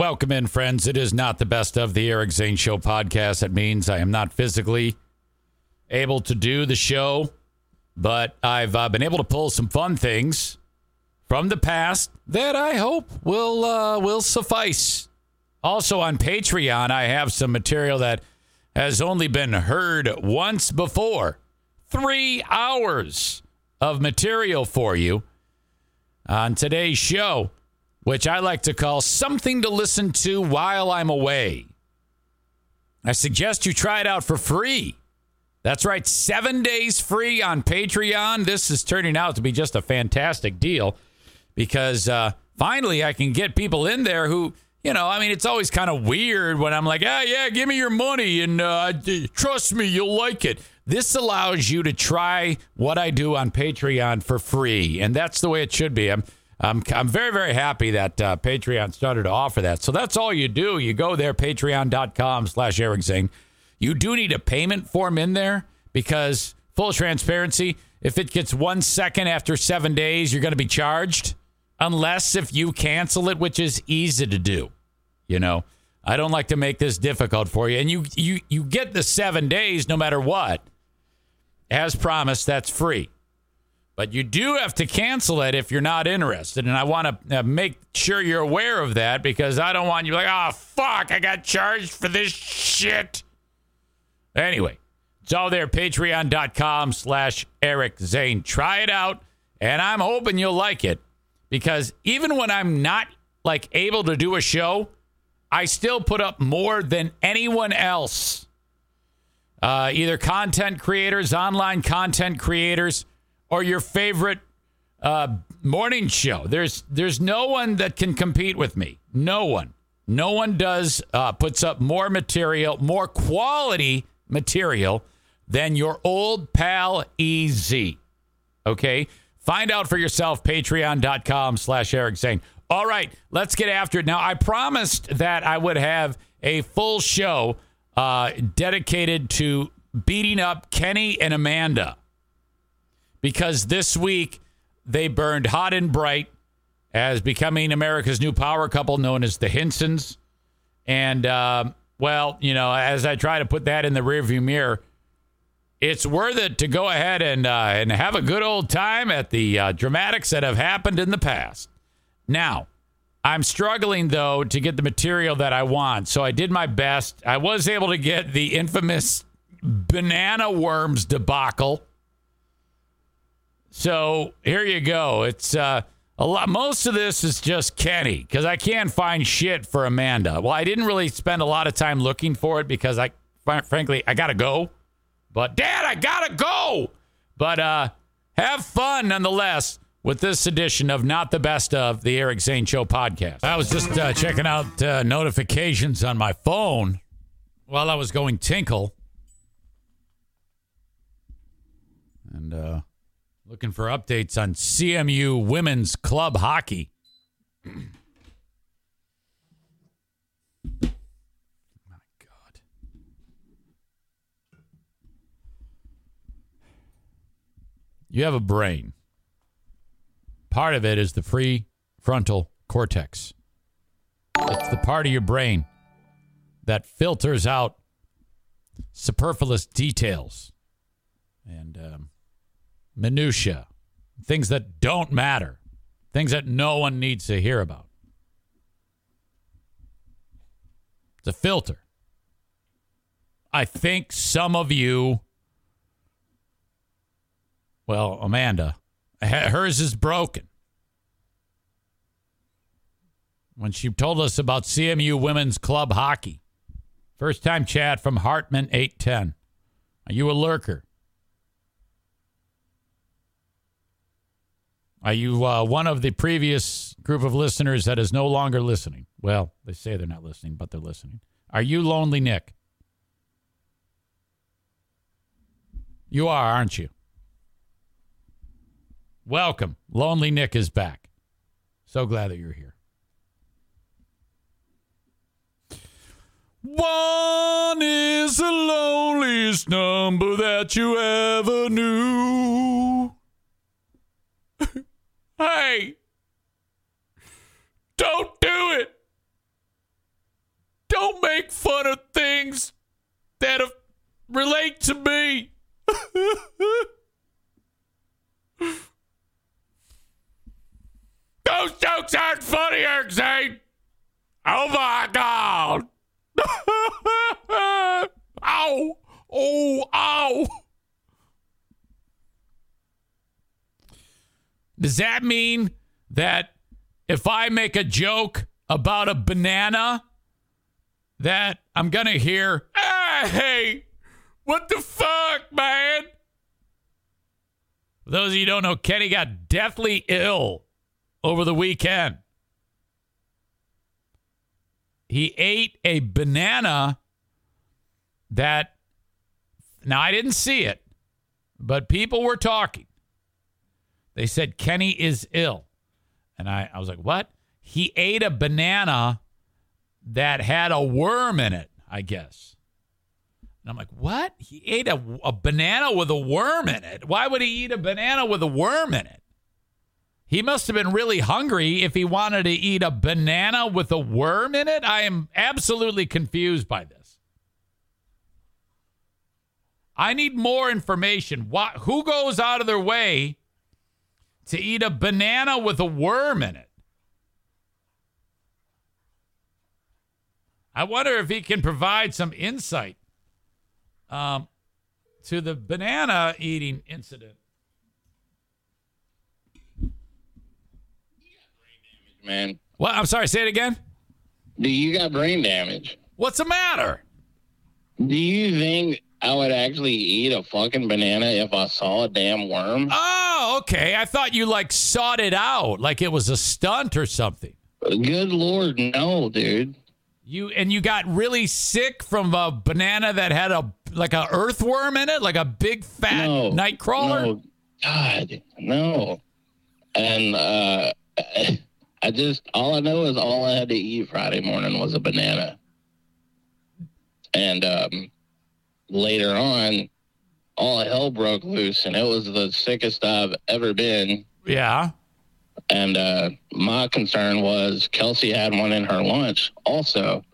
Welcome in, friends. It is not the best of the Eric Zane Show podcast. It means I am not physically able to do the show, but I've uh, been able to pull some fun things from the past that I hope will uh, will suffice. Also on Patreon, I have some material that has only been heard once before. Three hours of material for you on today's show, which I like to call something to listen to while I'm away. I suggest you try it out for free. That's right, seven days free on Patreon. This is turning out to be just a fantastic deal because uh, finally I can get people in there who, you know, I mean, it's always kind of weird when I'm like, ah, yeah, give me your money and uh, trust me, you'll like it. This allows you to try what I do on Patreon for free, and that's the way it should be. I'm I'm, I'm very, very happy that uh, Patreon started to offer that. So that's all you do. You go there, patreon.com slash Eric Zane. You do need a payment form in there because, full transparency, if it gets one second after seven days, you're going to be charged. Unless if you cancel it, which is easy to do. You know, I don't like to make this difficult for you. And you, you, you get the seven days no matter what. As promised, that's free. But you do have to cancel it if you're not interested. And I want to uh, make sure you're aware of that because I don't want you like, oh, fuck, I got charged for this shit. Anyway, it's all there, patreon.com slash Eric Zane. Try it out, and I'm hoping you'll like it because even when I'm not like able to do a show, I still put up more than anyone else. Uh, either content creators, online content creators, or your favorite uh, morning show. There's there's no one that can compete with me. No one. No one does uh, puts up more material, more quality material than your old pal EZ. Okay? Find out for yourself, patreon.com slash Eric Zane. All right, let's get after it. Now, I promised that I would have a full show uh, dedicated to beating up Kenny and Amanda because this week they burned hot and bright as becoming America's new power couple known as the Hinsons. And, uh, well, you know, as I try to put that in the rearview mirror, it's worth it to go ahead and uh, and have a good old time at the uh, dramatics that have happened in the past. Now, I'm struggling though to get the material that I want, so I did my best. I was able to get the infamous banana worms debacle so here you go. It's uh, a lot. Most of this is just Kenny because I can't find shit for Amanda. Well, I didn't really spend a lot of time looking for it because I, frankly, I gotta go. But Dad, I gotta go. But uh, have fun nonetheless with this edition of Not the Best of the Eric Zane Show podcast. I was just uh, checking out uh, notifications on my phone while I was going tinkle. And uh, Looking for updates on CMU women's club hockey. My God. You have a brain. Part of it is the prefrontal cortex. It's the part of your brain that filters out superfluous details. And um, minutia, things that don't matter, things that no one needs to hear about. It's a filter. I think some of you, well, Amanda, hers is broken. When she told us about CMU Women's Club Hockey. First time chat from Hartman 810. Are you a lurker? Are you uh, one of the previous group of listeners that is no longer listening? Well, they say they're not listening, but they're listening. Are you Lonely Nick? You are, aren't you? Welcome. Lonely Nick is back. So glad that you're here. One is the loneliest number that you ever knew. Hey, don't do it. don't make fun of things that relate to me. Those jokes aren't funny, Eric Zane. Oh my God. ow. Oh, ow. Does that mean that if I make a joke about a banana, that I'm going to hear, hey, what the fuck, man? For those of you don't know, Kenny got deathly ill over the weekend. He ate a banana that, now I didn't see it, but people were talking. They said Kenny is ill. And I, I was like, what? He ate a banana that had a worm in it, I guess. And I'm like, what? He ate a, a banana with a worm in it. Why would he eat a banana with a worm in it? He must have been really hungry if he wanted to eat a banana with a worm in it. I am absolutely confused by this. I need more information. What, who goes out of their way to eat a banana with a worm in it. I wonder if he can provide some insight um, to the banana eating incident. Man. What? I'm sorry, say it again. Do you got brain damage? What's the matter? Do you think I would actually eat a fucking banana if I saw a damn worm? Oh, okay. I thought you like sought it out, like it was a stunt or something. Good lord, no, dude. You and you got really sick from a banana that had a like a earthworm in it, like a big fat No, night crawler. No, God, no. And uh, I just all I know is all I had to eat Friday morning was a banana. And um, later on, all hell broke loose, and it was the sickest I've ever been. Yeah. And uh, my concern was Kelsey had one in her lunch also.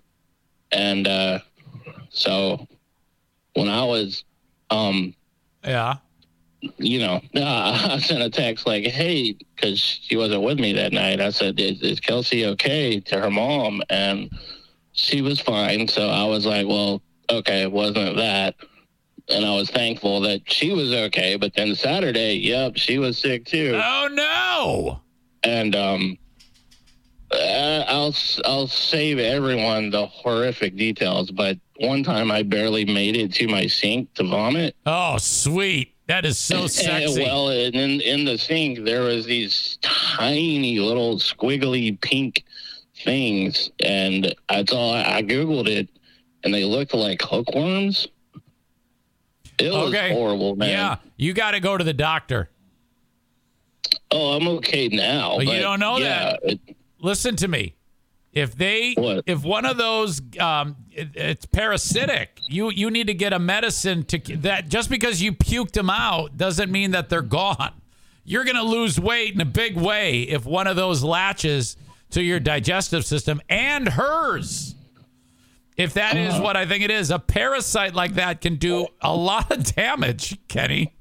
And uh, so when I was, um, Yeah. you know, I sent a text like, hey, because she wasn't with me that night. I said, is, is Kelsey okay to her mom? And she was fine. So I was like, well, okay, it wasn't that. And I was thankful that she was okay. But then Saturday, yep, she was sick too. Oh no. and um, uh, I'll I'll save everyone the horrific details. But one time, I barely made it to my sink to vomit. Oh, sweet. That is so sexy. well, in in the sink there was these tiny little squiggly pink things, and that's all I, I googled it, and they look like hookworms. It was Okay. horrible, man. yeah, you got to go to the doctor. Oh, I'm okay now. But you don't know yeah, that. It, Listen to me. If they, What? if one of those, um, it, it's parasitic. You you need to get a medicine to that. Just because you puked them out doesn't mean that they're gone. You're gonna lose weight in a big way if one of those latches to your digestive system and hers. If that is what I think it is, a parasite like that can do a lot of damage, Kenny.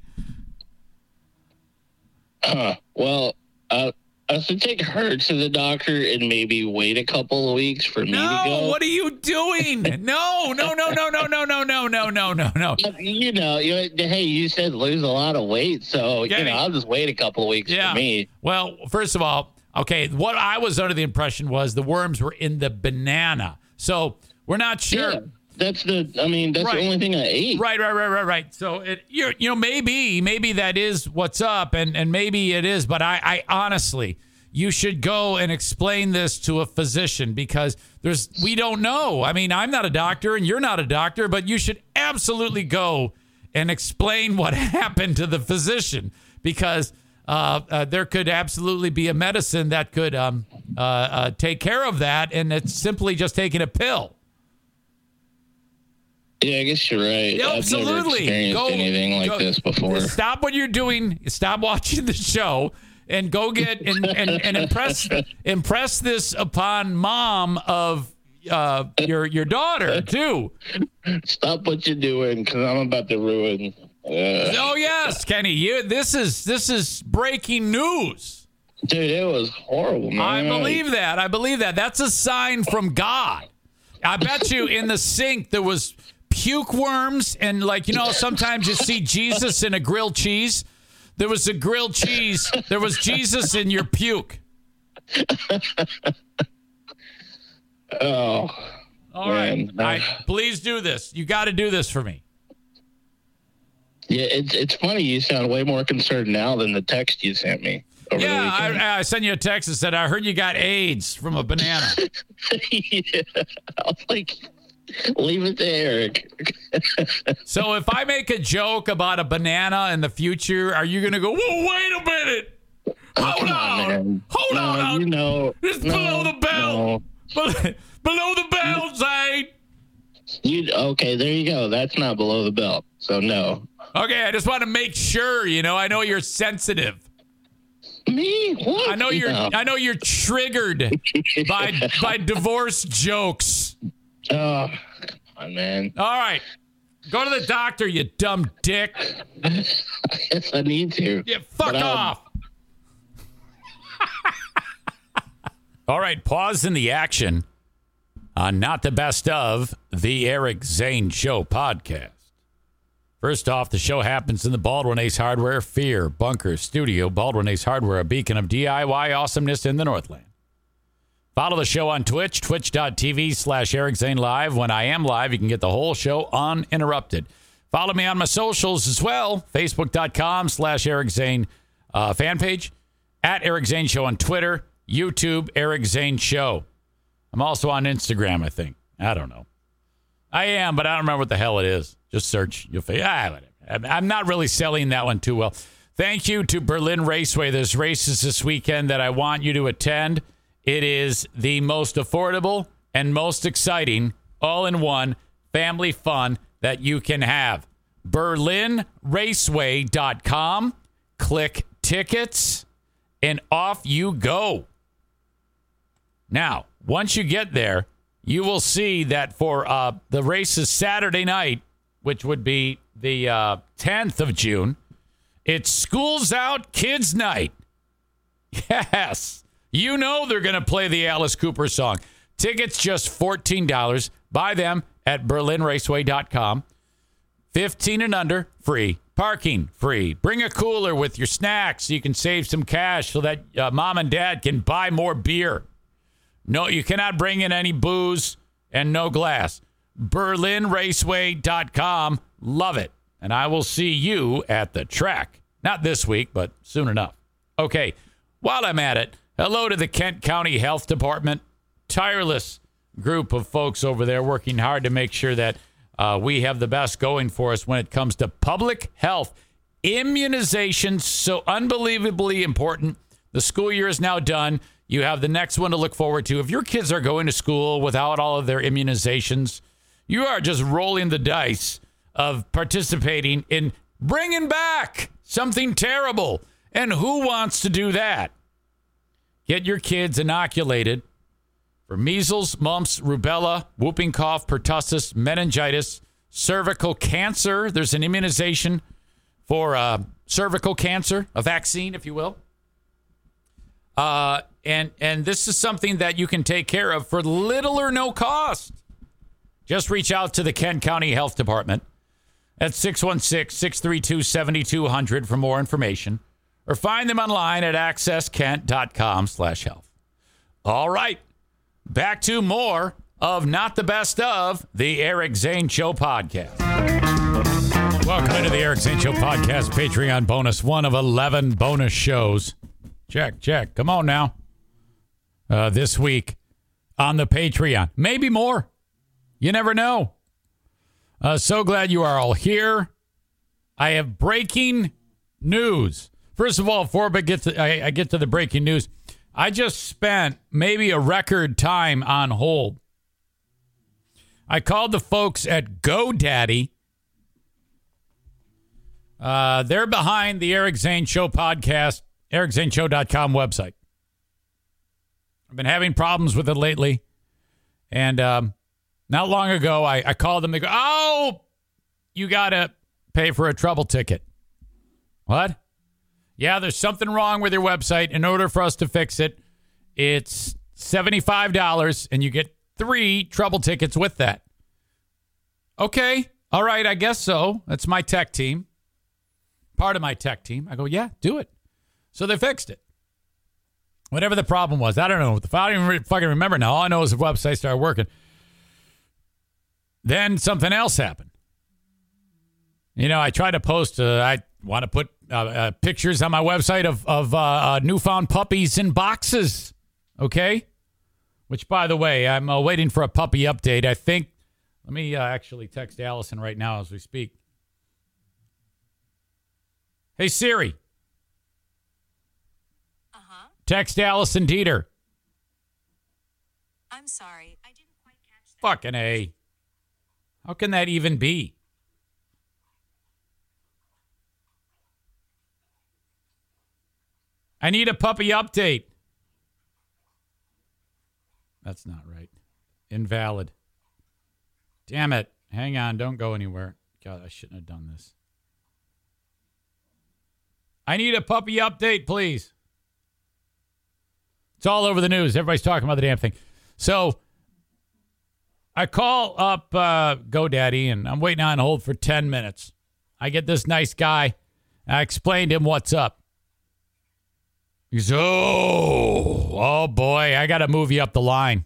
Huh. Well, uh, I should take her to the doctor and maybe wait a couple of weeks for me to No, go. what are you doing? No, no, no, no, no, no, no, no, no, no, no, no. you know, you, hey, you said lose a lot of weight, so you know, I'll just wait a couple of weeks Yeah. for me. Well, first of all, okay, what I was under the impression was the worms were in the banana. So we're not sure. Yeah, that's the. I mean, that's Right. the only thing I ate. Right, right, right, right, right. So it, you you know, maybe, maybe that is what's up, and and maybe it is. But I, I honestly, you should go and explain this to a physician because there's we don't know. I mean, I'm not a doctor, and you're not a doctor, but you should absolutely go and explain what happened to the physician because. Uh, uh, there could absolutely be a medicine that could um, uh, uh, take care of that, and it's simply just taking a pill. Yeah, I guess you're right. Yeah, I've never absolutely. experienced Go- anything like go- this before. Stop what you're doing. Stop watching the show and go get and, and, and impress impress this upon mom of uh, your your daughter too. Stop what you're doing, because I'm about to ruin. Uh, Oh yes, Kenny. You this is this is breaking news. dude, it was horrible, man. I believe that. I believe that. That's a sign from God. I bet you in the sink there was puke worms and like you know sometimes you see Jesus in a grilled cheese. There was a grilled cheese. There was Jesus in your puke. Oh, All right. I, please do this. You got to do this for me. yeah. It's it's funny. You sound way more concerned now than the text you sent me Yeah. I, I sent you a text that said, I heard you got AIDS from a banana. yeah. I was like, leave it to Eric. so if I make a joke about a banana in the future, are you going to go, whoa, wait a minute? Oh, Hold Come on. on. Hold no, on. You know, It's no, below the belt. no. Below the belt, Zane. You okay? There you go. That's not below the belt. So no. Okay, I just want to make sure, you know, I know you're sensitive. Me? What? I know you're No. I know you're triggered by by divorce jokes. Oh, come on, man. All right. Go to the doctor, you dumb dick. I guess I need to. Yeah, fuck But, um, off. All right, pause in the action on Not the Best of the Eric Zane Show podcast. First off, the show happens in the Baldwin Ace Hardware Fear Bunker Studio. Baldwin Ace Hardware, a beacon of DIY awesomeness in the Northland. Follow the show on Twitch, twitch.tv slash Eric Zane Live. When I am live, you can get the whole show uninterrupted. Follow me on my socials as well, facebook.com slash Eric Zane uh, fan page, at Eric Zane Show on Twitter, YouTube, Eric Zane Show. I'm also on Instagram, I think. I don't know. I am, but I don't remember what the hell it is. Just search. You'll find. Ah, I'm not really selling that one too well. Thank you to Berlin Raceway. There's races this weekend that I want you to attend. It is the most affordable and most exciting all in one family fun that you can have. BerlinRaceway.com. Click tickets and off you go. Now, once you get there, you will see that for uh, the races Saturday night, which would be the uh, 10th of June, it's Schools Out Kids Night. Yes. You know they're going to play the Alice Cooper song. Tickets just $14. Buy them at berlinraceway.com. 15 and under, free. Parking, free. Bring a cooler with your snacks so you can save some cash so that uh, mom and dad can buy more beer. No, you cannot bring in any booze and no glass. BerlinRaceway.com. Love it. And I will see you at the track. Not this week, but soon enough. Okay, while I'm at it, hello to the Kent County Health Department. Tireless group of folks over there working hard to make sure that uh, we have the best going for us when it comes to public health. Immunizations, so unbelievably important. The school year is now done. You have the next one to look forward to. If your kids are going to school without all of their immunizations, you are just rolling the dice of participating in bringing back something terrible. And who wants to do that? Get your kids inoculated for measles, mumps, rubella, whooping cough, pertussis, meningitis, cervical cancer. There's an immunization for uh, cervical cancer, a vaccine, if you will. Uh, and and this is something that you can take care of for little or no cost. Just reach out to the Kent County Health Department at 616-632-7200 for more information or find them online at accesskent.com slash health. All right, back to more of Not the Best of the Eric Zane Show podcast. Welcome into the Eric Zane Show podcast, Patreon bonus, one of 11 bonus shows. Check, check. Come on now. Uh, this week on the Patreon. Maybe more. You never know. Uh, so glad you are all here. I have breaking news. First of all, before I get to, I, I get to the breaking news, I just spent maybe a record time on hold. I called the folks at GoDaddy. Uh, they're behind the Eric Zane Show podcast, ericzaneshow.com website. I've been having problems with it lately. And um, not long ago, I, I called them. They go, "Oh, you got to pay for a trouble ticket." What? Yeah, there's something wrong with your website. In order for us to fix it, it's $75 and you get three trouble tickets with that. Okay. All right. I guess so. That's my tech team. Part of my tech team. I go, yeah, do it. So they fixed it. Whatever the problem was. I don't know. I don't even fucking remember now. All I know is the website started working. Then something else happened. You know, I tried to post, uh, I want to put uh, uh, pictures on my website of, of uh, uh, newfound puppies in boxes. Okay. Which, by the way, I'm uh, waiting for a puppy update. I think, let me actually text Allison right now as we speak. Hey, Siri. Uh huh. Text Allison Dieter. I'm sorry. I didn't quite catch that. Fucking A. How can that even be? I need a puppy update. That's not right. Invalid. Damn it. Hang on. Don't go anywhere. God, I shouldn't have done this. I need a puppy update, please. It's all over the news. Everybody's talking about the damn thing. So I call up uh, GoDaddy and I'm waiting on hold for 10 minutes. I get this nice guy. I explained to him what's up. He goes, oh, oh boy, I got to move you up the line.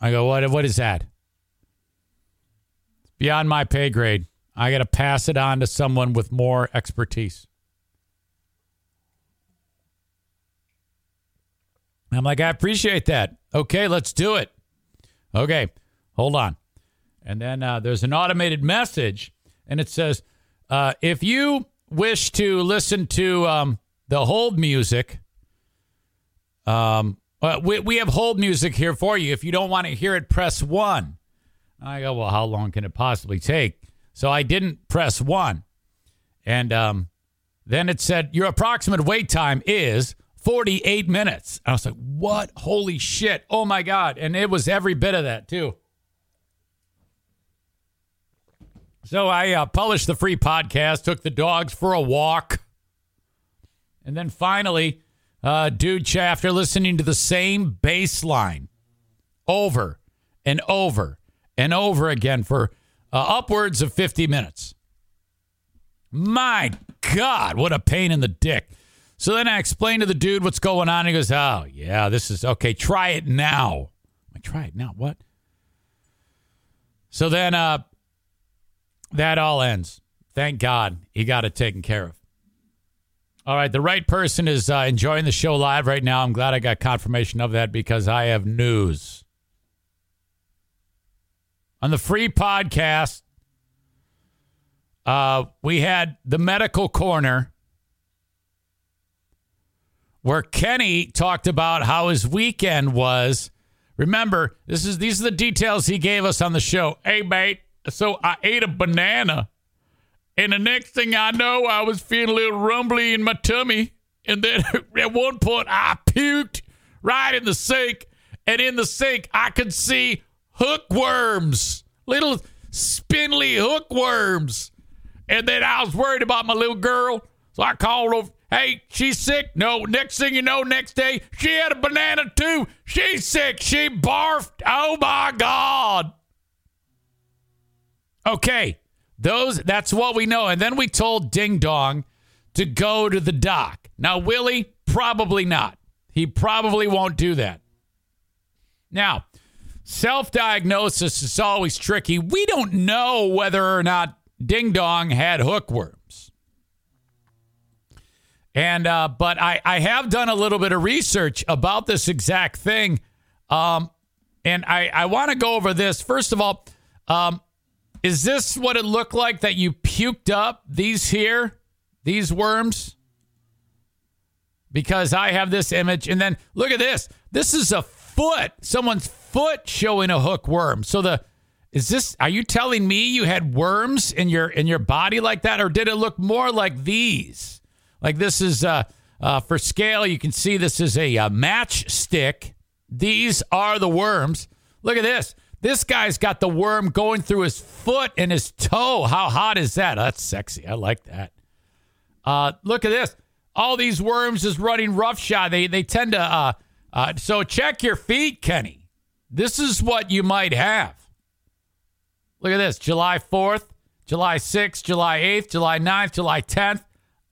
I go, what? What is that? It's beyond my pay grade. I got to pass it on to someone with more expertise. I'm like, I appreciate that. Okay, let's do it. Okay, hold on. And then uh, there's an automated message, and it says, uh, if you wish to listen to um, the hold music. Um, uh, we, we have hold music here for you. If you don't want to hear it, press one. I go, well, how long can it possibly take? So I didn't press one. And um, then it said, your approximate wait time is 48 minutes. I was like, what? Holy shit. Oh my God. And it was every bit of that, too. So I uh, published the free podcast, took the dogs for a walk. And then finally, uh, dude, after listening to the same bass line over and over and over again for uh, upwards of 50 minutes. My God, what a pain in the dick. So then I explained to the dude what's going on. He goes, Oh, yeah, this is okay. Try it now. I try it now. What? So then uh, that all ends. Thank God he got it taken care of. All right, the right person is uh, enjoying the show live right now. I'm glad I got confirmation of that because I have news. On the free podcast, uh, we had the medical corner where Kenny talked about how his weekend was. Remember, this is these are the details he gave us on the show. Hey, mate, so I ate a banana and the next thing I know, I was feeling a little rumbly in my tummy. And then at one point, I puked right in the sink. And in the sink, I could see hookworms, little spindly hookworms. And then I was worried about my little girl. So I called over. Hey, she's sick. No, next thing you know, next day, she had a banana too. She's sick. She barfed. Oh my God. Okay. Those that's what we know. And then we told Ding Dong to go to the doc. Now, Willie, probably not. He probably won't do that. Now, self diagnosis is always tricky. We don't know whether or not Ding Dong had hookworms. And, uh, but I, I have done a little bit of research about this exact thing. Um, and I, I want to go over this. First of all, um, is this what it looked like that you puked up these here, these worms? Because I have this image, and then look at this. This is a foot, someone's foot showing a hookworm. So the is this? Are you telling me you had worms in your in your body like that, or did it look more like these? Like this is uh, uh for scale. You can see this is a, a matchstick. These are the worms. Look at this. This guy's got the worm going through his foot and his toe. How hot is that? That's sexy. I like that. Uh, look at this. All these worms is running roughshod. They they tend to. Uh, uh, so check your feet, Kenny. This is what you might have. Look at this. July 4th, July 6th, July 8th, July 9th, July 10th.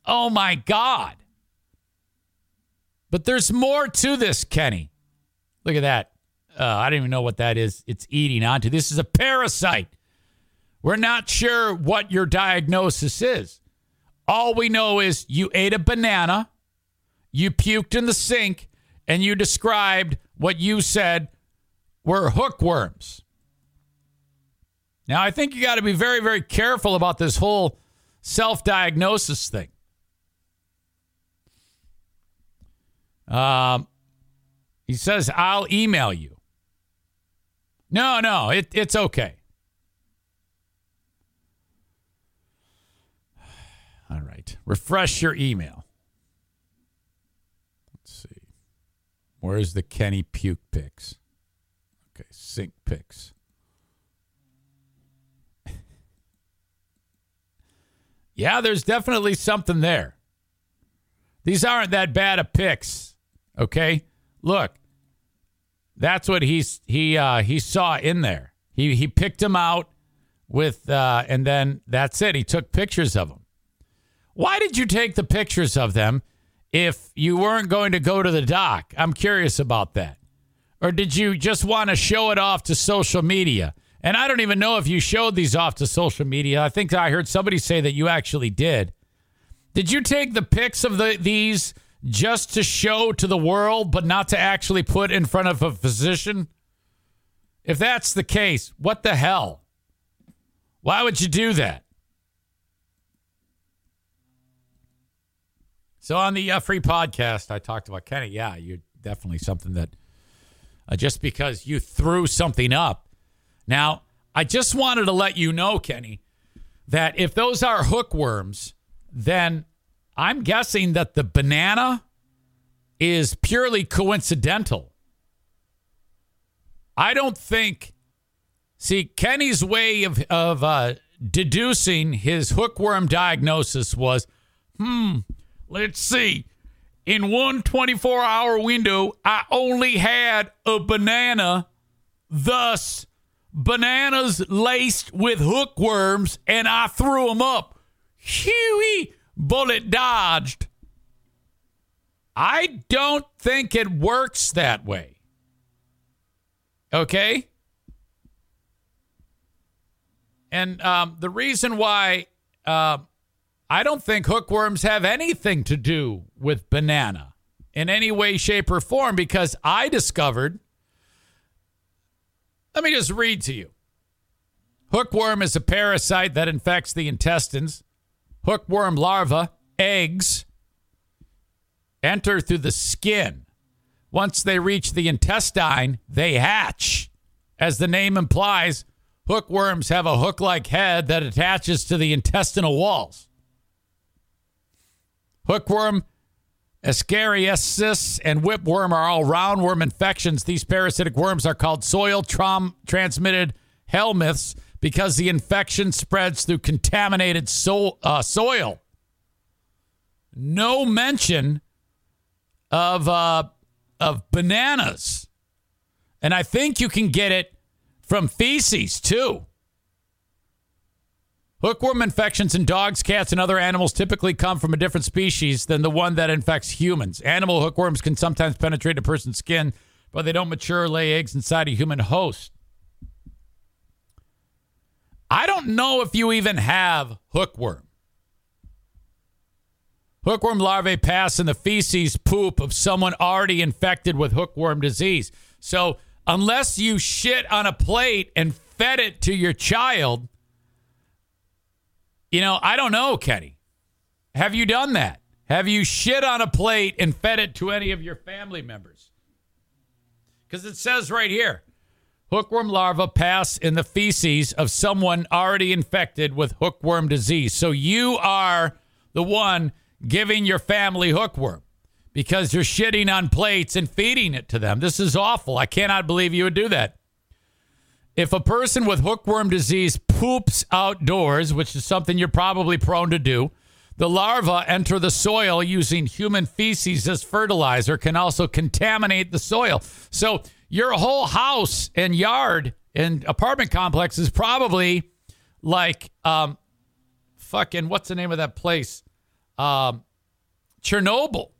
Oh my God. But there's more to this, Kenny. Look at that. Uh, I don't even know what that is. It's eating onto. This is a parasite. We're not sure what your diagnosis is. All we know is you ate a banana, you puked in the sink, and you described what you said were hookworms. Now, I think you got to be very, very careful about this whole self diagnosis thing. Um, he says, I'll email you. No, no, it, it's okay. All right. Refresh your email. Let's see. Where's the Kenny puke pics? Okay, sink pics. yeah, there's definitely something there. These aren't that bad of pics. Okay? Look. That's what he's he uh he saw in there. He he picked them out with uh and then that's it. He took pictures of them. Why did you take the pictures of them if you weren't going to go to the doc? I'm curious about that. Or did you just want to show it off to social media? And I don't even know if you showed these off to social media. I think I heard somebody say that you actually did. Did you take the pics of the these just to show to the world, but not to actually put in front of a physician? If that's the case, what the hell? Why would you do that? So on the uh, free podcast, I talked about Kenny. Yeah, you're definitely something that uh, just because you threw something up. Now, I just wanted to let you know, Kenny, that if those are hookworms, then I'm guessing that the banana is purely coincidental. I don't think. See, Kenny's way of of uh, deducing his hookworm diagnosis was, hmm, let's see. In one 24 hour window, I only had a banana, thus, bananas laced with hookworms, and I threw them up. Huey, bullet dodged. I don't think it works that way. Okay? And um, the reason why uh, I don't think hookworms have anything to do with banana in any way, shape, or form because I discovered. Let me just read to you. Hookworm is a parasite that infects the intestines. Hookworm larvae, eggs, enter through the skin. Once they reach the intestine, they hatch. As the name implies, hookworms have a hook like head that attaches to the intestinal walls. Hookworm, Ascariasis, and whipworm are all roundworm infections. These parasitic worms are called soil transmitted helminths because the infection spreads through contaminated so- uh, soil. No mention of uh, of bananas, and I think you can get it from feces too. Hookworm infections in dogs, cats, and other animals typically come from a different species than the one that infects humans. Animal hookworms can sometimes penetrate a person's skin, but they don't mature or lay eggs inside a human host. I don't know if you even have hookworm. Hookworm larvae pass in the feces poop of someone already infected with hookworm disease. So, unless you shit on a plate and fed it to your child, you know, I don't know, Kenny. Have you done that? Have you shit on a plate and fed it to any of your family members? Because it says right here hookworm larvae pass in the feces of someone already infected with hookworm disease. So you are the one giving your family hookworm because you're shitting on plates and feeding it to them. This is awful. I cannot believe you would do that. if a person with hookworm disease poops outdoors, which is something you're probably prone to do, the larvae enter the soil using human feces as fertilizer, can also contaminate the soil. So your whole house and yard and apartment complex is probably like um, fucking what's the name of that place? Um, Chernobyl.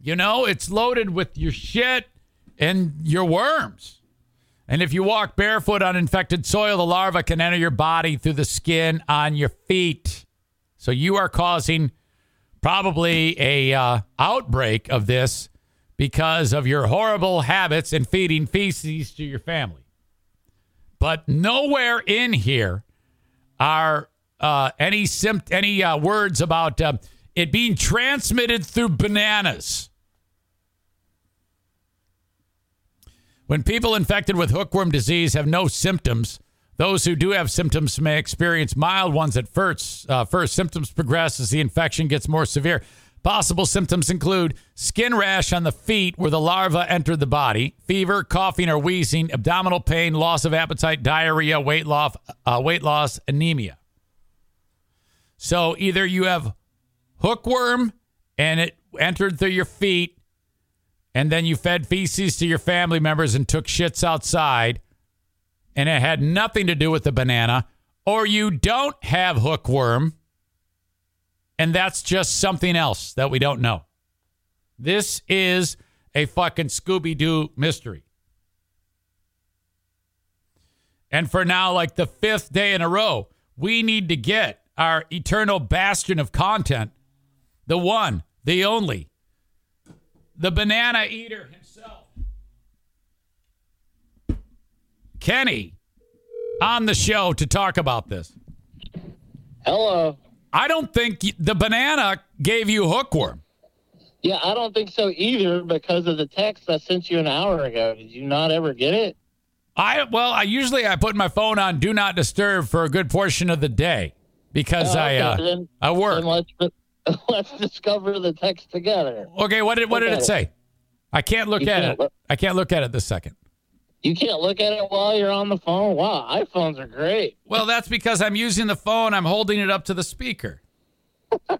You know, it's loaded with your shit and your worms. And if you walk barefoot on infected soil, the larva can enter your body through the skin on your feet. So you are causing probably a uh, outbreak of this because of your horrible habits in feeding feces to your family. But nowhere in here are uh, any sim- any uh, words about uh, it being transmitted through bananas. When people infected with hookworm disease have no symptoms, those who do have symptoms may experience mild ones at first. Uh, first, symptoms progress as the infection gets more severe. Possible symptoms include skin rash on the feet where the larva entered the body, fever, coughing or wheezing, abdominal pain, loss of appetite, diarrhea, weight loss, uh, weight loss, anemia. So either you have hookworm and it entered through your feet, and then you fed feces to your family members and took shits outside, and it had nothing to do with the banana, or you don't have hookworm, and that's just something else that we don't know. This is a fucking Scooby Doo mystery. And for now, like the fifth day in a row, we need to get our eternal bastion of content, the one, the only, the banana eater himself, Kenny, on the show to talk about this. Hello. I don't think the banana gave you hookworm. Yeah, I don't think so either because of the text I sent you an hour ago. Did you not ever get it? I well, I usually I put my phone on do not disturb for a good portion of the day because Oh, I okay, uh, then- I work. Let's let's discover the text together. Okay, what did what did it say? I can't look You at can't it. I can't look at it this second. You can't look at it while you're on the phone. Wow, iPhones are great. Well, that's because I'm using the phone. I'm holding it up to the speaker.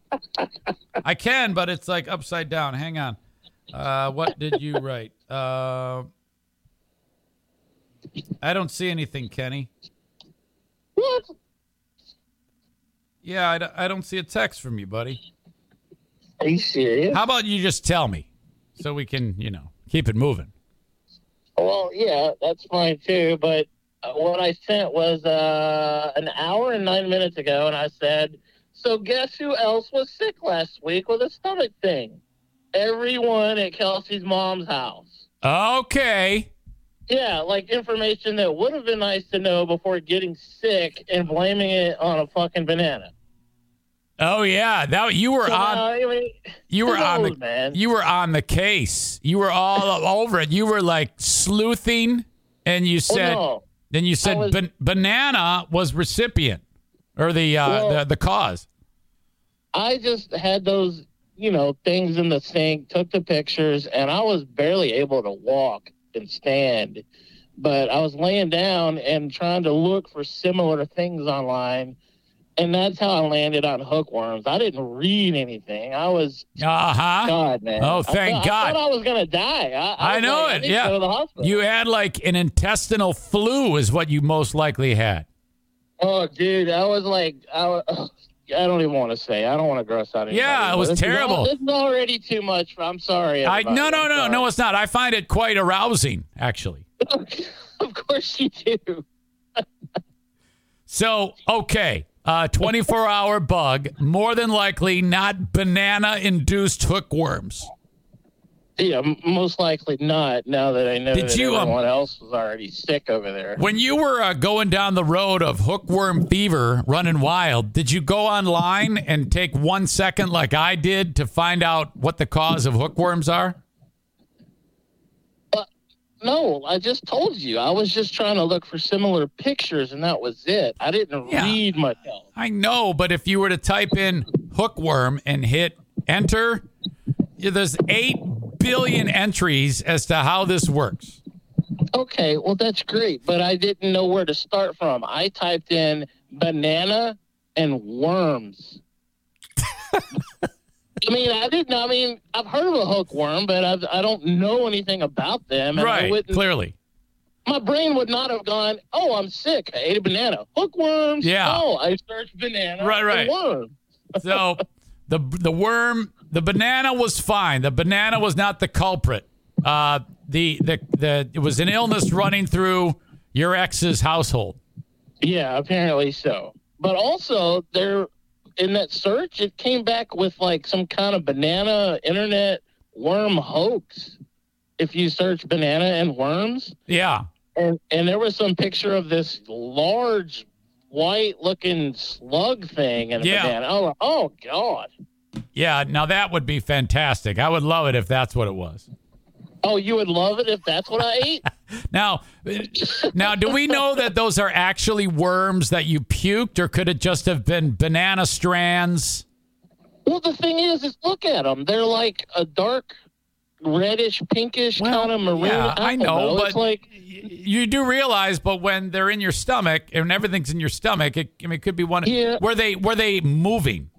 I can, but it's like upside down. Hang on. Uh, what did you write? Uh, I don't see anything, Kenny. What? Yeah, I, don't- I don't see a text from you, buddy. Are you serious? How about you just tell me so we can, you know, keep it moving? Well, yeah, that's fine too. But uh, what I sent was uh, an hour and nine minutes ago, and I said, "So guess who else was sick last week with a stomach thing? Everyone at Kelsey's mom's house." Okay. Yeah, like information that would have been nice to know before getting sick and blaming it on a fucking banana. Oh yeah, that you were So on. I mean, You were on the man. you were on the case. You were all over it. You were like sleuthing, and you Well, said, no. then you said was- ban- banana was recipient or the uh, Well- the, the cause. I just had those, you know, things in the sink, took the pictures, and I was barely able to walk and stand. But I was laying down and trying to look for similar things online. And that's how I landed on hookworms. I didn't read anything. I was, Uh huh. God, man. Oh, I thank thought- God. I thought I was going to die. I, I was know like, I it, yeah. go to the hospital. You had like an intestinal flu, is what you most likely had. oh, dude. I was like, I, was, I don't even want to say. I don't want to gross out anybody. Yeah, it was This is terrible. This is already too much. I'm sorry. I no no no no, it's not. I find it quite arousing, actually. of course you do. So okay, uh, 24 hour bug, more than likely not banana induced hookworms. Yeah, most likely not. Now that I know Did that you, um, everyone else was already sick over there. When you were uh, going down the road of hookworm fever, running wild, did you go online and take one second, like I did, to find out what the cause of hookworms are? No, I just told you. I was just trying to look for similar pictures, and that was it. I didn't Yeah. read much else. I know, but if you were to type in hookworm and hit enter, there's 8 billion entries as to how this works. Okay, well that's great, but I didn't know where to start from. I typed in banana and worms. I mean, I didn't. I mean, I've heard of a hookworm, but I've, I don't know anything about them. And I right. wouldn't, Clearly. my brain would not have gone. Oh, I'm sick. I ate a banana. Hookworms. Yeah. Oh, I searched banana. Right, right. worm. So the the worm, the banana was fine. The banana was not the culprit. Uh, the the the it was an illness running through your ex's household. Yeah, apparently so. But also, there in that search, it came back with like some kind of banana internet worm hoax. If you search banana and worms, Yeah. and and there was some picture of this large white looking slug thing and Yeah. banana. Oh, oh god. Yeah. Now that would be fantastic. I would love it if that's what it was. Oh, you would love it if that's what I ate. Now, now, do we know that those are actually worms that you puked, or could it just have been banana strands? well, the thing is, is look at them. They're like a dark reddish, pinkish kind of maroon. yeah, I don't know, but it's like you do realize, but when they're in your stomach and everything's in your stomach, it, I mean, it could be one. Yeah. Were they were they moving?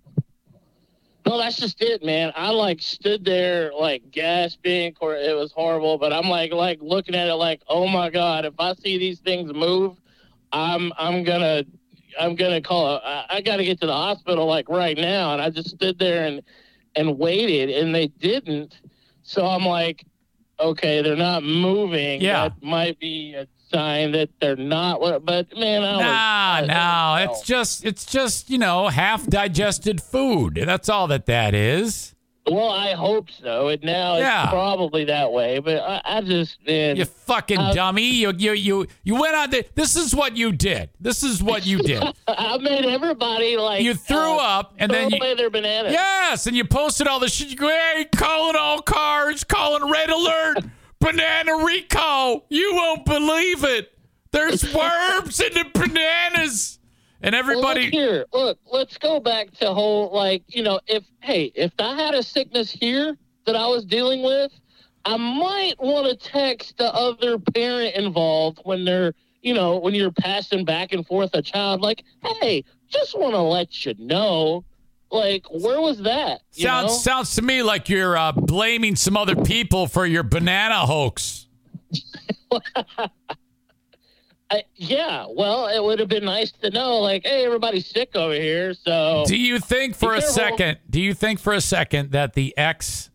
No, that's just it, man. I like stood there like gasping, or it was horrible. But I'm like, like looking at it, like, oh my god, if I see these things move, I'm, I'm gonna, I'm gonna call. I got to get to the hospital like right now. And I just stood there and, and waited, and they didn't. So I'm like, okay, they're not moving. Yeah. that might be a sign that they're not. But man, I Nah, I- no, no. it's just it's just you know half digested food. That's all that that is. Well, I hope so. And now Yeah. it's probably that way. But I, I just man, You fucking Uh, dummy! You you you you went on the. This is what you did. This is what you did. I made everybody like You threw uh, up, and throw then you, away their bananas. Yes, and you posted all this shit. You go, hey, calling all cars, calling red alert, banana recall. You won't believe it. There's worms in the bananas. And Well, everybody, look here, look. Let's go back to whole like you know if hey if I had a sickness here that I was dealing with, I might want to text the other parent involved when they're you know when you're passing back and forth a child like hey just want to let you know like where was that sounds know? sounds to me like you're uh, blaming some other people for your banana hoax. I, yeah, well, it would have been nice to know, like, hey, everybody's sick over here, so Do you think for a careful. second? Do you think for a second that the ex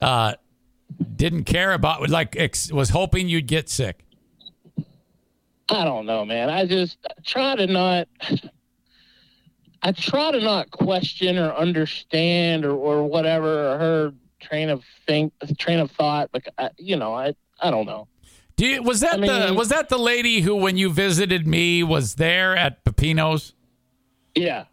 uh, didn't care about like ex, was hoping you'd get sick? I don't know, man. I just try to not. I try to not question or understand or, or whatever her train of think train of thought. But I, you know, I I don't know. Do you, was that I the mean- was that the lady who, when you visited me, was there at Pepino's? Yeah,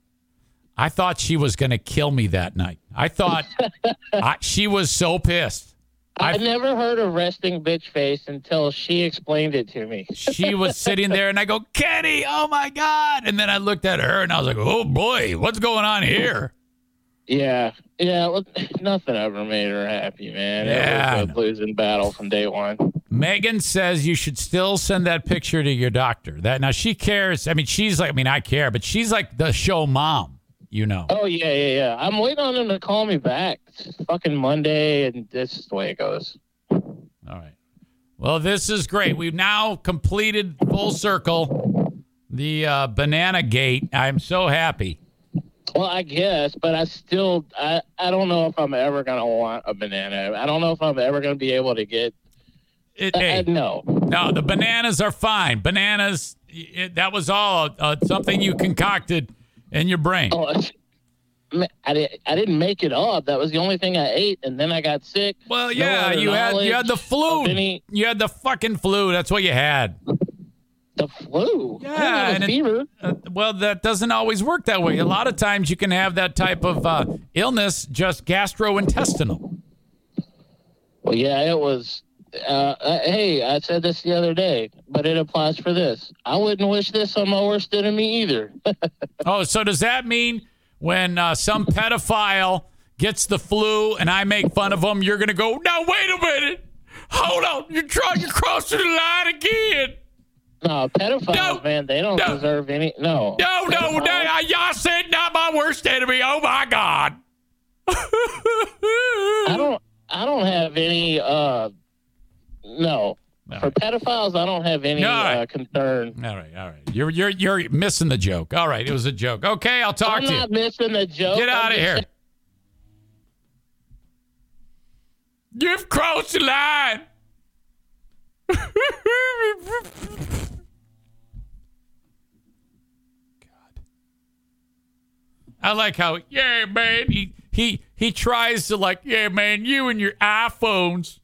I thought she was going to kill me that night. I thought I, she was so pissed. I, never heard of resting bitch face until she explained it to me. She was sitting there, and I go, Kenny, oh my god! And then I looked at her, and I was like, oh boy, what's going on here? Yeah, yeah. Well, nothing ever made her happy, man. Yeah, it was a losing battle from day one. Megan says you should still send that picture to your doctor. That now she cares. I mean, she's like, I mean, I care, but she's like the show mom. You know. Oh yeah, yeah, yeah. I'm waiting on him to call me back. Fucking Monday, and this is the way it goes. All right. Well, this is great. We've now completed full circle the uh, banana gate. I'm so happy. Well, I guess, but I still, I, I don't know if I'm ever gonna want a banana. I don't know if I'm ever gonna be able to get. It, I, hey, no, no, the bananas are fine. Bananas, it, that was all uh, something you concocted in your brain. oh, I, di- I didn't make it up. That was the only thing I ate, and then I got sick. Well, yeah, other you had you had the flu. any- You had the fucking flu. That's what you had. The flu. Yeah, and a it- fever. Uh, well, that doesn't always work that way. A lot of times you can have that type of uh, illness, just gastrointestinal. Well, yeah, it was. Uh, uh, hey, I said this the other day, but it applies for this. I wouldn't wish this on my worst enemy either. Oh, so does that mean when uh, some pedophile gets the flu and I make fun of him, you're going to go, now, wait a minute. hold on. You're trying. You're crossing the line again. No, pedophiles, No. man, they don't No. deserve any. No. No, no, no. I, y'all said not my worst enemy. Oh my God. I don't. I don't have any. uh No. No. For pedophiles, I don't have any right. uh, concern. All right, all right. You're you're you're missing the joke. All right, it was a joke. Okay, I'll talk I'm to you. I'm not missing the joke. Get I'm out of here. saying- You've crossed the line. God. I like how, yeah, man, he, he he tries to like, yeah, man, you and your iPhones,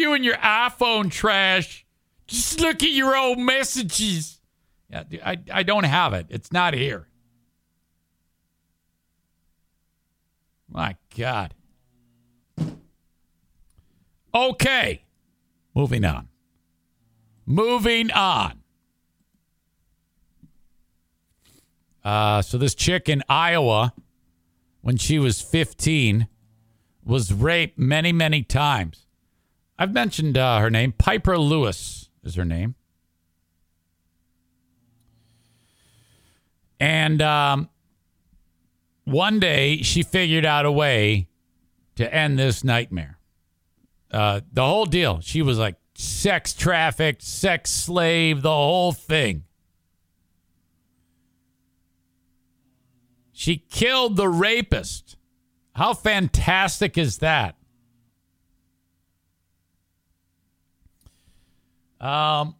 you and your iPhone trash. Just look at your old messages. Yeah, I I don't have it. It's not here. My God. Okay. Moving on. Moving on. Uh, so this chick in Iowa, when she was 15, was raped many, many times. I've mentioned uh, her name. Piper Lewis is her name. And um, one day she figured out a way to end this nightmare. Uh, the whole deal. She was like sex trafficked, sex slave, the whole thing. She killed the rapist. How fantastic is that? Um,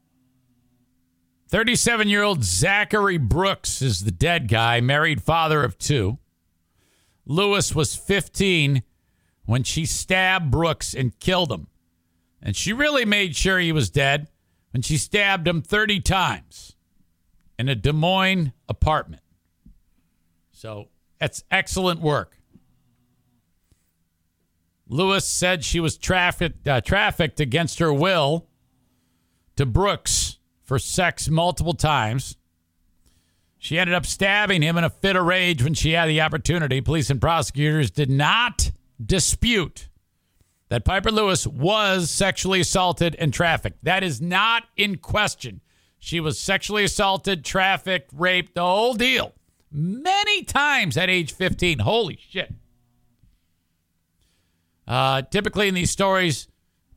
37 year old Zachary Brooks is the dead guy, married father of two. Lewis was 15 when she stabbed Brooks and killed him. And she really made sure he was dead when she stabbed him 30 times in a Des Moines apartment. So that's excellent work. Lewis said she was trafficked, uh, trafficked against her will to Brooks for sex multiple times. She ended up stabbing him in a fit of rage when she had the opportunity. Police and prosecutors did not dispute that Piper Lewis was sexually assaulted and trafficked. That is not in question. She was sexually assaulted, trafficked, raped, the whole deal. Many times at age 15. Holy shit. Uh, typically in these stories,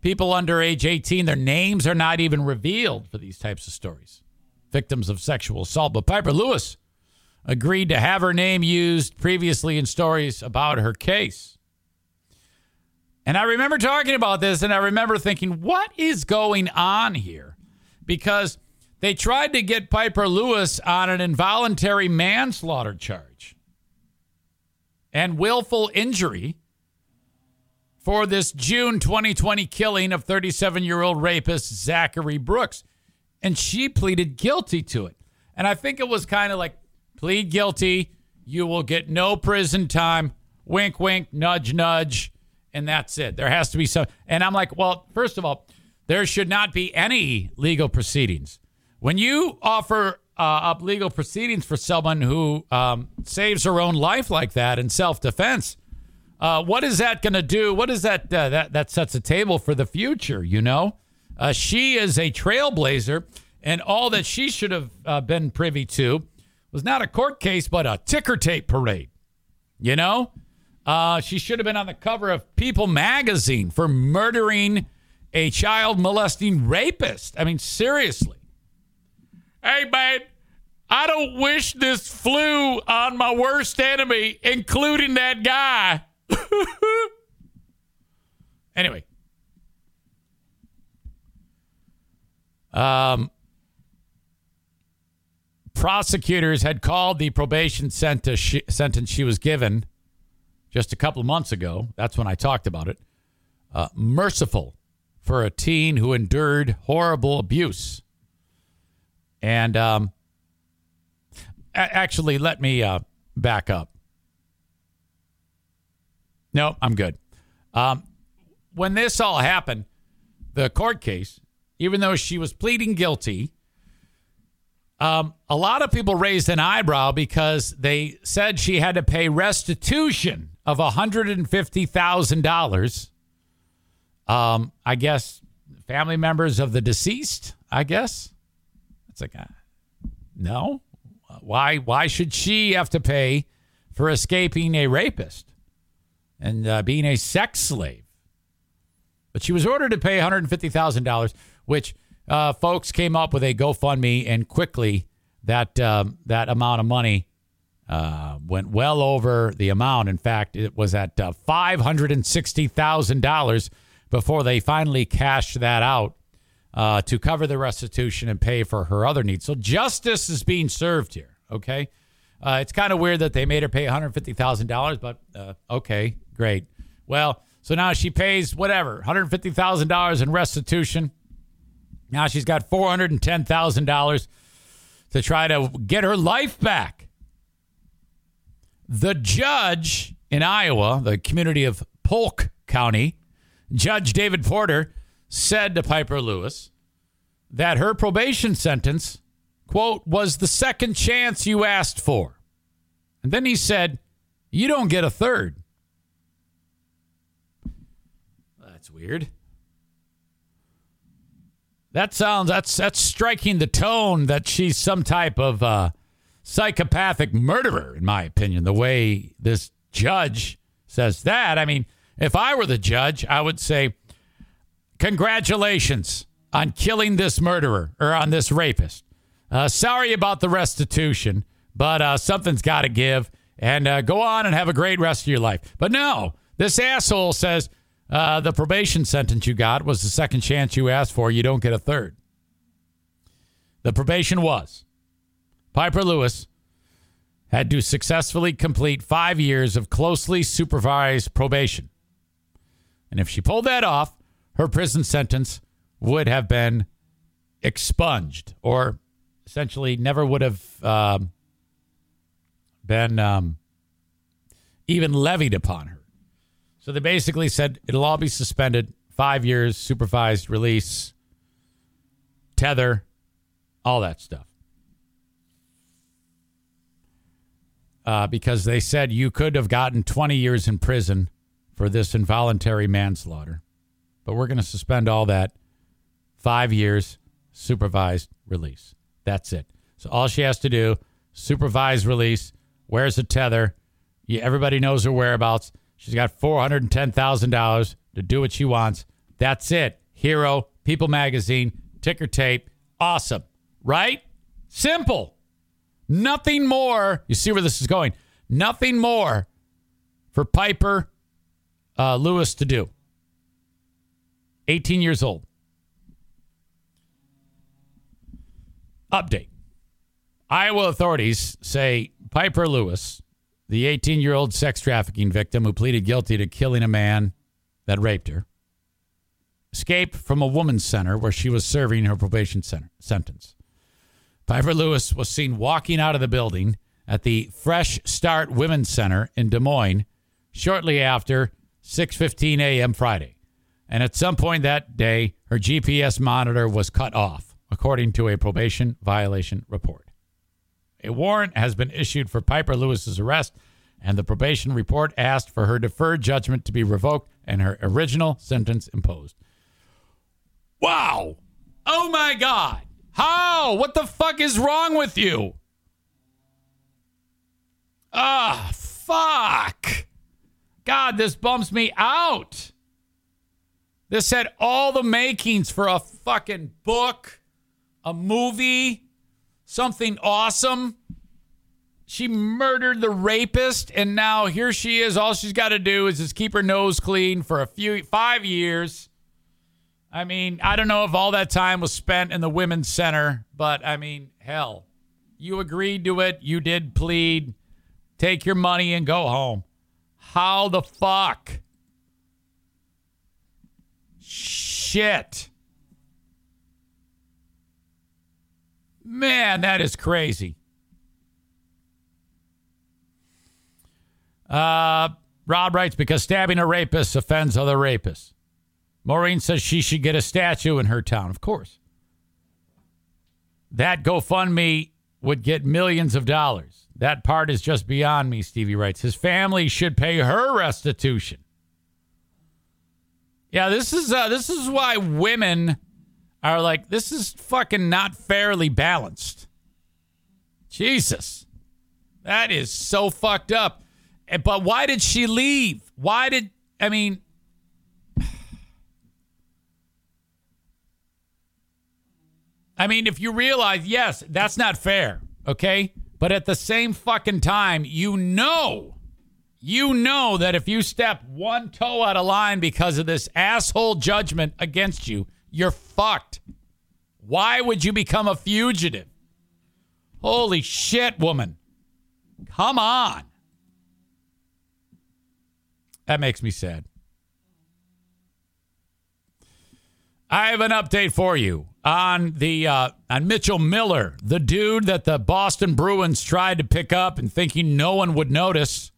people under age 18, their names are not even revealed for these types of stories. Victims of sexual assault. But Piper Lewis agreed to have her name used previously in stories about her case. And I remember talking about this and I remember thinking, what is going on here? Because they tried to get Piper Lewis on an involuntary manslaughter charge and willful injury for this June 2020 killing of 37 year old rapist Zachary Brooks. And she pleaded guilty to it. And I think it was kind of like plead guilty, you will get no prison time, wink, wink, nudge, nudge, and that's it. There has to be some. And I'm like, well, first of all, there should not be any legal proceedings. When you offer uh, up legal proceedings for someone who um, saves her own life like that in self defense, uh, what is that going to do? What is that, uh, that? That sets a table for the future, you know? Uh, she is a trailblazer, and all that she should have uh, been privy to was not a court case, but a ticker tape parade. You know? Uh, she should have been on the cover of People magazine for murdering a child molesting rapist. I mean, seriously. Hey, man, I don't wish this flew on my worst enemy, including that guy. anyway. Um, prosecutors had called the probation sentence she, sentence she was given just a couple of months ago. That's when I talked about it. Uh, merciful for a teen who endured horrible abuse. And um, a- actually, let me uh, back up. No, I'm good. Um, when this all happened, the court case, even though she was pleading guilty, um, a lot of people raised an eyebrow because they said she had to pay restitution of $150,000. Um, I guess family members of the deceased, I guess. It's like, uh, no. Why? Why should she have to pay for escaping a rapist and uh, being a sex slave? But she was ordered to pay $150,000, which uh, folks came up with a GoFundMe, and quickly that um, that amount of money uh, went well over the amount. In fact, it was at uh, $560,000 before they finally cashed that out uh, to cover the restitution and pay for her other needs. So justice is being served here. Okay. Uh, it's kind of weird that they made her pay $150,000, but uh, okay, great. Well, so now she pays whatever, $150,000 in restitution. Now she's got $410,000 to try to get her life back. The judge in Iowa, the community of Polk County, Judge David Porter said to Piper Lewis that her probation sentence, quote, was the second chance you asked for. And then he said, You don't get a third. That's weird. That sounds that's that's striking the tone that she's some type of uh, psychopathic murderer, in my opinion. The way this judge says that, I mean, if I were the judge, I would say, "Congratulations on killing this murderer or on this rapist. Uh, sorry about the restitution, but uh, something's got to give, and uh, go on and have a great rest of your life." But no, this asshole says. Uh, the probation sentence you got was the second chance you asked for. You don't get a third. The probation was Piper Lewis had to successfully complete five years of closely supervised probation. And if she pulled that off, her prison sentence would have been expunged or essentially never would have um, been um, even levied upon her. So they basically said it'll all be suspended, five years, supervised release, tether, all that stuff. Uh, because they said you could have gotten 20 years in prison for this involuntary manslaughter. But we're going to suspend all that. Five years, supervised release. That's it. So all she has to do, supervised release, wears a tether. Everybody knows her whereabouts. She's got $410,000 to do what she wants. That's it. Hero, People Magazine, ticker tape. Awesome. Right? Simple. Nothing more. You see where this is going. Nothing more for Piper uh, Lewis to do. 18 years old. Update Iowa authorities say Piper Lewis, the 18 year old sex trafficking victim who pleaded guilty to killing a man that raped her, escaped from a woman's center where she was serving her probation center, sentence. Piper Lewis was seen walking out of the building at the Fresh Start Women's Center in Des Moines shortly after 6:15 a.m. Friday. And at some point that day, her GPS monitor was cut off, according to a probation violation report. A warrant has been issued for Piper Lewis's arrest, and the probation report asked for her deferred judgment to be revoked and her original sentence imposed. Wow! Oh my God! How? What the fuck is wrong with you? Ah, fuck. God, this bumps me out. This had all the makings for a fucking book, a movie, something awesome. She murdered the rapist, and now here she is. All she's got to do is just keep her nose clean for a few five years. I mean, I don't know if all that time was spent in the women's center, but I mean, hell, you agreed to it. You did plead. Take your money and go home. How the fuck? Shit. Man, that is crazy. Uh, Rob writes because stabbing a rapist offends other rapists. Maureen says she should get a statue in her town. Of course. That GoFundMe would get millions of dollars. That part is just beyond me, Stevie writes. His family should pay her restitution. Yeah, this is uh, this is why women are like this is fucking not fairly balanced. Jesus, that is so fucked up. But why did she leave? Why did I mean? I mean, if you realize, yes, that's not fair, okay? But at the same fucking time, you know, you know that if you step one toe out of line because of this asshole judgment against you, you're fucked. Why would you become a fugitive? Holy shit, woman. Come on. That makes me sad. I have an update for you on the uh, on Mitchell Miller, the dude that the Boston Bruins tried to pick up and thinking no one would notice.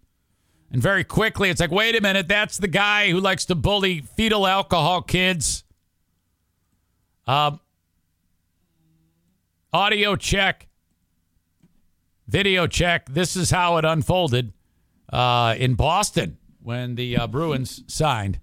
And very quickly, it's like, wait a minute, that's the guy who likes to bully fetal alcohol kids. Um, audio check, video check. This is how it unfolded uh, in Boston when the uh, Bruins signed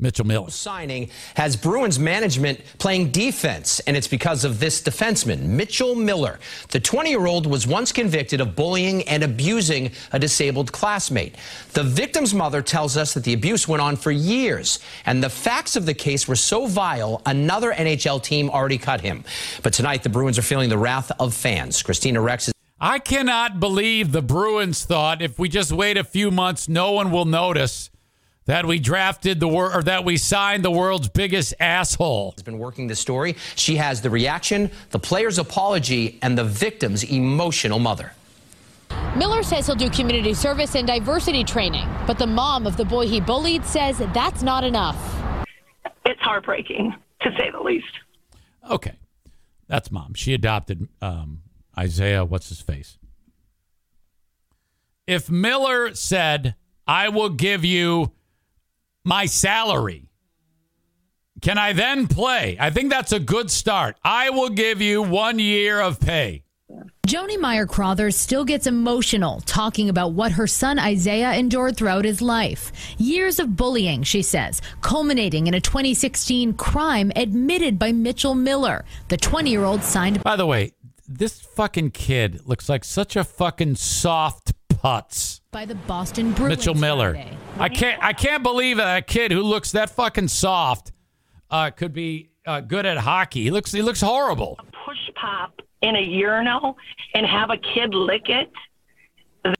Mitchell Miller. signing has Bruins management playing defense, and it's because of this defenseman, Mitchell Miller. The 20 year old was once convicted of bullying and abusing a disabled classmate. The victim's mother tells us that the abuse went on for years, and the facts of the case were so vile, another NHL team already cut him. But tonight, the Bruins are feeling the wrath of fans. Christina Rex is. I cannot believe the Bruins thought if we just wait a few months, no one will notice that we drafted the wor- or that we signed the world's biggest asshole. has been working the story. She has the reaction, the player's apology, and the victim's emotional mother. Miller says he'll do community service and diversity training, but the mom of the boy he bullied says that's not enough. it's heartbreaking to say the least. Okay, that's mom. She adopted um, Isaiah. What's his face? If Miller said, "I will give you my salary," can I then play? I think that's a good start. I will give you one year of pay. Joni Meyer Crothers still gets emotional talking about what her son Isaiah endured throughout his life. Years of bullying, she says, culminating in a 2016 crime admitted by Mitchell Miller. The 20 year old signed By the way, this fucking kid looks like such a fucking soft putz. by the Boston Bruins. Mitchell Miller. Friday. I can't I can't believe that a kid who looks that fucking soft uh, could be uh, good at hockey. He looks he looks horrible. Push pop in a urinal and have a kid lick it,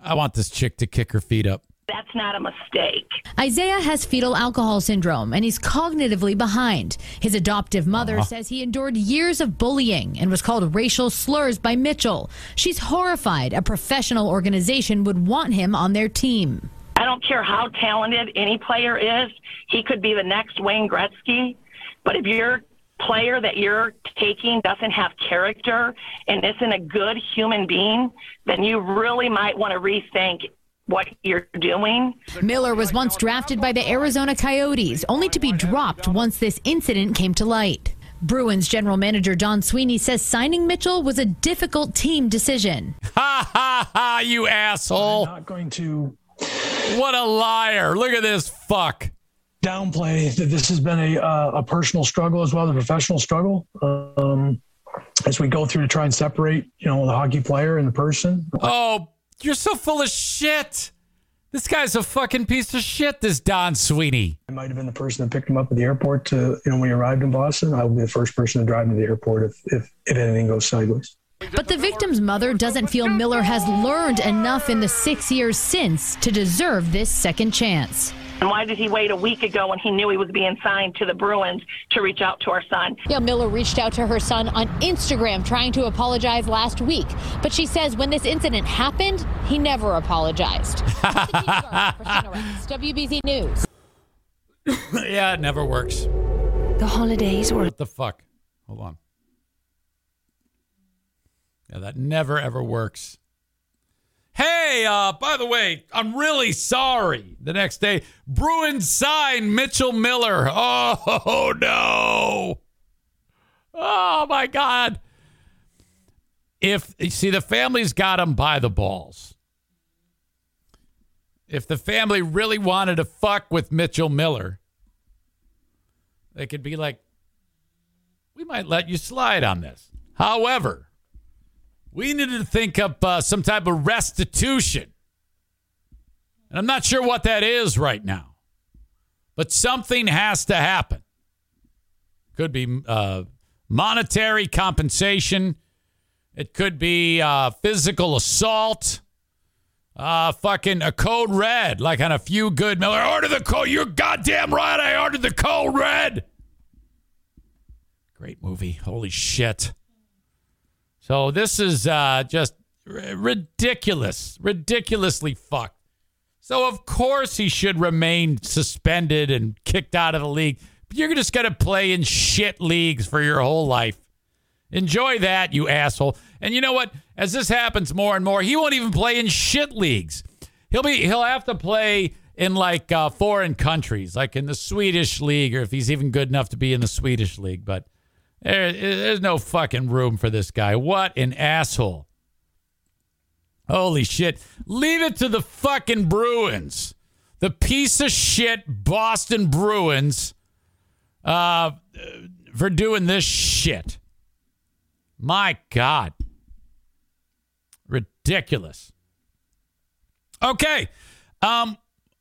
I want this chick to kick her feet up. That's not a mistake. Isaiah has fetal alcohol syndrome and he's cognitively behind. His adoptive mother uh-huh. says he endured years of bullying and was called racial slurs by Mitchell. She's horrified a professional organization would want him on their team. I don't care how talented any player is, he could be the next Wayne Gretzky. But if your player that you're taking doesn't have character and isn't a good human being, then you really might want to rethink what you're doing. Miller was once drafted by the Arizona Coyotes, only to be dropped once this incident came to light. Bruins general manager Don Sweeney says signing Mitchell was a difficult team decision. Ha ha ha! You asshole! I'm not going to What a liar! Look at this fuck. downplay that this has been a uh, a personal struggle as well as a professional struggle. Um, as we go through to try and separate, you know, the hockey player and the person. Oh, you're so full of shit. This guy's a fucking piece of shit. This Don Sweeney. I might have been the person that picked him up at the airport. To you know, when he arrived in Boston, I will be the first person to drive him to the airport if if, if anything goes sideways. But the victim's mother doesn't feel Miller has learned enough in the six years since to deserve this second chance. And why did he wait a week ago when he knew he was being signed to the Bruins to reach out to our son? Yeah, Miller reached out to her son on Instagram trying to apologize last week. But she says when this incident happened, he never apologized. Christina Rex, WBZ News. yeah, it never works. The holidays were What the fuck? Hold on. Yeah, that never ever works. Hey, uh, by the way, I'm really sorry. The next day, Bruins signed Mitchell Miller. Oh no. Oh my God. If you see the family's got him by the balls. If the family really wanted to fuck with Mitchell Miller, They could be like, we might let you slide on this. However, we needed to think up uh, some type of restitution. And I'm not sure what that is right now, but something has to happen. Could be uh, monetary compensation, it could be uh, physical assault. Uh, fucking a code red, like on a few good Miller. Order the code. You're goddamn right. I ordered the code red. Great movie. Holy shit. So this is uh, just r- ridiculous, ridiculously fucked. So of course he should remain suspended and kicked out of the league. But you're just gonna play in shit leagues for your whole life. Enjoy that, you asshole. And you know what? As this happens more and more, he won't even play in shit leagues. He'll be he'll have to play in like uh, foreign countries, like in the Swedish league, or if he's even good enough to be in the Swedish league. But there, there's no fucking room for this guy. What an asshole. Holy shit. Leave it to the fucking Bruins. The piece of shit Boston Bruins uh, for doing this shit. My God. Ridiculous. Okay. Um,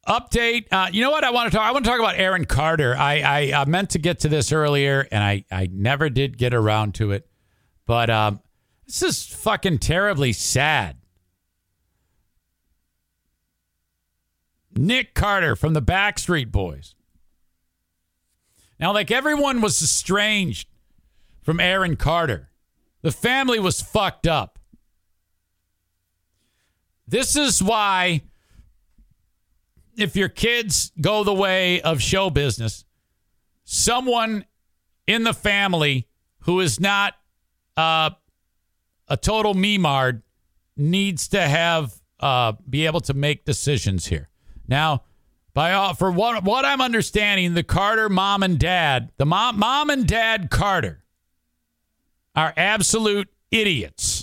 update. Uh, you know what I want to talk? I want to talk about Aaron Carter. I, I, I meant to get to this earlier, and I, I never did get around to it. But um, this is fucking terribly sad. Nick Carter from the Backstreet Boys. Now, like everyone was estranged from Aaron Carter, the family was fucked up. This is why, if your kids go the way of show business, someone in the family who is not uh, a total memard needs to have uh, be able to make decisions here. Now, by all, for what what I'm understanding, the Carter mom and dad, the mom mom and dad Carter, are absolute idiots.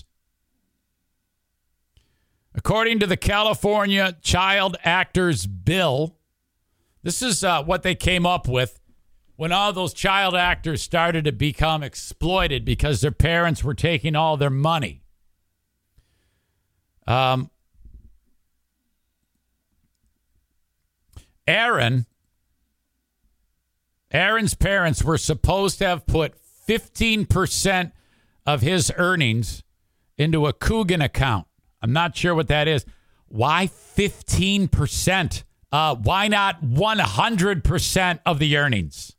According to the California Child Actors Bill, this is uh, what they came up with when all those child actors started to become exploited because their parents were taking all their money. Um, Aaron, Aaron's parents were supposed to have put 15% of his earnings into a Coogan account. I'm not sure what that is. Why 15%? Uh, why not 100% of the earnings?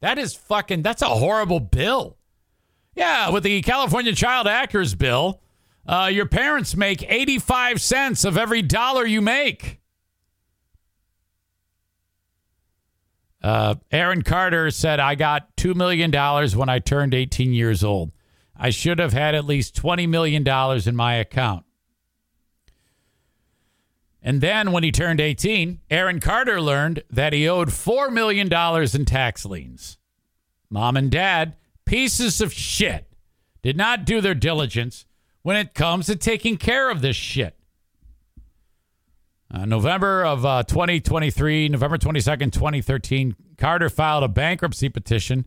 That is fucking, that's a horrible bill. Yeah, with the California Child Actors Bill, uh, your parents make 85 cents of every dollar you make. Uh, Aaron Carter said, I got $2 million when I turned 18 years old. I should have had at least $20 million in my account. And then when he turned 18, Aaron Carter learned that he owed $4 million in tax liens. Mom and dad, pieces of shit, did not do their diligence when it comes to taking care of this shit. Uh, November of uh, 2023, November 22nd, 2013, Carter filed a bankruptcy petition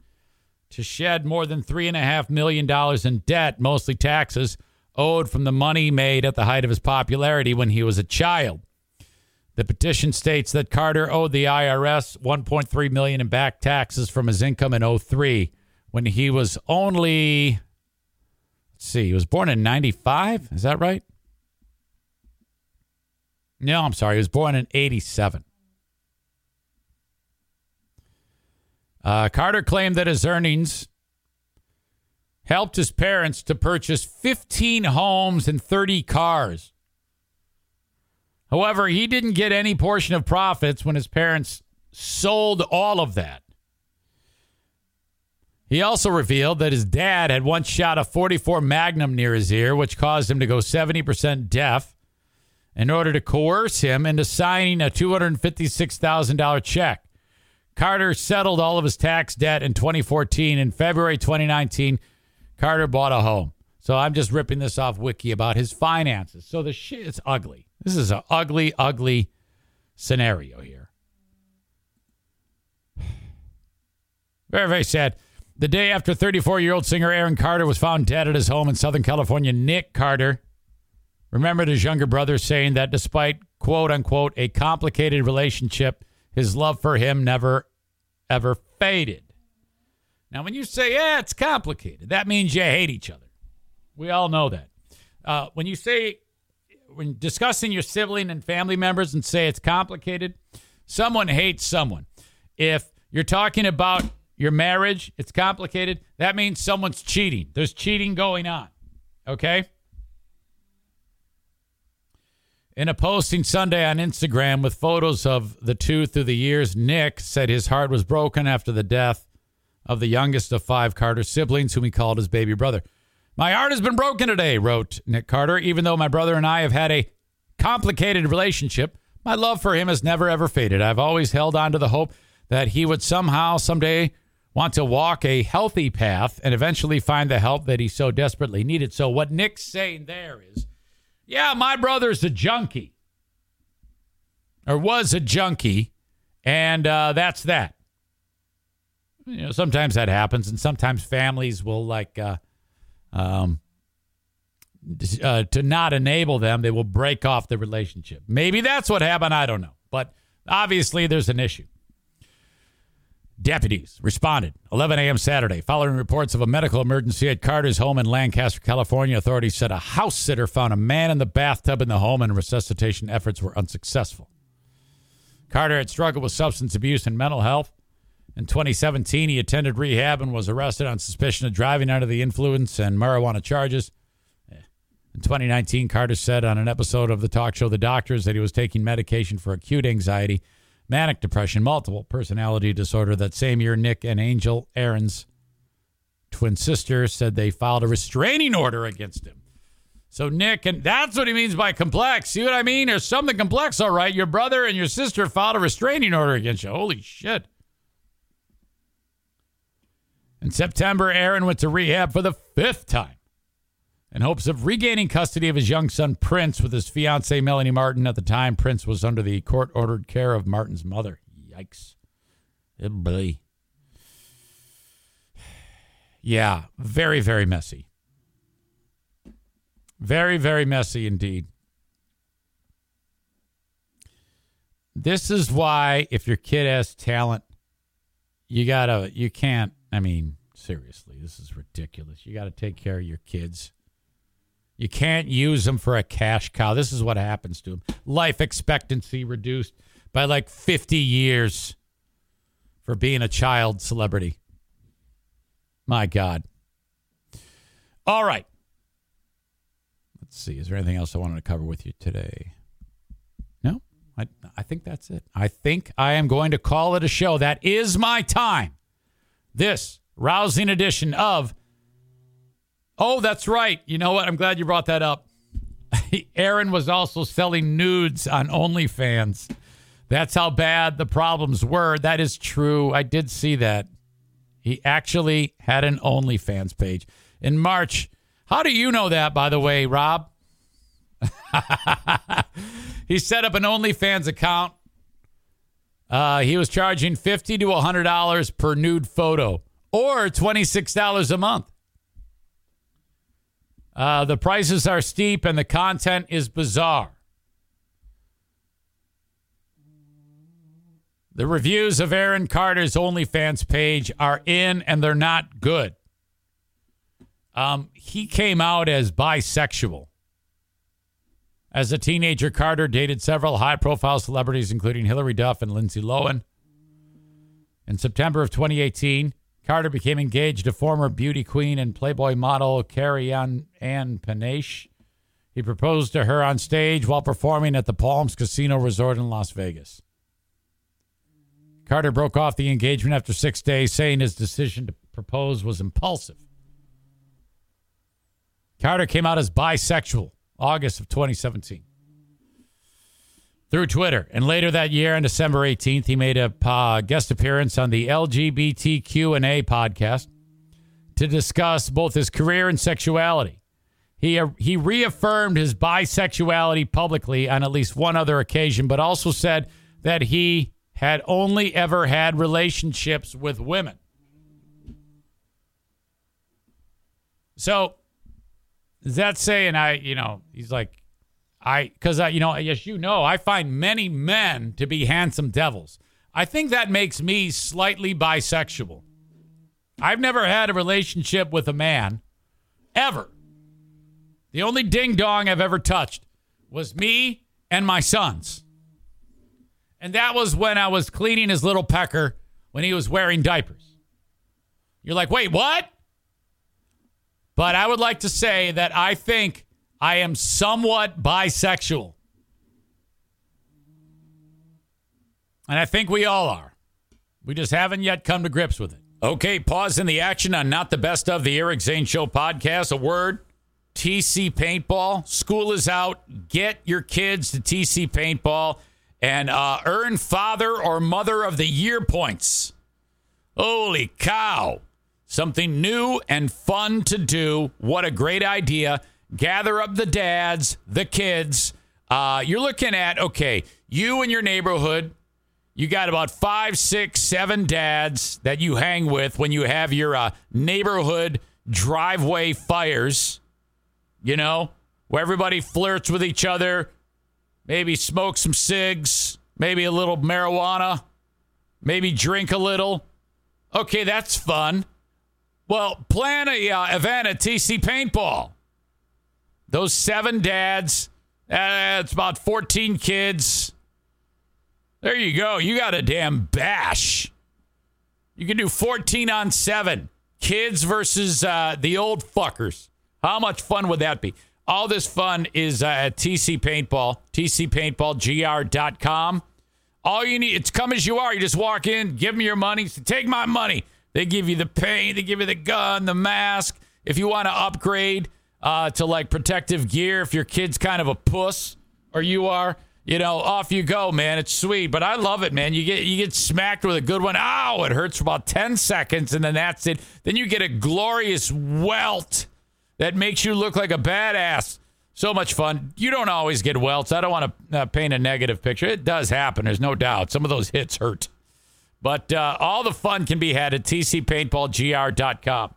to shed more than $3.5 million in debt, mostly taxes, owed from the money made at the height of his popularity when he was a child. The petition states that Carter owed the IRS 1.3 million in back taxes from his income in 03 when he was only let's see, he was born in 95, is that right? No, I'm sorry. He was born in 87. Uh, Carter claimed that his earnings helped his parents to purchase 15 homes and 30 cars. However, he didn't get any portion of profits when his parents sold all of that. He also revealed that his dad had once shot a 44 Magnum near his ear, which caused him to go 70% deaf in order to coerce him into signing a $256,000 check. Carter settled all of his tax debt in 2014. In February 2019, Carter bought a home. So I'm just ripping this off Wiki about his finances. So the shit is ugly. This is an ugly, ugly scenario here. Very, very sad. The day after 34 year old singer Aaron Carter was found dead at his home in Southern California, Nick Carter remembered his younger brother saying that despite quote unquote a complicated relationship, his love for him never ever faded. Now, when you say, yeah, it's complicated, that means you hate each other. We all know that. Uh, when you say, when discussing your sibling and family members and say it's complicated, someone hates someone. If you're talking about your marriage, it's complicated, that means someone's cheating. There's cheating going on. Okay? In a posting Sunday on Instagram with photos of the two through the years, Nick said his heart was broken after the death of the youngest of five Carter siblings, whom he called his baby brother. My heart has been broken today, wrote Nick Carter. Even though my brother and I have had a complicated relationship, my love for him has never ever faded. I've always held on to the hope that he would somehow, someday, want to walk a healthy path and eventually find the help that he so desperately needed. So, what Nick's saying there is yeah, my brother's a junkie or was a junkie, and uh, that's that. You know, sometimes that happens, and sometimes families will like, uh, um, uh, to not enable them, they will break off the relationship. Maybe that's what happened. I don't know, but obviously there's an issue. Deputies responded 11 a.m. Saturday following reports of a medical emergency at Carter's home in Lancaster, California. Authorities said a house sitter found a man in the bathtub in the home and resuscitation efforts were unsuccessful. Carter had struggled with substance abuse and mental health. In 2017, he attended rehab and was arrested on suspicion of driving under the influence and marijuana charges. In 2019, Carter said on an episode of the talk show The Doctors that he was taking medication for acute anxiety manic depression, multiple personality disorder. That same year, Nick and Angel Aaron's twin sister said they filed a restraining order against him. So Nick, and that's what he means by complex. See what I mean? There's something complex, all right. Your brother and your sister filed a restraining order against you. Holy shit. In September, Aaron went to rehab for the fifth time in hopes of regaining custody of his young son Prince with his fiancee Melanie Martin. At the time, Prince was under the court ordered care of Martin's mother. Yikes. Boy. Yeah, very, very messy. Very, very messy indeed. This is why, if your kid has talent, you gotta, you can't, I mean, seriously, this is ridiculous. You gotta take care of your kids you can't use them for a cash cow. This is what happens to them. Life expectancy reduced by like 50 years for being a child celebrity. My God. All right. Let's see. Is there anything else I wanted to cover with you today? No, I, I think that's it. I think I am going to call it a show. That is my time. This rousing edition of Oh, that's right. You know what? I'm glad you brought that up. Aaron was also selling nudes on OnlyFans. That's how bad the problems were. That is true. I did see that. He actually had an OnlyFans page in March. How do you know that, by the way, Rob? he set up an OnlyFans account. Uh, he was charging fifty to hundred dollars per nude photo, or twenty six dollars a month. Uh, the prices are steep and the content is bizarre. The reviews of Aaron Carter's OnlyFans page are in and they're not good. Um, he came out as bisexual. As a teenager, Carter dated several high profile celebrities, including Hilary Duff and Lindsay Lohan. In September of 2018, Carter became engaged to former beauty queen and Playboy model Kari Ann, Ann Peniche. He proposed to her on stage while performing at the Palms Casino Resort in Las Vegas. Carter broke off the engagement after six days, saying his decision to propose was impulsive. Carter came out as bisexual August of 2017 through Twitter. And later that year, on December 18th, he made a uh, guest appearance on the LGBTQ&A podcast to discuss both his career and sexuality. He, uh, he reaffirmed his bisexuality publicly on at least one other occasion, but also said that he had only ever had relationships with women. So, is that saying I, you know, he's like, I, because you know, yes, you know, I find many men to be handsome devils. I think that makes me slightly bisexual. I've never had a relationship with a man ever. The only ding dong I've ever touched was me and my sons. And that was when I was cleaning his little pecker when he was wearing diapers. You're like, wait, what? But I would like to say that I think I am somewhat bisexual. And I think we all are. We just haven't yet come to grips with it. Okay, pause in the action on Not the Best of the Eric Zane Show podcast. A word TC Paintball. School is out. Get your kids to TC Paintball and uh, earn Father or Mother of the Year points. Holy cow. Something new and fun to do. What a great idea. Gather up the dads, the kids. Uh, you're looking at, okay, you in your neighborhood, you got about five, six, seven dads that you hang with when you have your uh, neighborhood driveway fires, you know, where everybody flirts with each other, maybe smoke some cigs, maybe a little marijuana, maybe drink a little. Okay, that's fun. Well, plan a uh, event at TC Paintball. Those seven dads, uh, it's about 14 kids. There you go. You got a damn bash. You can do 14 on 7. Kids versus uh, the old fuckers. How much fun would that be? All this fun is uh, at TC Paintball, tcpaintballgr.com. All you need, it's come as you are. You just walk in, give them your money, take my money. They give you the paint, they give you the gun, the mask. If you want to upgrade uh, to like protective gear, if your kid's kind of a puss or you are, you know, off you go, man. It's sweet, but I love it, man. You get you get smacked with a good one. Ow! It hurts for about ten seconds, and then that's it. Then you get a glorious welt that makes you look like a badass. So much fun. You don't always get welts. I don't want to uh, paint a negative picture. It does happen. There's no doubt. Some of those hits hurt. But uh, all the fun can be had at tcpaintballgr.com.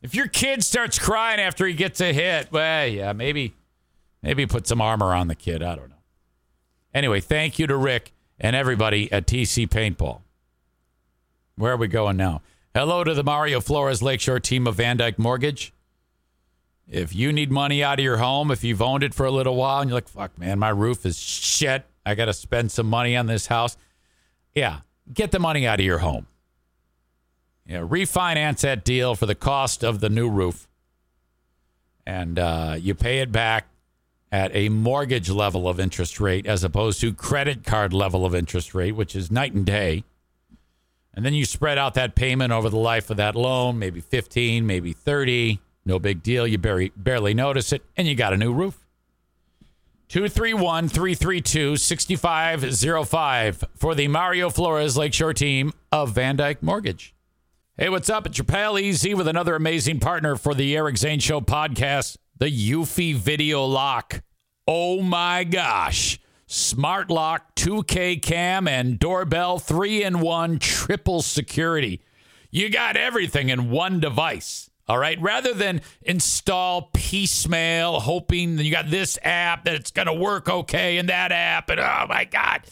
If your kid starts crying after he gets a hit, well, yeah, maybe, maybe put some armor on the kid. I don't know. Anyway, thank you to Rick and everybody at TC Paintball. Where are we going now? Hello to the Mario Flores Lakeshore team of VanDyk Mortgage. If you need money out of your home, if you've owned it for a little while and you're like, fuck, man, my roof is shit. I got to spend some money on this house. Yeah, get the money out of your home. Yeah, refinance that deal for the cost of the new roof. And uh, you pay it back at a mortgage level of interest rate as opposed to credit card level of interest rate, which is night and day. And then you spread out that payment over the life of that loan, maybe 15, maybe 30. No big deal. You barely, barely notice it, and you got a new roof. 231 332 6505 for the Mario Flores Lakeshore team of VanDyk Mortgage. Hey, what's up? It's your pal Easy with another amazing partner for the Eric Zane Show podcast, the Eufy Video Lock. Oh my gosh. Smart Lock, 2K cam, and doorbell 3 in 1 triple security. You got everything in one device. All right. Rather than install piecemeal, hoping that you got this app that it's going to work okay and that app, and oh my God.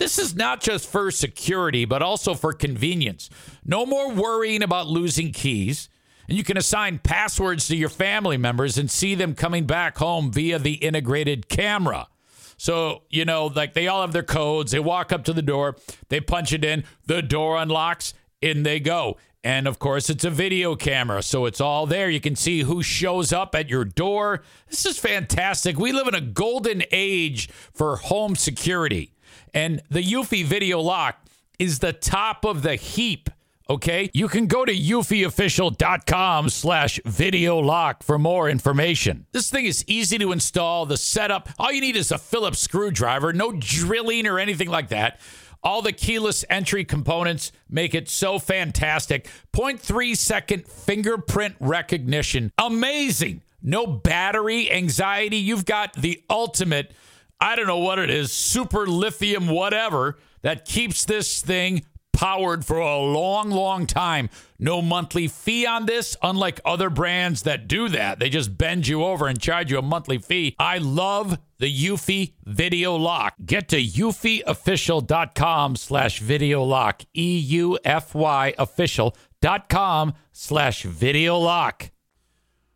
This is not just for security, but also for convenience. No more worrying about losing keys. And you can assign passwords to your family members and see them coming back home via the integrated camera. So, you know, like they all have their codes. They walk up to the door, they punch it in, the door unlocks, in they go. And of course, it's a video camera, so it's all there. You can see who shows up at your door. This is fantastic. We live in a golden age for home security. And the Eufy Video Lock is the top of the heap. Okay, you can go to eufyofficial.com slash video lock for more information. This thing is easy to install. The setup, all you need is a Phillips screwdriver, no drilling or anything like that. All the keyless entry components make it so fantastic. 0.3 second fingerprint recognition. Amazing. No battery anxiety. You've got the ultimate, I don't know what it is, super lithium, whatever, that keeps this thing powered for a long, long time. No monthly fee on this, unlike other brands that do that. They just bend you over and charge you a monthly fee. I love the Eufy Video Lock. Get to eufyofficial.com slash video lock. E-U-F-Y official.com slash video lock.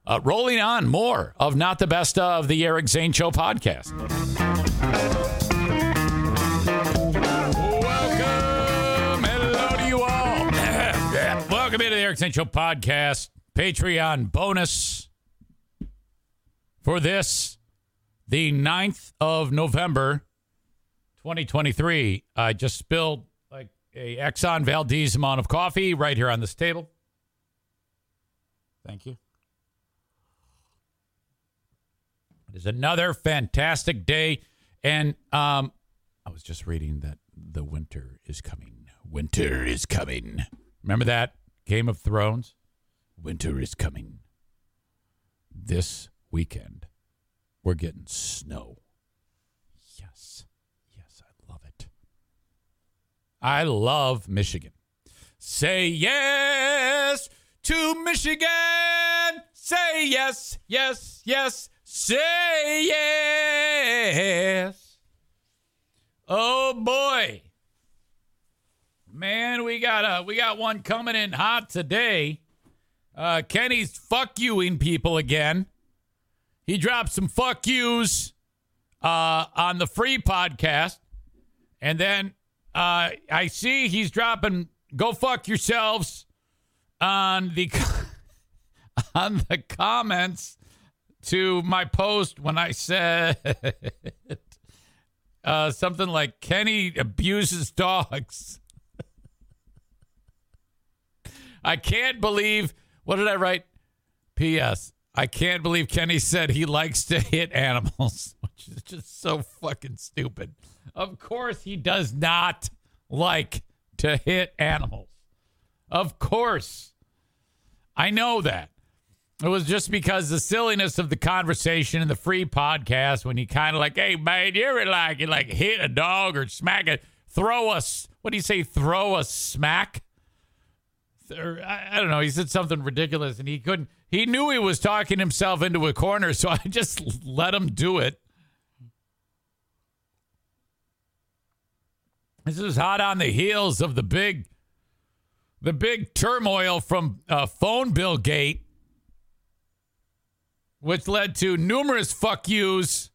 Uh, rolling on more of Not the Best of the Eric Zane Show podcast. Welcome. Hello to you all. Welcome into the Eric Zane Show podcast, Patreon bonus for this, the 9th of November, 2023. I just spilled like a Exxon Valdez amount of coffee right here on this table. Thank you. It is another fantastic day. And um, I was just reading that the winter is coming. Winter is coming. Remember that? Game of Thrones? Winter is coming. This weekend, we're getting snow. Yes. Yes, I love it. I love Michigan. Say yes to Michigan. Say yes, yes, yes. Say yes. Oh boy. Man, we got a we got one coming in hot today. Uh Kenny's fuck youing people again. He dropped some fuck yous uh on the free podcast. And then uh I see he's dropping go fuck yourselves on the on the comments to my post when I said uh, something like Kenny abuses dogs. I can't believe what did I write? P.S. I can't believe Kenny said he likes to hit animals, which is just so fucking stupid. Of course, he does not like to hit animals. Of course. I know that. It was just because the silliness of the conversation in the free podcast when you kind of like, hey, man, you're like, you like hit a dog or smack it, throw us, what do you say, throw a smack? Or, I, I don't know. He said something ridiculous and he couldn't, he knew he was talking himself into a corner, so I just let him do it. This is hot on the heels of the big, the big turmoil from uh, phone bill gate which led to numerous fuck yous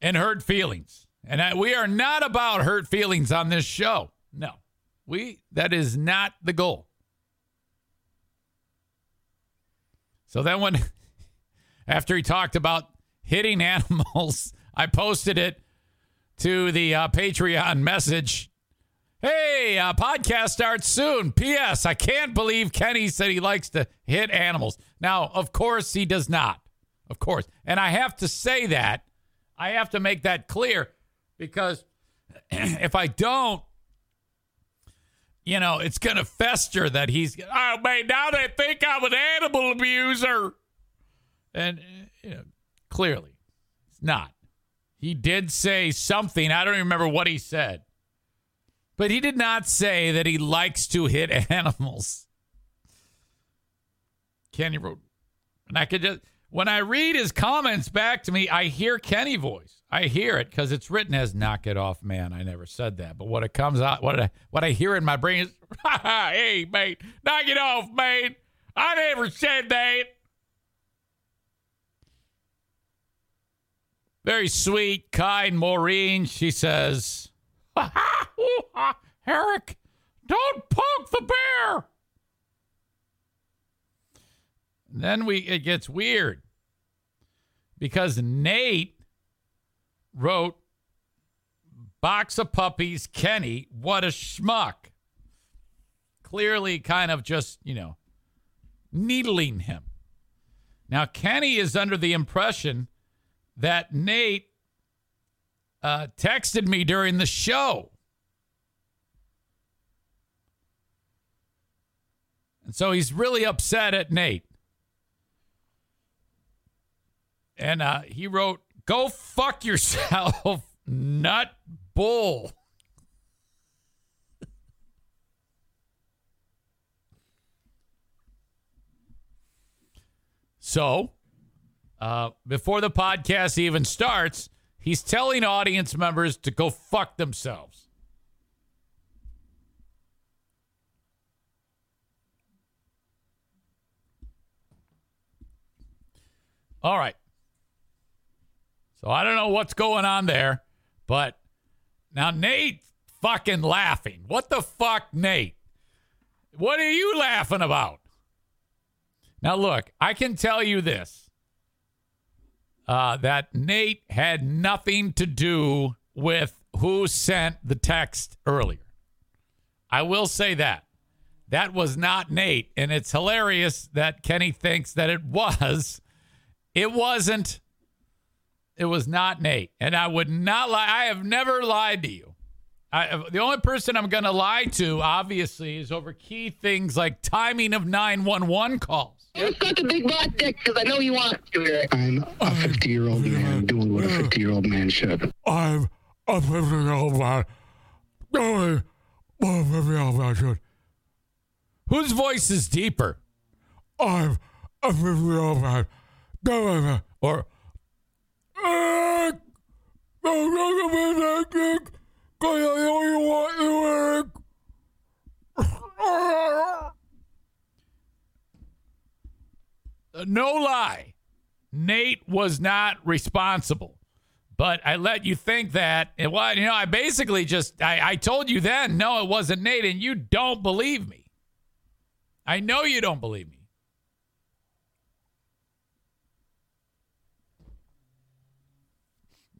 and hurt feelings. And I, we are not about hurt feelings on this show. No, we that is not the goal. So then, when after he talked about hitting animals, I posted it to the uh, Patreon message. Hey, uh, podcast starts soon. P.S. I can't believe Kenny said he likes to hit animals. Now, of course, he does not. Of course. And I have to say that. I have to make that clear because if I don't, you know, it's going to fester that he's, oh, man, now they think I'm an animal abuser. And, you know, clearly, it's not. He did say something. I don't even remember what he said. But he did not say that he likes to hit animals. Kenny wrote, and I could just, when I read his comments back to me, I hear Kenny voice. I hear it because it's written as "knock it off, man." I never said that, but what it comes out, what I, what I hear in my brain is, "Hey, mate, knock it off, mate." I never said that. Very sweet, kind Maureen. She says, "Eric, don't poke the bear." Then we it gets weird because Nate wrote box of puppies Kenny what a schmuck. Clearly kind of just you know needling him. Now Kenny is under the impression that Nate uh, texted me during the show. And so he's really upset at Nate And uh, he wrote, Go fuck yourself, nut bull. so, uh, before the podcast even starts, he's telling audience members to go fuck themselves. All right. So I don't know what's going on there, but now Nate fucking laughing. What the fuck, Nate? What are you laughing about? Now, look, I can tell you this uh, that Nate had nothing to do with who sent the text earlier. I will say that. That was not Nate. And it's hilarious that Kenny thinks that it was. It wasn't. It was not Nate. And I would not lie. I have never lied to you. I, the only person I'm going to lie to, obviously, is over key things like timing of 911 calls. You've got the big butt dick because I know you want to, Eric. I'm a 50 year old man doing what a 50 year old man should. I'm a 50 year old man doing what a 50 year old man should. Whose voice is deeper? I'm a 50 year old man doing Or Eric! Don't at me that dick, because I want Eric. No lie, Nate was not responsible. But I let you think that. And what, you know, I basically just, I, I told you then, no, it wasn't Nate, and you don't believe me. I know you don't believe me.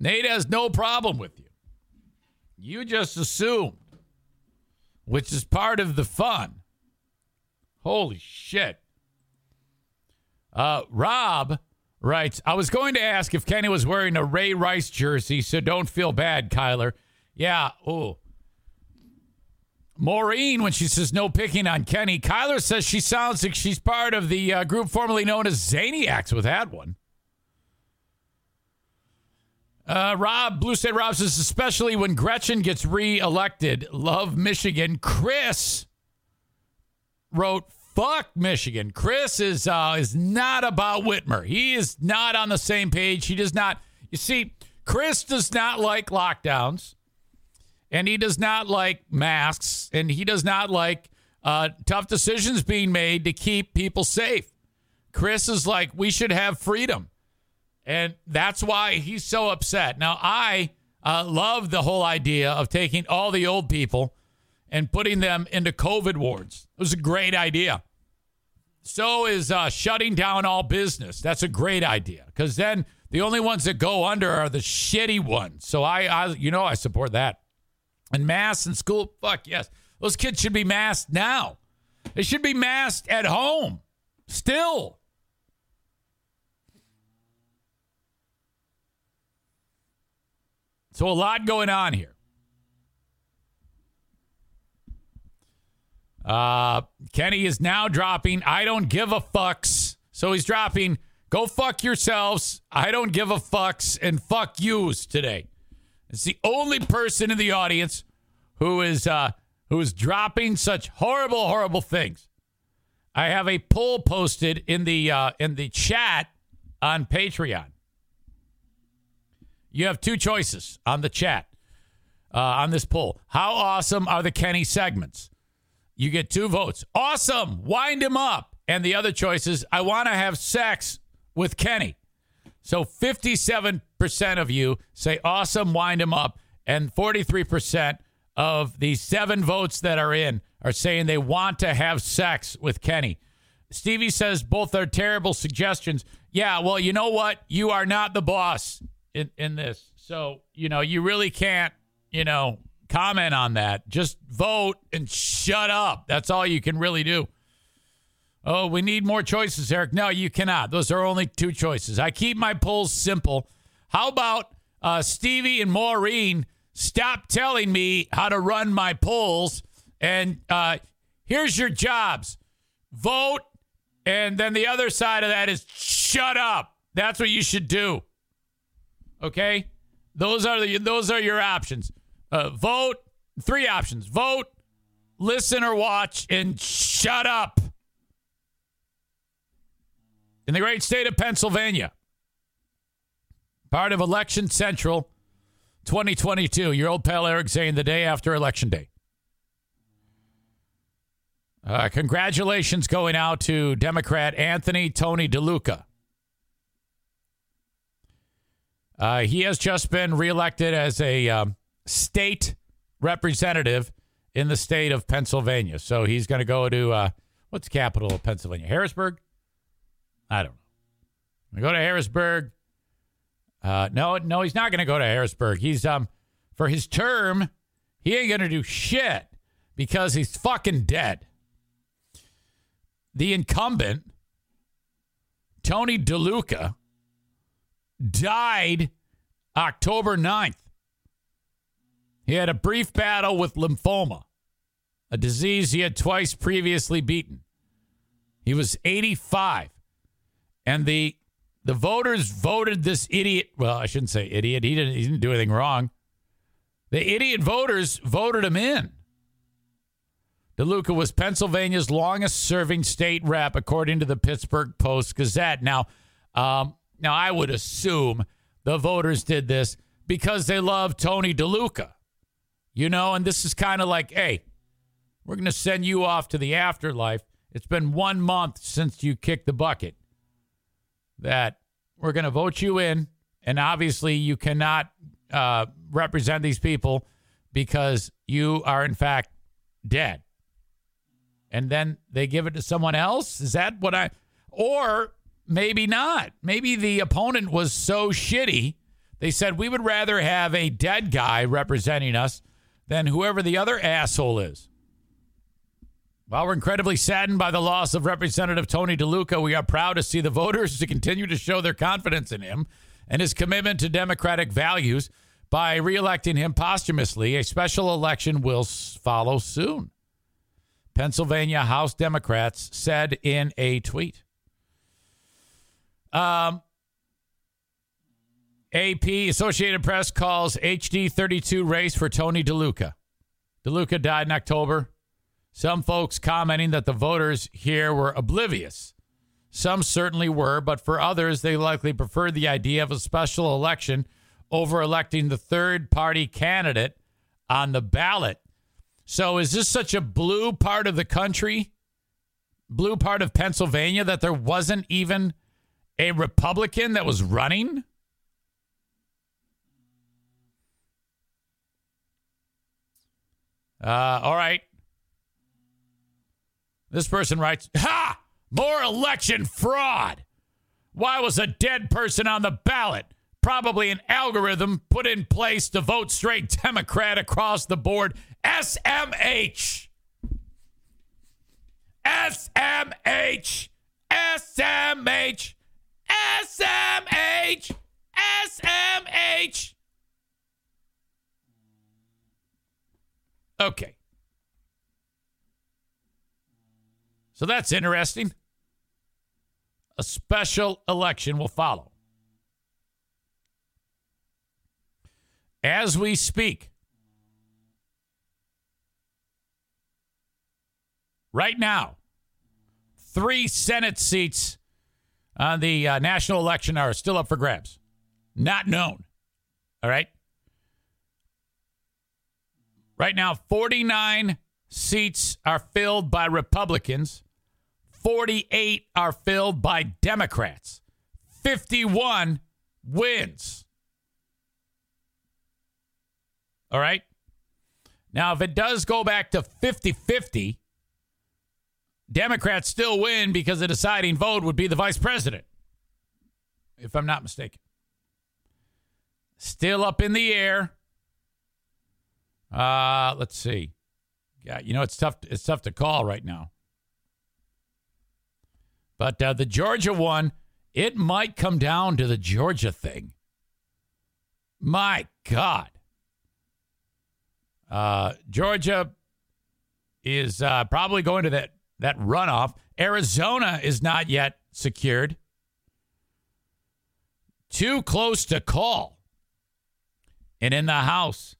Nate has no problem with you. You just assumed, which is part of the fun. Holy shit. Uh, Rob writes, I was going to ask if Kenny was wearing a Ray Rice jersey, so don't feel bad, Kyler. Yeah, oh. Maureen, when she says no picking on Kenny, Kyler says she sounds like she's part of the uh, group formerly known as Zaniacs with that one. Uh, Rob, Blue State Rob says, especially when Gretchen gets reelected, love Michigan. Chris wrote, fuck Michigan. Chris is uh, is not about Whitmer. He is not on the same page. He does not. You see, Chris does not like lockdowns, and he does not like masks, and he does not like uh, tough decisions being made to keep people safe. Chris is like, we should have freedom. And that's why he's so upset. Now, I uh, love the whole idea of taking all the old people and putting them into COVID wards. It was a great idea. So is uh, shutting down all business. That's a great idea because then the only ones that go under are the shitty ones. So I, I, you know, I support that. And masks in school, fuck yes. Those kids should be masked now. They should be masked at home still. So a lot going on here. Uh, Kenny is now dropping I don't give a fucks. So he's dropping go fuck yourselves. I don't give a fucks and fuck yous today. It's the only person in the audience who is uh who is dropping such horrible horrible things. I have a poll posted in the uh in the chat on Patreon. You have two choices on the chat uh, on this poll. How awesome are the Kenny segments? You get two votes. Awesome. Wind him up. And the other choice is I want to have sex with Kenny. So 57% of you say awesome, wind him up. And 43% of the seven votes that are in are saying they want to have sex with Kenny. Stevie says both are terrible suggestions. Yeah, well, you know what? You are not the boss in, in this. So, you know, you really can't, you know, comment on that. Just vote and shut up. That's all you can really do. Oh, we need more choices, Eric. No, you cannot. Those are only two choices. I keep my polls simple. How about uh, Stevie and Maureen stop telling me how to run my polls? And uh, here's your jobs vote. And then the other side of that is shut up. That's what you should do. Okay, those are the those are your options. Uh, vote. Three options: vote, listen or watch, and shut up. in the great state of Pennsylvania, part of Election Central 2022. Your old pal Eric Zane, the day after Election Day. Uh, congratulations going out to Democrat Anthony Tony DeLuca. Uh, he has just been reelected as a um, state representative in the state of Pennsylvania. So he's going to go to uh, what's the capital of Pennsylvania? Harrisburg? I don't know. Go to Harrisburg. Uh, no, no, he's not going to go to Harrisburg. He's um for his term, he ain't going to do shit because he's fucking dead. The incumbent, Tony DeLuca, died October 9th. He had a brief battle with lymphoma, a disease he had twice previously beaten. He was 85. And the the voters voted this idiot. Well, I shouldn't say idiot. He didn't. He didn't do anything wrong. The idiot voters voted him in. DeLuca was Pennsylvania's longest-serving state rep, according to the Pittsburgh Post Gazette. Now, um, now I would assume the voters did this because they love Tony DeLuca, you know. And this is kind of like, hey, we're going to send you off to the afterlife. It's been one month since you kicked the bucket that we're going to vote you in, and obviously you cannot uh, represent these people because you are in fact dead. And then they give it to someone else. Is that what I? Or maybe not. Maybe the opponent was so shitty. They said we would rather have a dead guy representing us than whoever the other asshole is. While we're incredibly saddened by the loss of Representative Tony DeLuca, we are proud to see the voters to continue to show their confidence in him and his commitment to democratic values by reelecting him posthumously. A special election will follow soon. Pennsylvania House Democrats said in a tweet. Um, AP Associated Press calls HD 32 race for Tony DeLuca. DeLuca died in October. Some folks commenting that the voters here were oblivious. Some certainly were, but for others, they likely preferred the idea of a special election over electing the third party candidate on the ballot. So, is this such a blue part of the country, blue part of Pennsylvania, that there wasn't even a Republican that was running? Uh, all right. This person writes, Ha! More election fraud. Why was a dead person on the ballot? Probably an algorithm put in place to vote straight Democrat across the board. SMH. SMH. SMH. SMH. SMH. Okay. So that's interesting. A special election will follow. As we speak, right now, three Senate seats on the uh, national election are still up for grabs. Not known. All right. Right now, 49 seats are filled by Republicans, 48 are filled by Democrats, 51 wins. All right. Now, if it does go back to 50 50, Democrats still win because the deciding vote would be the vice president, if I'm not mistaken. Still up in the air. Uh, let's see. Yeah, you know it's tough. It's tough to call right now. But uh, the Georgia one, it might come down to the Georgia thing. My God, uh, Georgia is uh, probably going to that that runoff. Arizona is not yet secured. Too close to call. And in the House,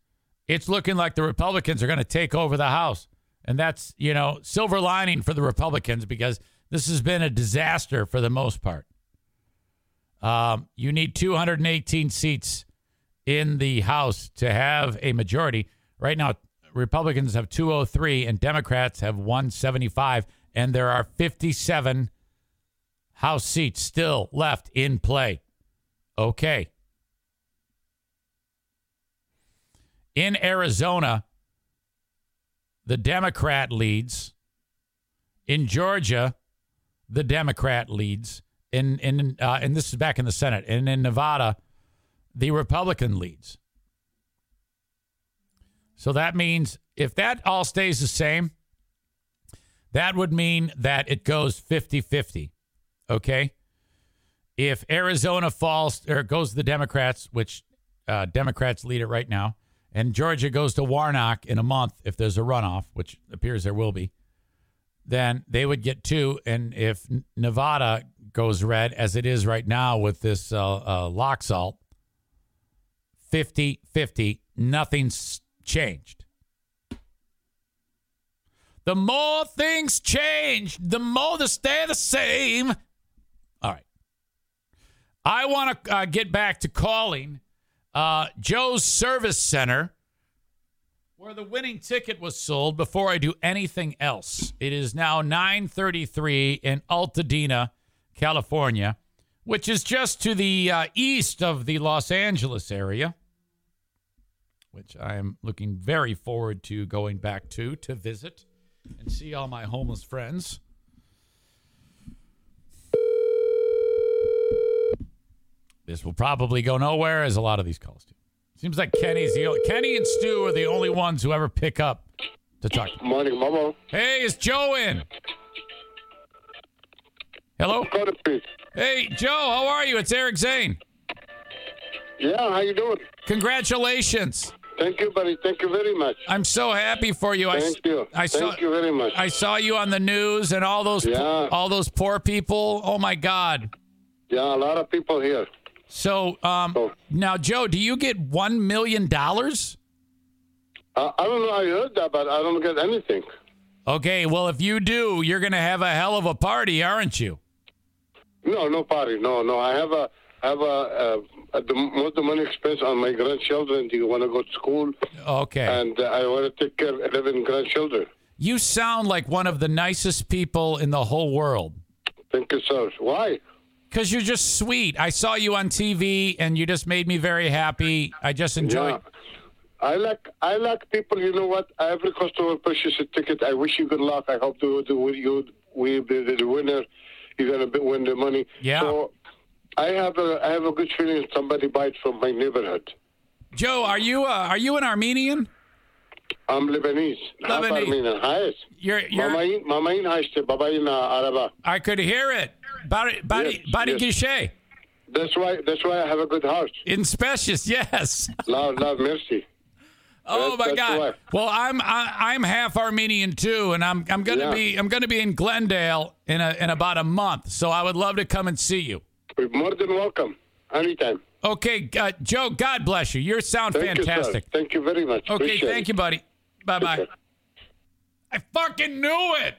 it's looking like the Republicans are going to take over the House. And that's, you know, silver lining for the Republicans because this has been a disaster for the most part. Um, you need 218 seats in the House to have a majority. Right now, Republicans have 203 and Democrats have 175, and there are 57 House seats still left in play. Okay. In Arizona, the Democrat leads. In Georgia, the Democrat leads. In in uh, and this is back in the Senate. And in Nevada, the Republican leads. So that means if that all stays the same, that would mean that it goes 50-50. Okay? If Arizona falls or goes to the Democrats, which uh, Democrats lead it right now, and Georgia goes to Warnock in a month if there's a runoff, which appears there will be, then they would get two. And if Nevada goes red, as it is right now with this uh, uh, Laxalt, 50 50, nothing's changed. The more things change, the more they stay the same. All right. I want to uh, get back to calling uh, Joe's Service Center, where the winning ticket was sold before I do anything else. It is now 9:33 in Altadena, California, which is just to the uh, east of the Los Angeles area, which I am looking very forward to going back to to visit and see all my homeless friends. This will probably go nowhere, as a lot of these calls do. Seems like Kenny's the only, Kenny and Stu are the only ones who ever pick up to talk. Morning, Momo. Hey, is Joe in? Hello. Hey, Joe. How are you? It's Eric Zane. Yeah, how you doing? Congratulations. Thank you, buddy. Thank you very much. I'm so happy for you. I, Thank you. I saw, Thank you very much. I saw you on the news and all those Yeah. all those poor people. Oh my God. Yeah, a lot of people here. So, um, now, Joe, do you get one million dollars? Uh, I don't know. I heard that, but I don't get anything. Okay, well, if you do, you're going to have a hell of a party, aren't you? No, no party. No, no. I have a I have a uh, uh, the most of the money spent on my grandchildren. Do you want to go to school, Okay. and uh, I want to take care of eleven grandchildren. you sound like one of the nicest people in the whole world. Thank you, sir. Why? Because you're just sweet. I saw you on TV, and you just made me very happy. I just enjoyed. Yeah. I like I like people. You know what? Every customer purchases a ticket. I wish you good luck. I hope to, to you we be the winner. You're gonna win the money. Yeah. So I have a I have a good feeling somebody buys from my neighborhood. Joe, are you uh, are you an Armenian? I'm Lebanese. half Lebanese. Armenian. Hayes. You're you're. Mamain Mamain Haiste Babain Araba. I could hear it. Bari Bari Yes, Bari yes. Guichet. That's why that's why I have a good heart. In specious, yes. Love, love, mercy. Oh That's- my that's God! why. Well, I'm I, I'm half Armenian too, and I'm I'm gonna Yeah. be I'm gonna be in Glendale in a in about a month. So I would love to come and see you. You're more than welcome. Anytime. Okay, uh, Joe. God bless you. You sound Thank you, fantastic. Thank you very much. Okay, Appreciate thank it. you, buddy. Bye bye. I fucking knew it.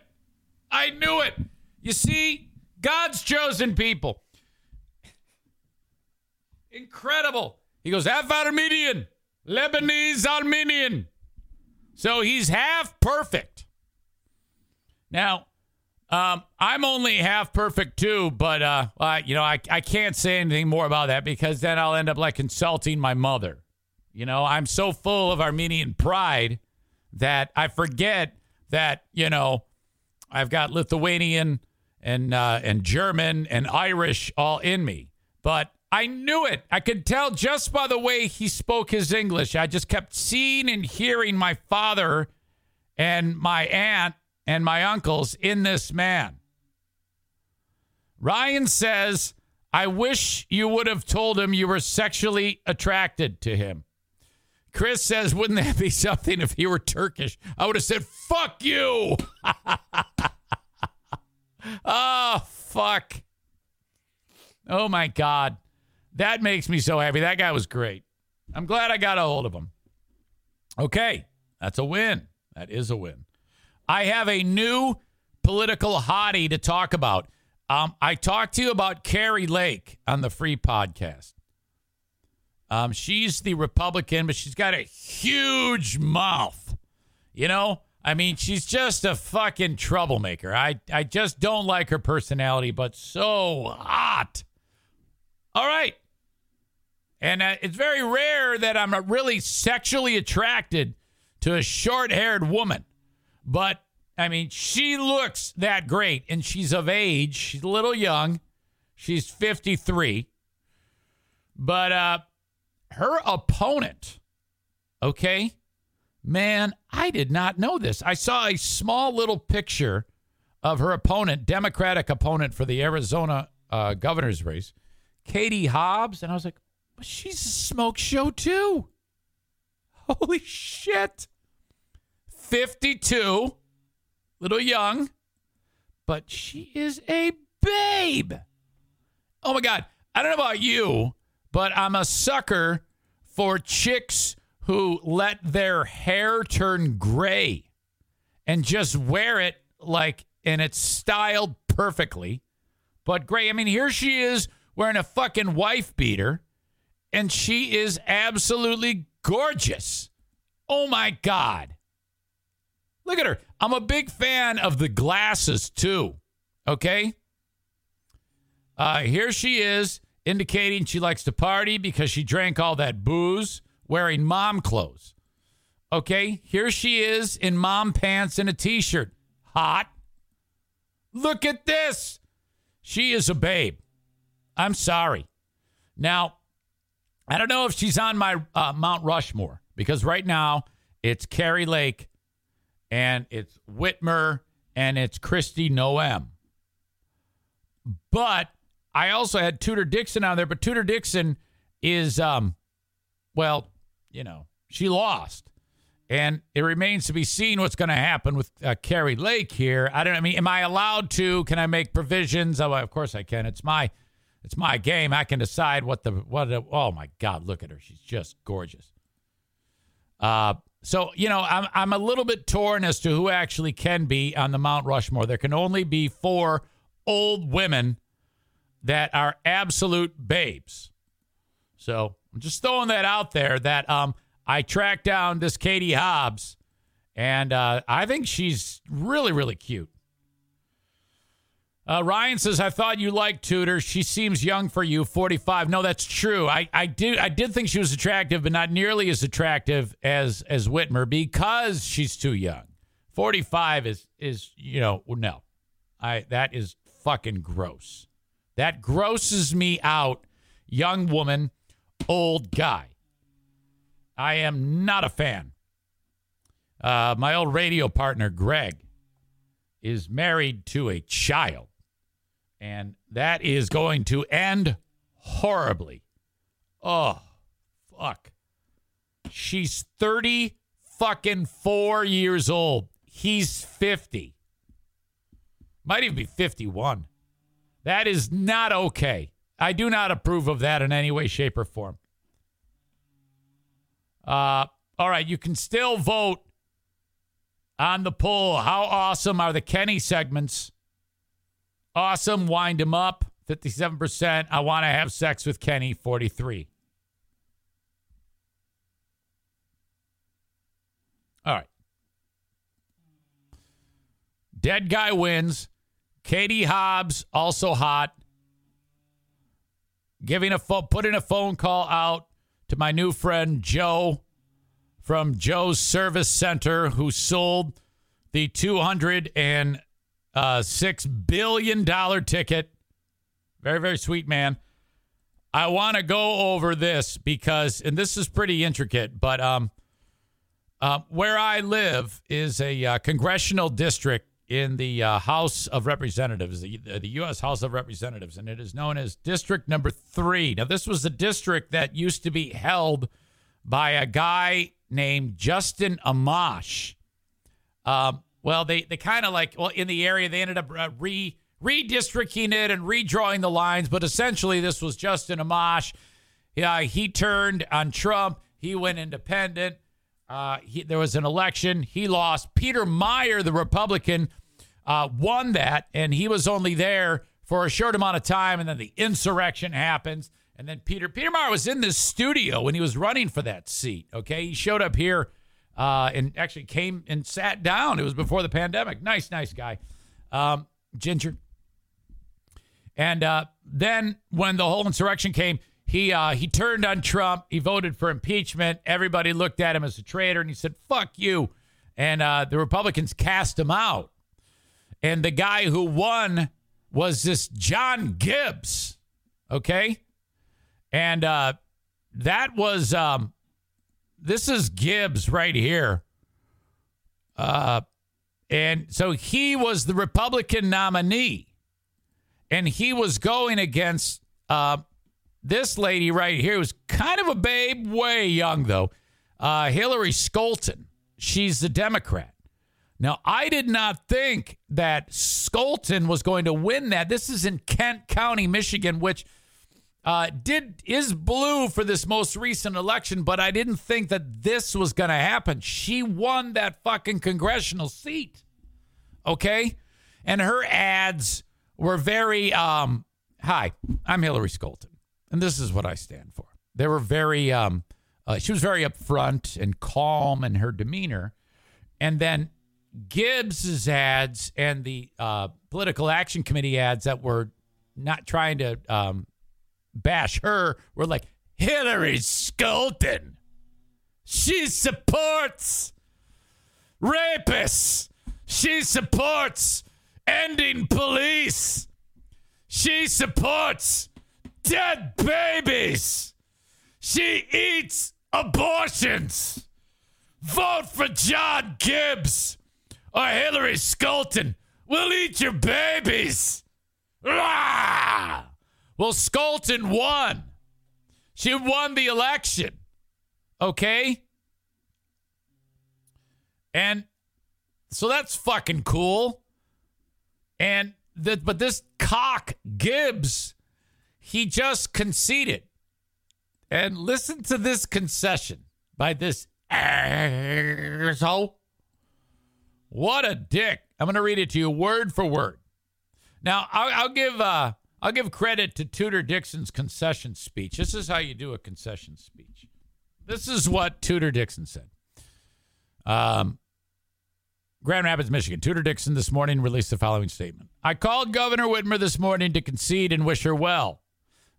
I knew it. You see, God's chosen people. Incredible. He goes half Armenian, Lebanese Armenian. So he's half perfect. Now, um, I'm only half perfect too, but uh, you know, I, I can't say anything more about that because then I'll end up like insulting my mother. You know, I'm so full of Armenian pride that I forget that you know I've got Lithuanian and uh, and German and Irish all in me. But I knew it. I could tell just by the way he spoke his English. I just kept seeing and hearing my father and my aunt and my uncles in this man. Ryan says, I wish you would have told him you were sexually attracted to him. Chris says, wouldn't that be something if he were Turkish? I would have said, fuck you. oh, fuck. Oh, my God. That makes me so happy. That guy was great. I'm glad I got a hold of him. Okay. That's a win. That is a win. I have a new political hottie to talk about. Um, I talked to you about Kari Lake on the free podcast. Um, she's the Republican, but she's got a huge mouth. You know, I mean, she's just a fucking troublemaker. I, I just don't like her personality, but so hot. All right. And uh, it's very rare that I'm really sexually attracted to a short haired woman. But, I mean, she looks that great and she's of age. She's a little young. She's 53. But uh, her opponent, okay, man, I did not know this. I saw a small little picture of her opponent, Democratic opponent for the Arizona uh, governor's race, Katie Hobbs. And I was like, she's a smoke show too. Holy shit. 52, little young, but she is a babe. Oh my God. I don't know about you, but I'm a sucker for chicks who let their hair turn gray and just wear it like, and it's styled perfectly, but gray. I mean, here she is wearing a fucking wife beater, and she is absolutely gorgeous. Oh my God. Look at her. I'm a big fan of the glasses too. Okay. Uh, here she is indicating she likes to party because she drank all that booze wearing mom clothes. Okay. Here she is in mom pants and a t shirt. Hot. Look at this. She is a babe. I'm sorry. Now, I don't know if she's on my uh, Mount Rushmore because right now it's Kari Lake and it's Whitmer and it's Kristi Noem. But I also had Tudor Dixon on there, but Tudor Dixon is, um, well, you know, she lost. And it remains to be seen what's going to happen with uh, Kari Lake here. I don't. I mean, am I allowed to? Can I make provisions? Oh, of course I can. It's my, it's my game. I can decide what the what. The, oh my God, look at her. She's just gorgeous. Uh, so you know, I'm I'm a little bit torn as to who actually can be on the Mount Rushmore. There can only be four old women that are absolute babes. So I'm just throwing that out there. That um, I tracked down this Katie Hobbs, and uh, I think she's really really cute. Uh, Ryan says, "I thought you liked Tudor. She seems young for you, 45." No, that's true. I, I did I did think she was attractive, but not nearly as attractive as as Whitmer because she's too young. 45 is is you know no, I that is fucking gross. That grosses me out. Young woman, old guy. I am not a fan. Uh, my old radio partner Greg is married to a child and that is going to end horribly. Oh, fuck. She's 30 fucking 4 years old. He's 50. Might even be 51. That is not okay. I do not approve of that in any way, shape, or form. Uh, all right, you can still vote on the poll. How awesome are the Kenny segments? Awesome. Wind him up. 57%. I want to have sex with Kenny. 43. All right. Dead guy wins. Katie Hobbs also hot. Giving a phone, putting a phone call out to my new friend Joe from Joe's Service Center, who sold the 200 and uh, six billion dollar ticket. Very, very sweet man. I want to go over this because, and this is pretty intricate, but um, uh, where I live is a uh, congressional district in the uh, House of Representatives, the, the U.S. House of Representatives, and it is known as District Number Three. Now, this was the district that used to be held by a guy named Justin Amash. Um, well, they they kind of like well in the area they ended up uh, re redistricting it and redrawing the lines, but essentially this was Justin Amash. Yeah, he turned on Trump. He went independent. Uh, he, there was an election. He lost. Peter Meijer, the Republican, uh, won that, and he was only there for a short amount of time, and then the insurrection happens. And then Peter Peter Meijer was in this studio when he was running for that seat. Okay, he showed up here uh, and actually came and sat down. It was before the pandemic. Nice, nice guy, um, Ginger. And uh, then when the whole insurrection came, he uh, he turned on Trump. He voted for impeachment. Everybody looked at him as a traitor, and he said, "Fuck you." And uh, the Republicans cast him out. And the guy who won was this John Gibbs. Okay, and uh, that was um, this is Gibbs right here. Uh, and so he was the Republican nominee and he was going against uh, this lady right here, who's kind of a babe, way young though, uh, Hillary Scholten. She's the Democrat. Now, I did not think that Scholten was going to win that. This is in Kent County, Michigan, which uh, did is blue for this most recent election, but I didn't think that this was going to happen. She won that fucking congressional seat. Okay, and her ads were very um hi i'm hillary scholten and this is what i stand for they were very um uh, she was very upfront and calm in her demeanor and then gibbs's ads and the uh, political action committee ads that were not trying to um, bash her We're like hillary scholten she supports rapists she supports ending police. She supports dead babies. She eats abortions. Vote for John Gibbs or Hillary Scholten. We'll eat your babies. Rah! Well, Scholten won. She won the election. Okay? And so that's fucking cool. And the, but this cock Gibbs, he just conceded. And listen to this concession by this asshole. What a dick! I'm going to read it to you word for word. Now I'll, I'll give uh, I'll give credit to Tudor Dixon's concession speech. This is how you do a concession speech. This is what Tudor Dixon said. Um, Grand Rapids, Michigan. Tudor Dixon this morning released the following statement I called Governor Whitmer this morning to concede and wish her well.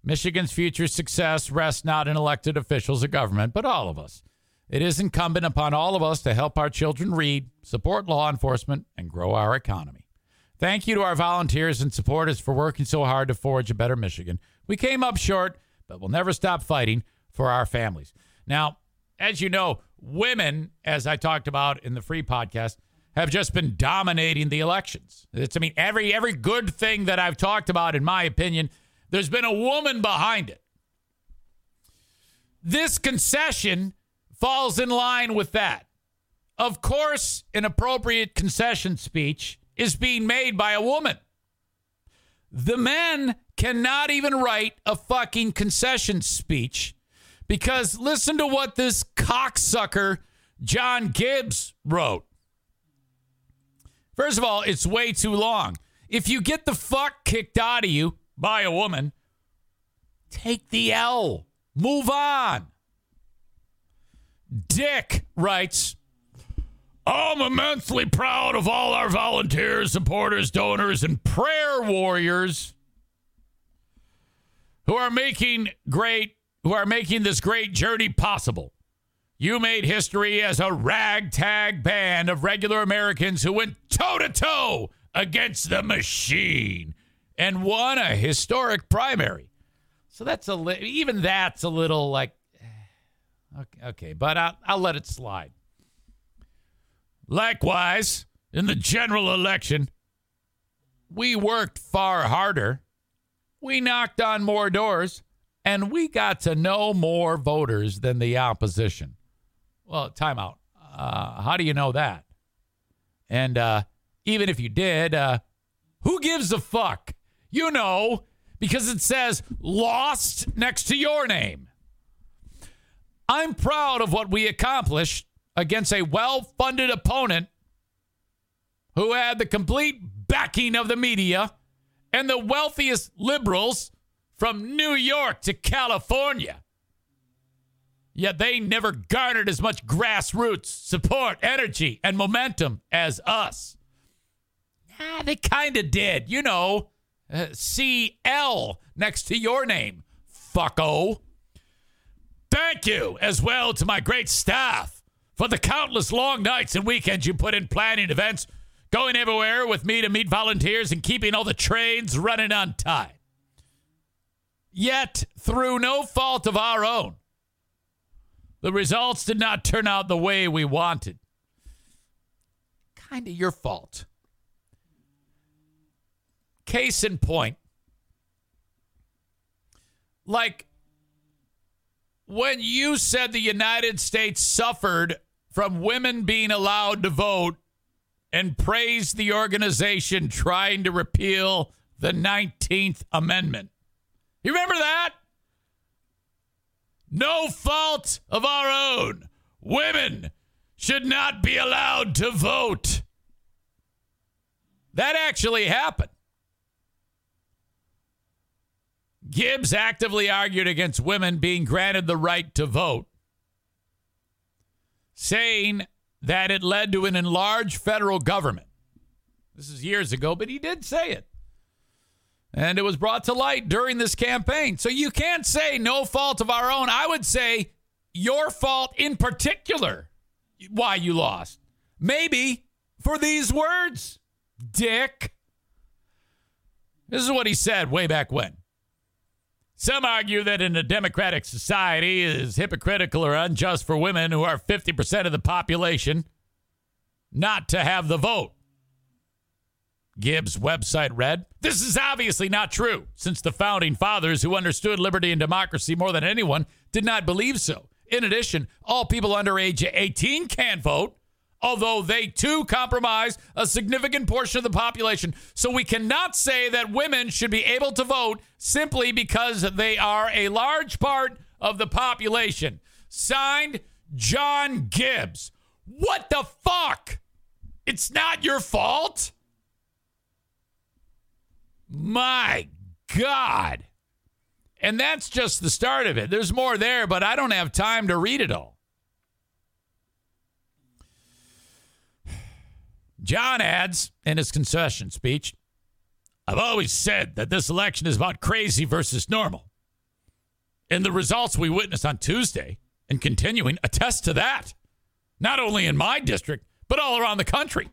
Michigan's future success rests not in elected officials or government, but all of us. It is incumbent upon all of us to help our children read, support law enforcement, and grow our economy. Thank you to our volunteers and supporters for working so hard to forge a better Michigan. We came up short, but we'll never stop fighting for our families. Now, as you know, women, as I talked about in the free podcast, have just been dominating the elections. It's, I mean, every every good thing that I've talked about, in my opinion, there's been a woman behind it. This concession falls in line with that. Of course, an appropriate concession speech is being made by a woman. The men cannot even write a fucking concession speech because listen to what this cocksucker John Gibbs wrote. First of all, it's way too long. If you get the fuck kicked out of you by a woman, take the L. Move on. Dick writes, I'm immensely proud of all our volunteers, supporters, donors, and prayer warriors who are making great who are making this great journey possible. You made history as a ragtag band of regular Americans who went toe to toe against the machine and won a historic primary. So that's a li- even that's a little like eh, okay, okay but I'll, I'll let it slide. Likewise, in the general election, we worked far harder. We knocked on more doors and we got to know more voters than the opposition. Well, timeout. Uh, how do you know that? And uh, even if you did, uh, who gives a fuck? You know, because it says lost next to your name. I'm proud of what we accomplished against a well funded opponent who had the complete backing of the media and the wealthiest liberals from New York to California. Yet they never garnered as much grassroots support, energy, and momentum as us. Ah, they kind of did. You know, uh, CL next to your name, fucko. Thank you as well to my great staff for the countless long nights and weekends you put in planning events, going everywhere with me to meet volunteers, and keeping all the trains running on time. Yet, through no fault of our own, the results did not turn out the way we wanted. Kind of your fault. Case in point, like when you said the United States suffered from women being allowed to vote and praised the organization trying to repeal the 19th Amendment. You remember that? No fault of our own. Women should not be allowed to vote. That actually happened. Gibbs actively argued against women being granted the right to vote, saying that it led to an enlarged federal government. This is years ago, but he did say it. And it was brought to light during this campaign. So you can't say no fault of our own. I would say your fault in particular why you lost. Maybe for these words, dick. This is what he said way back when. Some argue that in a democratic society it is hypocritical or unjust for women who are 50% of the population not to have the vote. Gibbs' website read, This is obviously not true, since the founding fathers who understood liberty and democracy more than anyone did not believe so. In addition, all people under age 18 can vote, although they too compromise a significant portion of the population. So we cannot say that women should be able to vote simply because they are a large part of the population. Signed, John Gibbs. What the fuck? It's not your fault? My God. And that's just the start of it. There's more there, but I don't have time to read it all. John adds in his concession speech I've always said that this election is about crazy versus normal. And the results we witnessed on Tuesday and continuing attest to that. Not only in my district, but all around the country.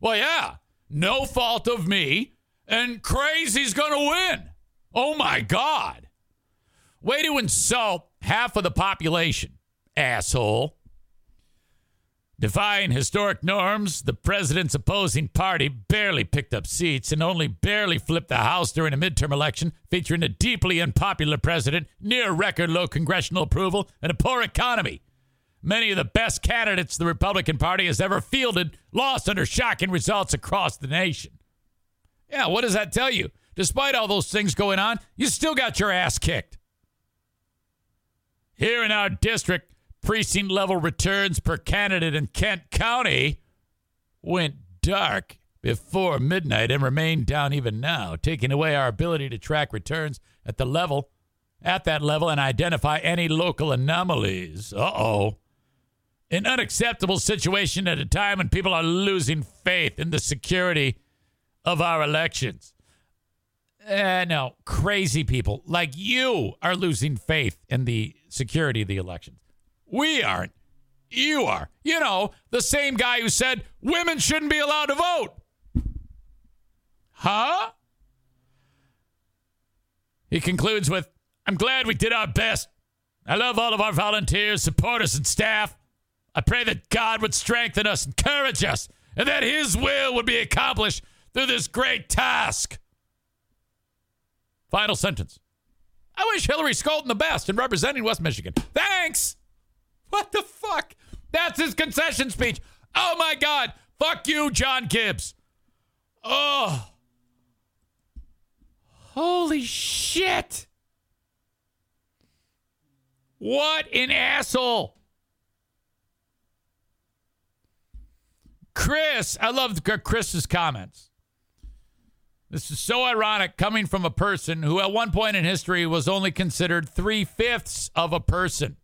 Well, yeah, no fault of me, and crazy's going to win. Oh my God. Way to insult half of the population, asshole. Defying historic norms, the president's opposing party barely picked up seats and only barely flipped the House during a midterm election featuring a deeply unpopular president, near record low congressional approval, and a poor economy. Many of the best candidates the Republican Party has ever fielded lost under shocking results across the nation. Yeah, what does that tell you? Despite all those things going on, you still got your ass kicked. Here in our district, precinct level returns per candidate in Kent County went dark before midnight and remain down even now, taking away our ability to track returns at the level at that level and identify any local anomalies. Uh-oh. An unacceptable situation at a time when people are losing faith in the security of our elections. Uh, no, crazy people like you are losing faith in the security of the elections. We aren't. You are. You know, the same guy who said women shouldn't be allowed to vote. Huh? He concludes with I'm glad we did our best. I love all of our volunteers, supporters, and staff. I pray that God would strengthen us, encourage us, and that His will would be accomplished through this great task. Final sentence. I wish Hillary Scholten the best in representing West Michigan. Thanks. What the fuck? That's his concession speech. Oh my God. Fuck you, John Gibbs. Oh. Holy shit. What an asshole. Chris, I love Chris's comments. This is so ironic coming from a person who, at one point in history, was only considered three fifths of a person.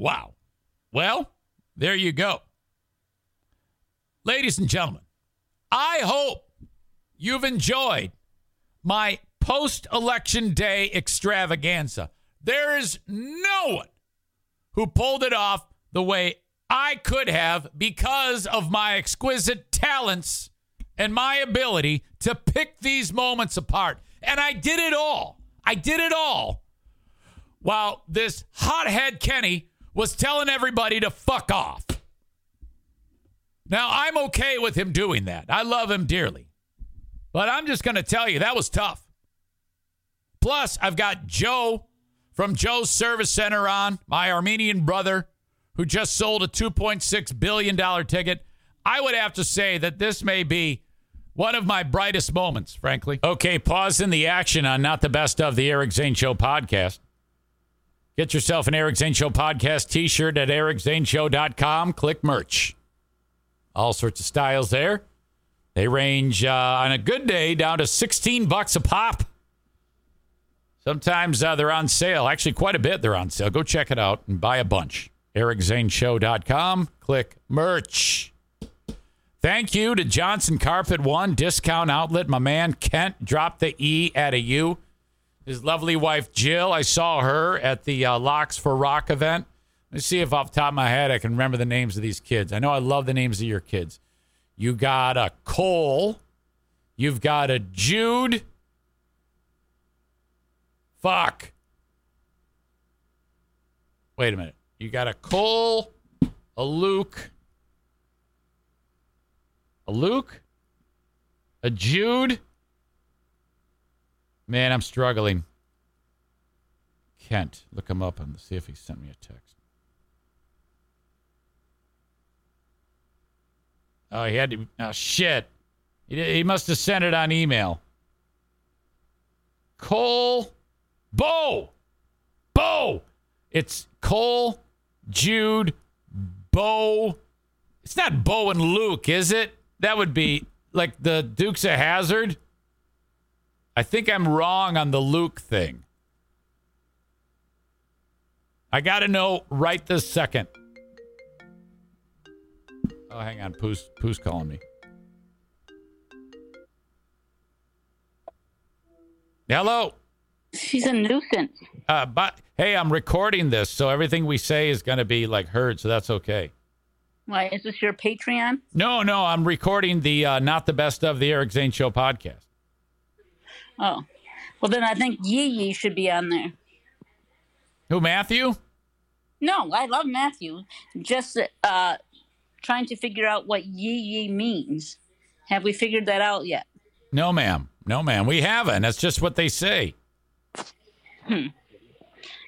Wow. Well, there you go. Ladies and gentlemen, I hope you've enjoyed my post election day extravaganza. There is no one who pulled it off the way I could have because of my exquisite talents and my ability to pick these moments apart. And I did it all. I did it all while this hothead Kenny was telling everybody to fuck off. Now, I'm okay with him doing that. I love him dearly. But I'm just going to tell you, that was tough. Plus, I've got Joe from Joe's Service Center on, my Armenian brother, who just sold a $2.6 billion ticket. I would have to say that this may be one of my brightest moments, frankly. Okay, pause in the action on Not the Best of the Eric Zane Show podcast. Get yourself an Eric Zane Show podcast t shirt at ericzaneshow.com. Click merch. All sorts of styles there. They range uh, on a good day down to 16 bucks a pop. Sometimes uh, they're on sale. Actually, quite a bit they're on sale. Go check it out and buy a bunch. EricZaneShow.com. Click merch. Thank you to Johnson Carpet One Discount Outlet. My man Kent dropped the E at a U. His lovely wife Jill. I saw her at the uh, Locks for Rock event. Let's see if off the top of my head I can remember the names of these kids. I know I love the names of your kids. You got a Cole. You've got a Jude. Fuck. Wait a minute. You got a Cole, a Luke, a Luke, a Jude. Man, I'm struggling. Kent, look him up and see if he sent me a text. Oh, he had to. Oh, shit. He, he must have sent it on email. Cole, Bo, Bo. It's Cole, Jude, Bo. It's not Bo and Luke, is it? That would be like the Dukes of Hazzard. I think I'm wrong on the Luke thing. I got to know right this second. Oh, hang on. Pooh's, Pooh's calling me. Hello. She's a nuisance. Uh, but hey, I'm recording this, so everything we say is going to be like heard, so that's okay. Why is this your Patreon? No, no, I'm recording the uh, not the best of the Eric Zane Show podcast. Oh, well then I think Yee Yee should be on there. Who, Matthew? No, I love Matthew. Just uh, trying to figure out what Yee Yee means. Have we figured that out yet? No, ma'am. No, ma'am. We haven't. That's just what they say. Hmm.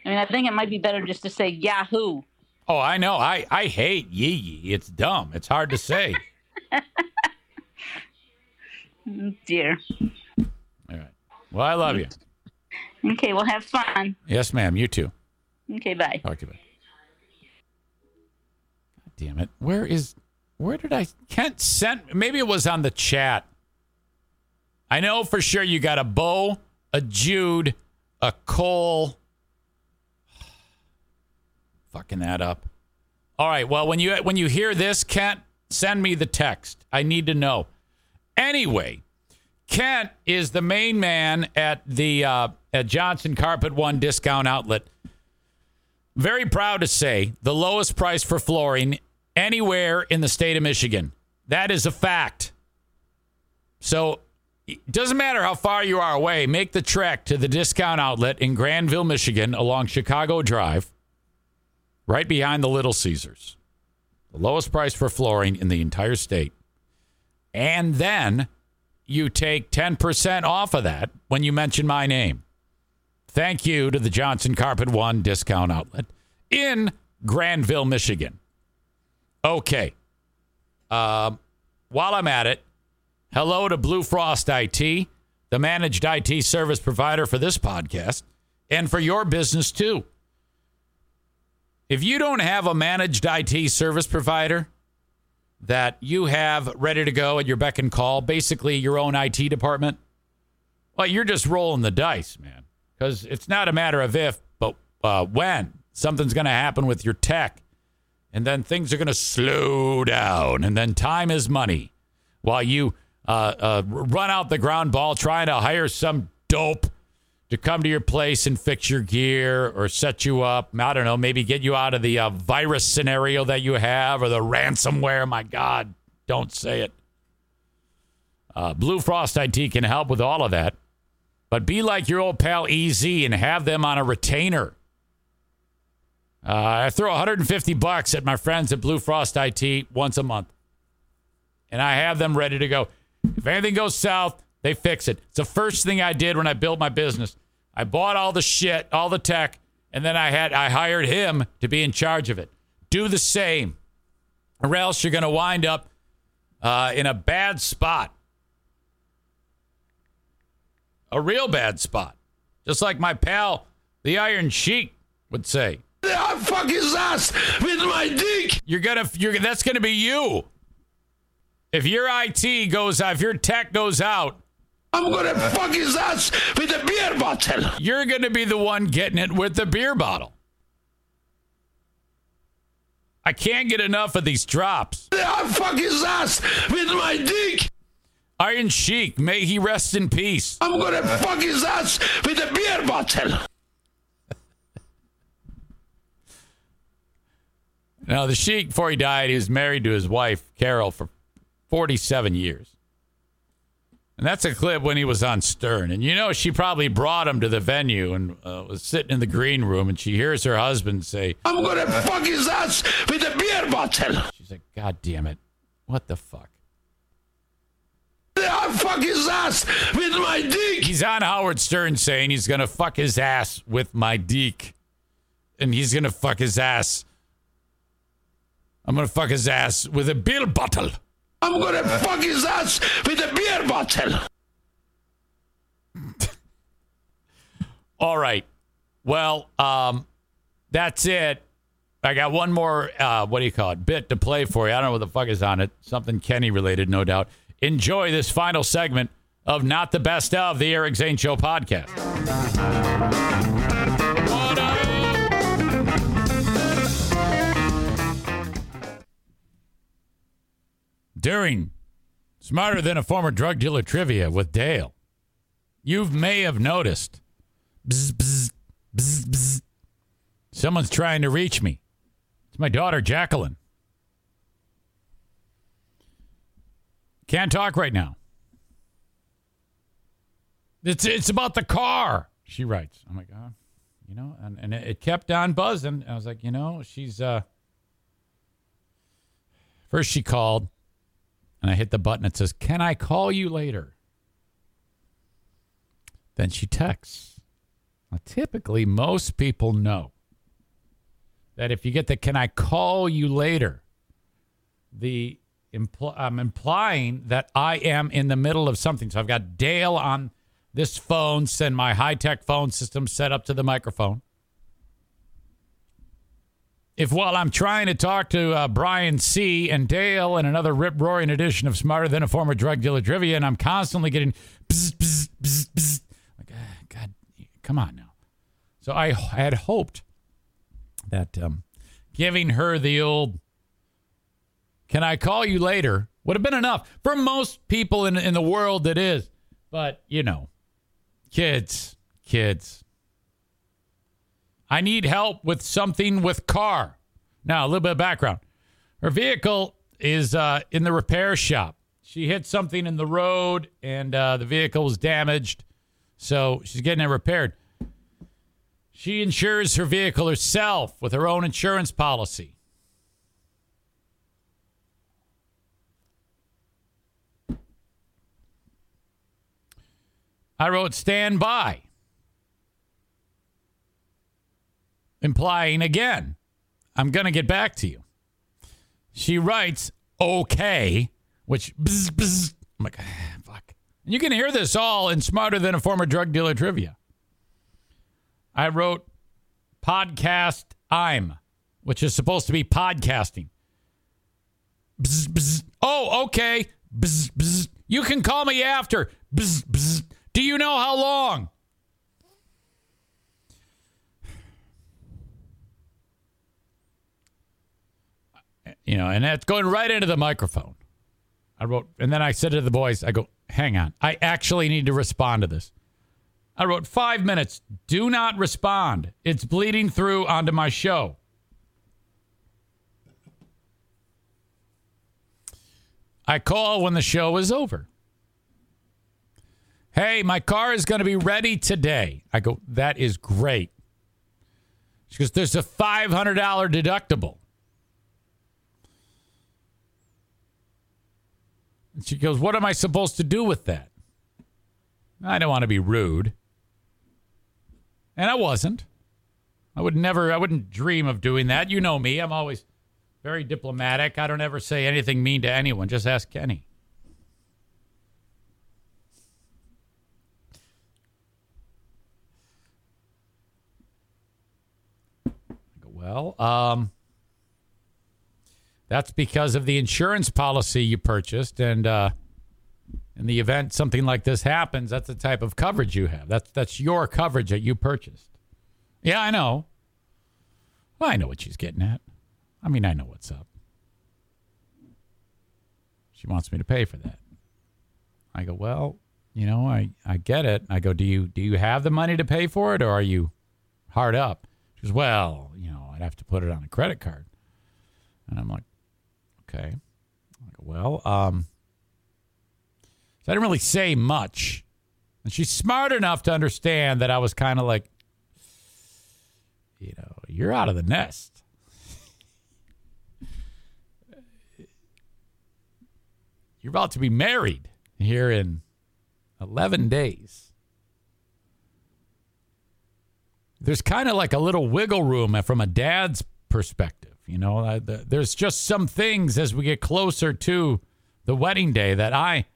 I mean, I think it might be better just to say Yahoo. Oh, I know. I, I hate yee yee. It's dumb. It's hard to say. Dear. Well, I love you. Okay, well, have fun. Yes, ma'am. You too. Okay, bye. Talk to you. Bye. God damn it. Where is. Where did I. Kent sent. Maybe it was on the chat. I know for sure you got a Bo, a Jude, a Cole. Fucking that up. All right. Well, when you when you hear this, Kent, send me the text. I need to know. Anyway, Kent is the main man at the uh, at Johnson Carpet One discount outlet. Very proud to say the lowest price for flooring anywhere in the state of Michigan. That is a fact. So it doesn't matter how far you are away, make the trek to the discount outlet in Grandville, Michigan, along Chicago Drive, right behind the Little Caesars. The lowest price for flooring in the entire state. And then you take 10% off of that when you mention my name. Thank you to the Johnson Carpet One discount outlet in Grandville, Michigan. Okay. Um, while I'm at it, hello to Blue Frost IT, the managed IT service provider for this podcast and for your business too. If you don't have a managed IT service provider, that you have ready to go at your beck and call, basically your own IT department, well, you're just rolling the dice, man. Because it's not a matter of if, but uh, when something's going to happen with your tech. And then things are going to slow down. And then time is money while you uh, uh, run out the ground ball trying to hire some dope to come to your place and fix your gear or set you up. I don't know, maybe get you out of the uh, virus scenario that you have or the ransomware. My God, don't say it. Uh, Blue Frost IT can help with all of that. But be like your old pal EZ and have them on a retainer. Uh, I throw 150 bucks at my friends at Blue Frost IT once a month. And I have them ready to go. If anything goes south, they fix it. It's the first thing I did when I built my business. I bought all the shit, all the tech, and then I had I hired him to be in charge of it. Do the same, or else you're going to wind up uh, in a bad spot, a real bad spot, just like my pal, the Iron Sheik, would say. I fuck his ass with my dick. You're gonna, you're that's gonna be you. If your IT goes, out, if your tech goes out, I'm gonna fuck his ass with a beer bottle. You're gonna be the one getting it with the beer bottle. I can't get enough of these drops. I fuck his ass with my dick. Iron Sheik, may he rest in peace. I'm gonna fuck his ass with a beer bottle. now, the Sheik, before he died, he was married to his wife, Carol, for 47 years. And that's a clip when he was on Stern. And you know, she probably brought him to the venue and uh, was sitting in the green room, and she hears her husband say, I'm going to fuck his ass with a beer bottle. She's like, God damn it. What the fuck? I fuck his ass with my dick. He's on Howard Stern saying he's going to fuck his ass with my dick. And he's going to fuck his ass. I'm going to fuck his ass with a beer bottle. I'm gonna fuck his ass with a beer bottle. All right. Well, um, that's it. I got one more, uh, what do you call it, bit to play for you. I don't know what the fuck is on it. Something Kenny related, no doubt. Enjoy this final segment of Not the Best of the Eric Zane Show podcast. During Smarter Than a Former Drug Dealer Trivia with Dale, you may have noticed bzz, bzz, bzz, someone's trying to reach me. It's my daughter, Jacqueline. Can't talk right now. It's, it's about the car, she writes. I'm like, oh, you know, and, and it kept on buzzing. I was like, you know, she's, uh, first she called and I hit the button. It says, Can I call you later? Then she texts. Now, typically, most people know that if you get the Can I call you later, the impl- I'm implying that I am in the middle of something. So I've got Dale on this phone, send my high tech phone system set up to the microphone if while I'm trying to talk to uh, Brian C. and Dale and another rip roaring edition of Smarter Than a Former Drug Dealer Trivia, and I'm constantly getting bzz, bzz, bzz, bzz. like, uh, God, come on now. So I had hoped that um, giving her the old "Can I call you later?" would have been enough for most people in in the world. It is, but you know, kids, kids I need help with something with car. Now, a little bit of background. Her vehicle is uh, in the repair shop. She hit something in the road and uh, the vehicle was damaged. So she's getting it repaired. She insures her vehicle herself with her own insurance policy. I wrote stand by. Implying again, I'm going to get back to you. She writes, okay, which, bzz, bzz. I'm like, ah, fuck. And you can hear this all in Smarter Than a Former Drug Dealer Trivia. I wrote podcast I'm, which is supposed to be podcasting. bzz, bzz. Oh, okay. Bzz. You can call me after. Do you know how long? You know, and that's going right into the microphone. I wrote, and then I said to the boys, I go, hang on. I actually need to respond to this. I wrote five minutes. Do not respond. It's bleeding through onto my show. I call when the show is over. Hey, my car is going to be ready today. I go, that is great. She goes, there's a $500 deductible. And she goes, what am I supposed to do with that? I don't want to be rude. And I wasn't. I would never, I wouldn't dream of doing that. You know me. I'm always very diplomatic. I don't ever say anything mean to anyone. Just ask Kenny. Well, um, that's because of the insurance policy you purchased, and uh, in the event something like this happens, that's the type of coverage you have. That's that's your coverage that you purchased. Yeah, I know. Well, I know what she's getting at. I mean, I know what's up. She wants me to pay for that. I go, well, you know, I, I get it. I go, do you do you have the money to pay for it, or are you hard up? She goes, well, you know, I'd have to put it on a credit card. And I'm like, okay. Well, um, so I didn't really say much. And she's smart enough to understand that I was kind of like, you know, you're out of the nest. You're about to be married here in 11 days. There's kind of like a little wiggle room from a dad's perspective. You know, I, the, there's just some things as we get closer to the wedding day that I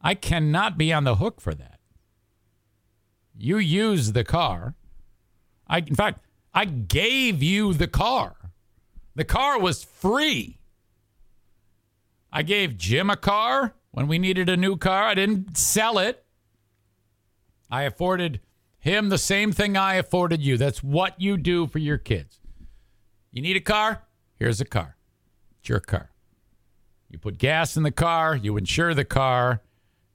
I cannot be on the hook for that. You use the car. I in fact, I gave you the car. The car was free. I gave Jim a car when we needed a new car. I didn't sell it. I afforded him the same thing I afforded you. That's what you do for your kids. You need a car? Here's a car. It's your car. You put gas in the car, you insure the car.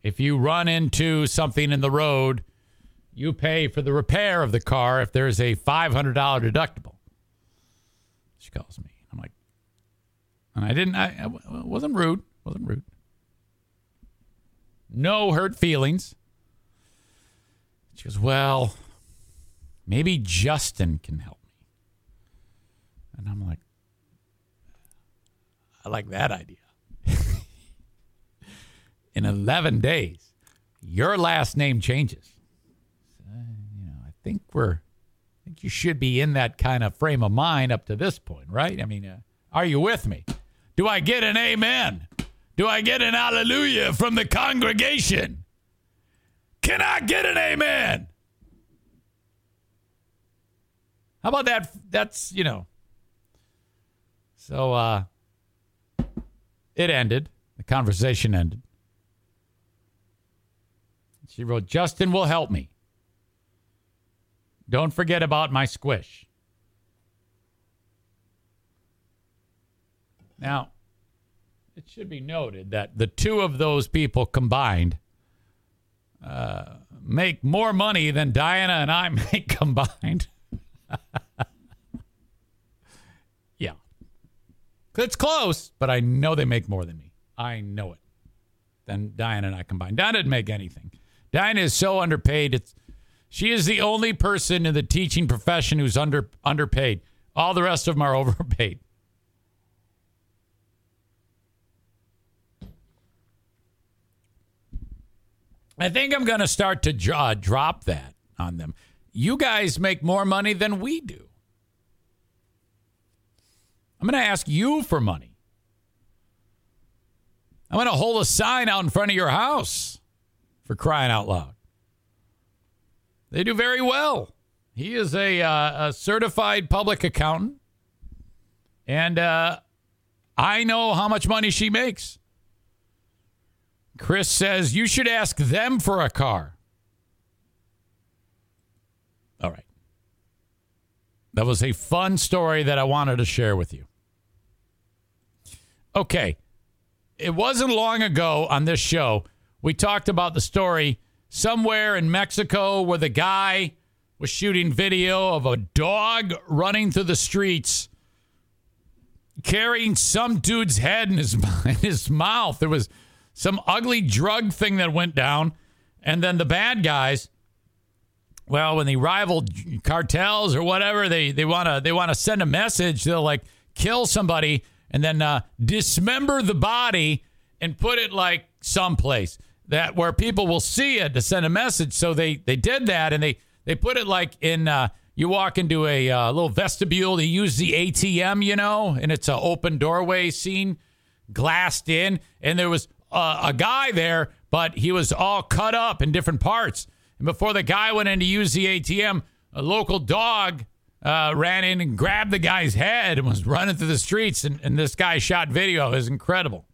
If you run into something in the road, you pay for the repair of the car if there's a $500 deductible. She calls me. I'm like, and I didn't, I, I wasn't rude. Wasn't rude. No hurt feelings. She goes, well, maybe Justin can help. And I'm like, I like that idea. In 11 days, your last name changes. So, you know, I think we're, I think you should be in that kind of frame of mind up to this point, right? I mean, uh, are you with me? Do I get an amen? Do I get an hallelujah from the congregation? Can I get an amen? How about that? That's, you know. So uh it ended. The conversation ended. She wrote, Justin will help me. Don't forget about my squish. Now, it should be noted that the two of those people combined uh, make more money than Diana and I make combined. yeah. It's close, but I know they make more than me. I know it. Than Diana and I combined. Diana didn't make anything. Diana is so underpaid. It's she is the only person in the teaching profession who's under underpaid. All the rest of them are overpaid. I think I'm going to start to draw, uh, drop that on them. You guys make more money than we do. I'm going to ask you for money. I'm going to hold a sign out in front of your house for crying out loud. They do very well. He is a, uh, a certified public accountant. And uh, I know how much money she makes. Chris says you should ask them for a car. All right. That was a fun story that I wanted to share with you. Okay. It wasn't long ago on this show, we talked about the story somewhere in Mexico where the guy was shooting video of a dog running through the streets carrying some dude's head in his in his mouth. There was some ugly drug thing that went down, and then the bad guys. Well, when they rival cartels or whatever, they they want to they want to send a message. They'll like kill somebody and then uh, dismember the body and put it like someplace that where people will see it to send a message. So they they did that and they they put it like in. Uh, you walk into a uh, little vestibule. They use the ATM, you know, and it's an open doorway scene, glassed in, and there was uh, a guy there, but he was all cut up in different parts. And before the guy went in to use the ATM, a local dog uh, ran in and grabbed the guy's head and was running through the streets. And, and this guy shot video. Was incredible.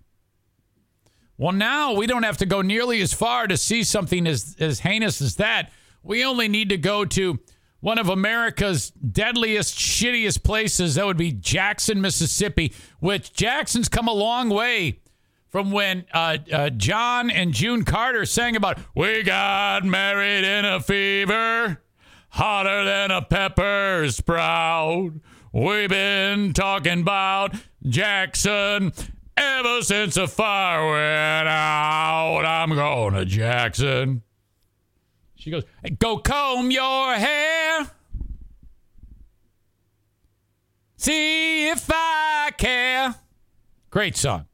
Well, now we don't have to go nearly as far to see something as, as heinous as that. We only need to go to one of America's deadliest, shittiest places. That would be Jackson, Mississippi, which Jackson's come a long way from when uh, uh, John and June Carter sang about, We got married in a fever, hotter than a pepper sprout. We've been talking about Jackson ever since the fire went out. I'm going to Jackson. She goes, Go comb your hair. See if I care. Great song.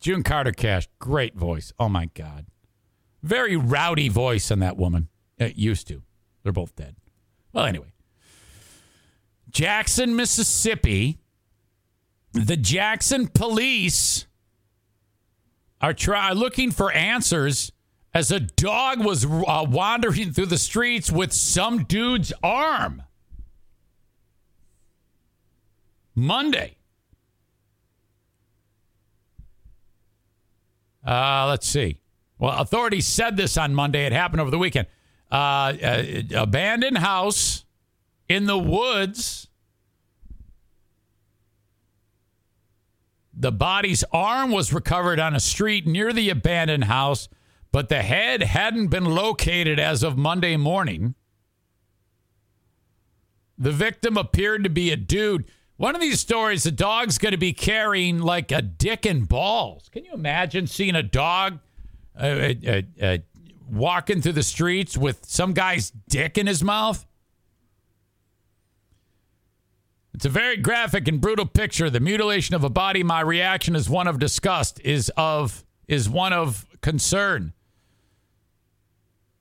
June Carter Cash, great voice. Oh my God. Very rowdy voice on that woman. It used to. They're both dead. Well, anyway. Jackson, Mississippi. The Jackson police are try- looking for answers as a dog was uh, wandering through the streets with some dude's arm. Monday. Uh, let's see. Well, authorities said this on Monday. It happened over the weekend. Uh, uh, abandoned house in the woods. The body's arm was recovered on a street near the abandoned house but the head hadn't been located as of Monday morning. The victim appeared to be a dude. One of these stories, the dog's going to be carrying like a dick and balls. Can you imagine seeing a dog uh, uh, uh, uh walking through the streets with some guy's dick in his mouth? It's a very graphic and brutal picture. The mutilation of a body. My reaction is one of disgust. Is of is one of concern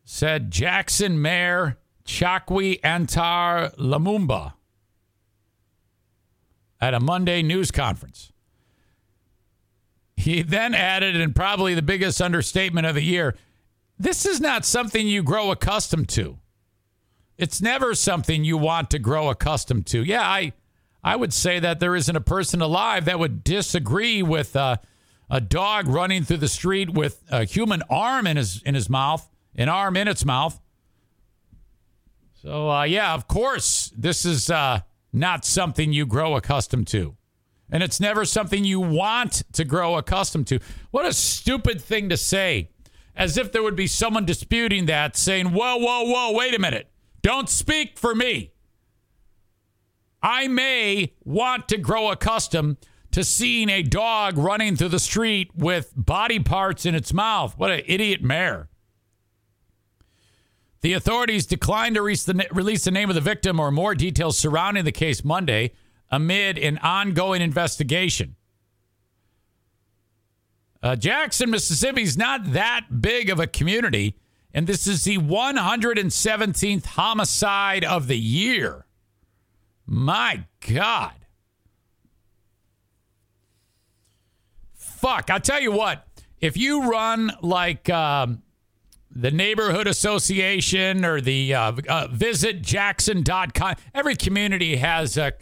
said Jackson Mayor Chokwe Antar Lumumba at a Monday news conference. He then added, and probably the biggest understatement of the year this is not something you grow accustomed to. It's never something you want to grow accustomed to. Yeah, I, I would say that there isn't a person alive that would disagree with uh, a dog running through the street with a human arm in his in his mouth an arm in its mouth. So, uh, yeah, of course, this is uh, not something you grow accustomed to. And it's never something you want to grow accustomed to. What a stupid thing to say. As if there would be someone disputing that, saying, whoa, whoa, whoa, wait a minute. Don't speak for me. I may want to grow accustomed to seeing a dog running through the street with body parts in its mouth. What an idiot mayor. The authorities declined to release the name of the victim or more details surrounding the case Monday amid an ongoing investigation. Uh, Jackson, Mississippi is not that big of a community, and this is the 117th homicide of the year. My God. Fuck. I'll tell you what, if you run like. Um, the neighborhood association or the uh, uh, visitjackson.com. Every community has a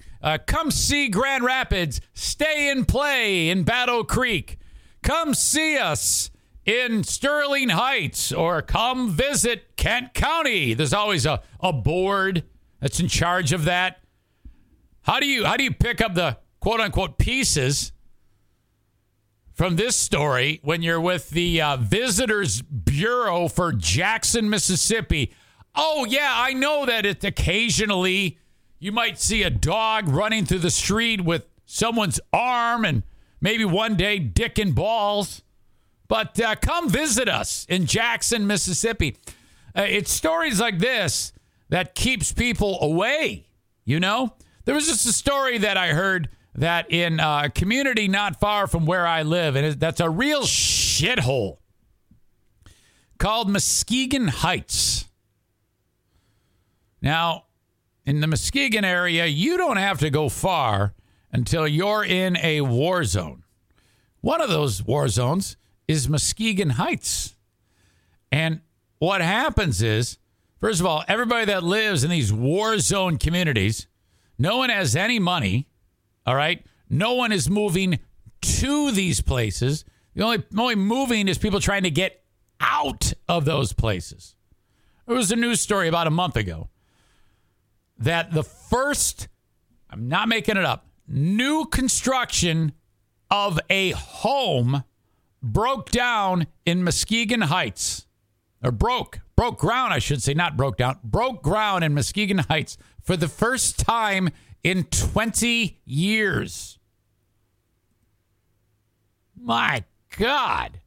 come see Grand Rapids, stay and play in Battle Creek. Come see us in Sterling Heights or come visit Kent County. There's always a, a board that's in charge of that. How do you how do you pick up the quote unquote pieces from this story when you're with the uh, Visitors Bureau for Jackson, Mississippi? Oh yeah, I know that it occasionally you might see a dog running through the street with someone's arm and maybe one day dick and balls. But uh, come visit us in Jackson, Mississippi. Uh, it's stories like this that keeps people away. You know, there was just a story that I heard that in a community not far from where I live, and that's a real shithole called Muskegon Heights. Now, in the Muskegon area, you don't have to go far until you're in a war zone. One of those war zones is Muskegon Heights. And what happens is, first of all, everybody that lives in these war zone communities, no one has any money. All right. No one is moving to these places. The only, only moving is people trying to get out of those places. There was a news story about a month ago that the first, I'm not making it up, new construction of a home broke down in Muskegon Heights, or broke, broke ground, I should say, not broke down, broke ground in Muskegon Heights for the first time in 20 years. My God.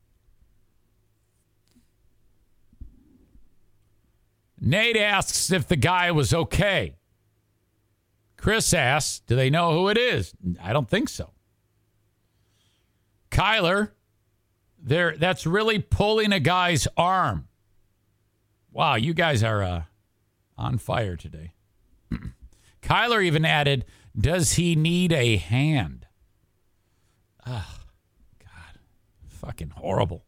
Nate asks if the guy was okay. Chris asks, do they know who it is? I don't think so. Kyler, there that's really pulling a guy's arm. Wow, you guys are uh, on fire today. Kyler even added, does he need a hand? Oh, God. Fucking horrible.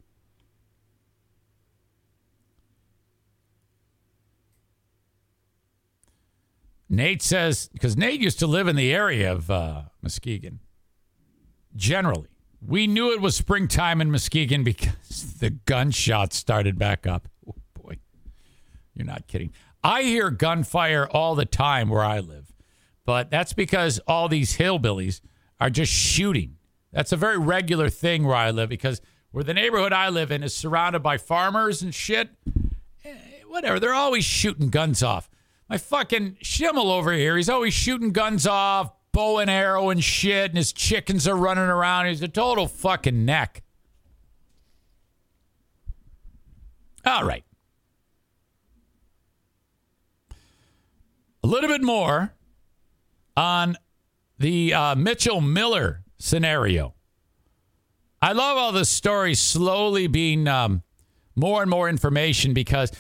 Nate says, because Nate used to live in the area of uh, Muskegon. Generally, we knew it was springtime in Muskegon because the gunshots started back up. Oh, boy, you're not kidding. I hear gunfire all the time where I live, but that's because all these hillbillies are just shooting. That's a very regular thing where I live because where the neighborhood I live in is surrounded by farmers and shit. Eh, whatever, they're always shooting guns off. My fucking Schimmel over here, he's always shooting guns off, bow and arrow and shit, and his chickens are running around. He's a total fucking neck. All right. A little bit more on the uh, Mitchell Miller scenario. I love all the stories slowly being um, more and more information because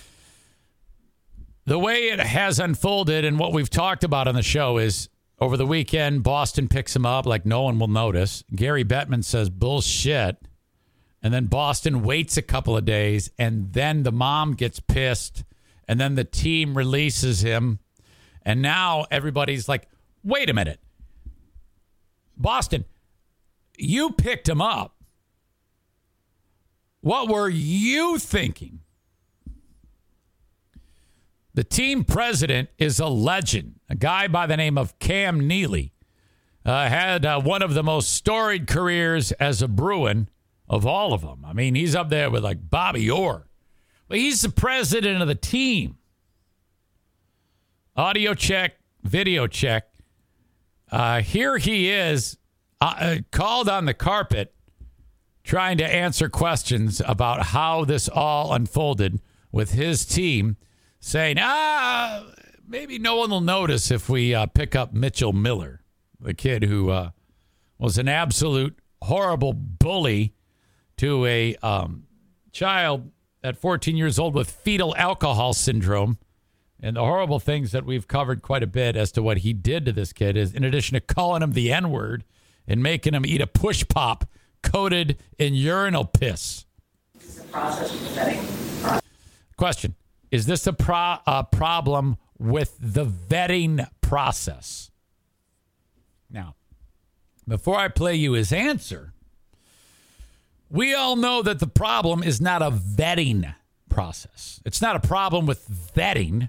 the way it has unfolded and what we've talked about on the show is over the weekend, Boston picks him up like no one will notice. Gary Bettman says bullshit. And then Boston waits a couple of days, and then the mom gets pissed, and then the team releases him. And now everybody's like, wait a minute. Boston, you picked him up. What were you thinking? The team president is a legend, a guy by the name of Cam Neely. Uh, had uh, one of the most storied careers as a Bruin of all of them. I mean, he's up there with like Bobby Orr. But he's the president of the team. Audio check, video check. Uh, here he is, uh, uh, called on the carpet, trying to answer questions about how this all unfolded with his team saying, ah, maybe no one will notice if we uh, pick up Mitchell Miller, the kid who uh, was an absolute horrible bully to a um, child at 14 years old with fetal alcohol syndrome. And the horrible things that we've covered quite a bit as to what he did to this kid is, in addition to calling him the N word and making him eat a push pop coated in urinal piss. Question Is this a, pro- a problem with the vetting process? Now, before I play you his answer, we all know that the problem is not a vetting process. It's not a problem with vetting.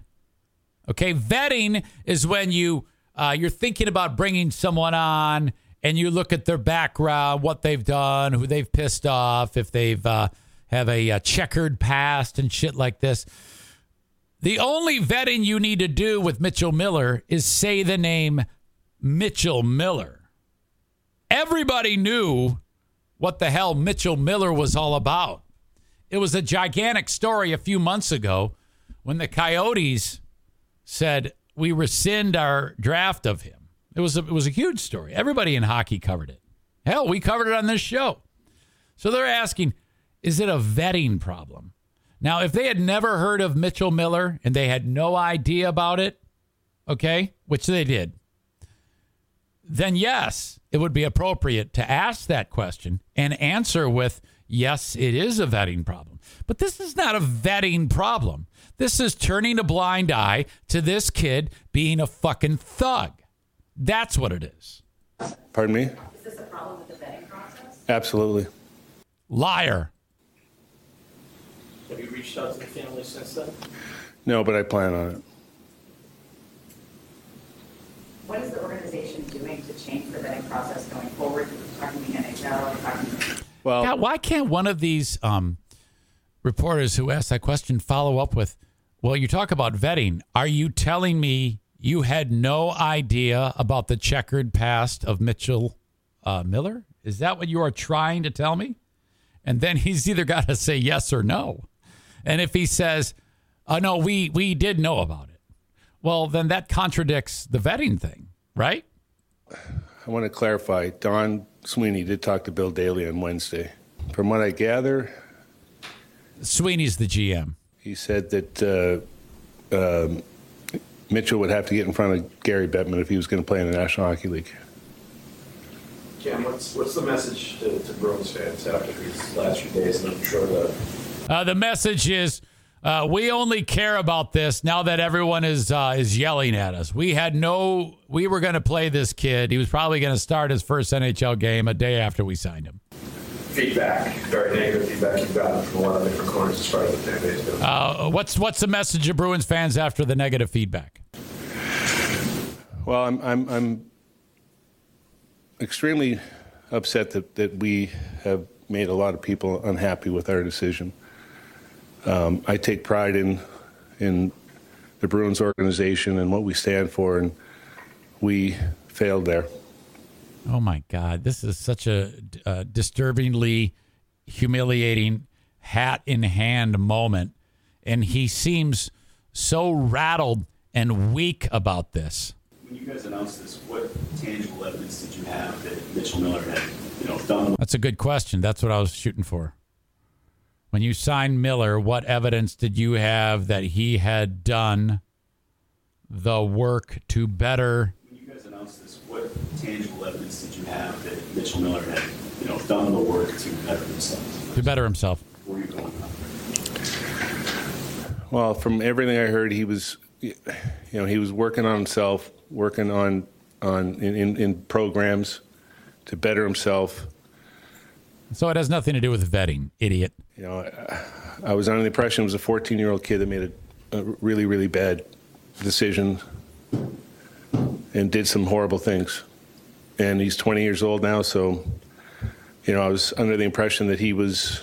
Okay, vetting is when you uh, you're thinking about bringing someone on and you look at their background, what they've done, who they've pissed off, if they've uh, have a, a checkered past and shit like this. The only vetting you need to do with Mitchell Miller is say the name Mitchell Miller. Everybody knew what the hell Mitchell Miller was all about. It was a gigantic story a few months ago when the Coyotes said we rescind our draft of him. It was a, it was a huge story. Everybody in hockey covered it. Hell, we covered it on this show. So they're asking, is it a vetting problem? Now, if they had never heard of Mitchell Miller and they had no idea about it, okay, which they did, then yes, it would be appropriate to ask that question and answer with, yes, it is a vetting problem. But this is not a vetting problem. This is turning a blind eye to this kid being a fucking thug. That's what it is. Pardon me? Is this a problem with the vetting process? Absolutely. Liar. Have you reached out to the family since then? No, but I plan on it. What is the organization doing to change the vetting process going forward? Talking to the NHL, talking to Well, God, why can't one of these um, reporters who ask that question follow up with, well, you talk about vetting. Are you telling me you had no idea about the checkered past of Mitchell uh, Miller? Is that what you are trying to tell me? And then he's either got to say yes or no. And if he says, oh, no, we, we did know about it, well, then that contradicts the vetting thing, right? I want to clarify. Don Sweeney did talk to Bill Daly on Wednesday. From what I gather, Sweeney's the GM. he said that uh, um, Mitchell would have to get in front of Gary Bettman if he was going to play in the National Hockey League. Cam, what's, what's the message to, to Bruins fans after these last few days? And I'm sure the Uh, the message is uh, we only care about this now that everyone is uh, is yelling at us. We had no, we were going to play this kid. He was probably going to start his first NHL game a day after we signed him. Feedback, very negative feedback you've gotten from a lot of different corners as far as the fan base goes. Uh, what's what's the message of Bruins fans after the negative feedback? Well, I'm I'm, I'm extremely upset that, that we have made a lot of people unhappy with our decision. Um, I take pride in in the Bruins organization and what we stand for, and we failed there. Oh my God, this is such a uh, disturbingly humiliating hat in hand moment, and he seems so rattled and weak about this. When you guys announced this, what tangible evidence did you have that Mitchell Miller had, you know, done? That's a good question. That's what I was shooting for. When you signed Miller, what evidence did you have that he had done the work to better? When you guys announced this, what tangible evidence did you have that Mitchell Miller had, you know, done the work to better himself? To better himself. Where are you going now? Well, from everything I heard, he was, you know, he was working on himself, working on on in, in, in programs to better himself. So it has nothing to do with vetting, idiot. You know, I, I was under the impression it was a 14 year old kid that made a, a really, really bad decision and did some horrible things. And he's 20 years old now, so, you know, I was under the impression that he was,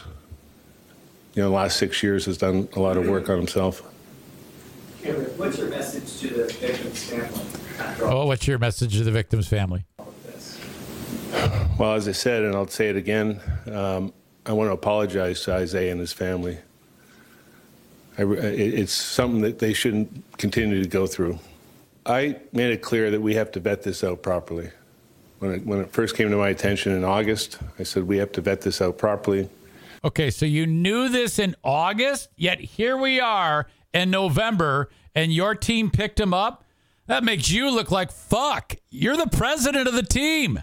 you know, the last six years has done a lot of work on himself. Cameron, what's your message to the victim's family Oh, what's your message to the victim's family? Well, as I said, and I'll say it again, um, I want to apologize to Isaiah and his family. I, it- it's something that they shouldn't continue to go through. I made it clear that we have to vet this out properly. When it, when it first came to my attention in August, I said we have to vet this out properly. Okay, so you knew this in August, yet here we are in November, and your team picked him up. That makes you look like fuck. You're the president of the team.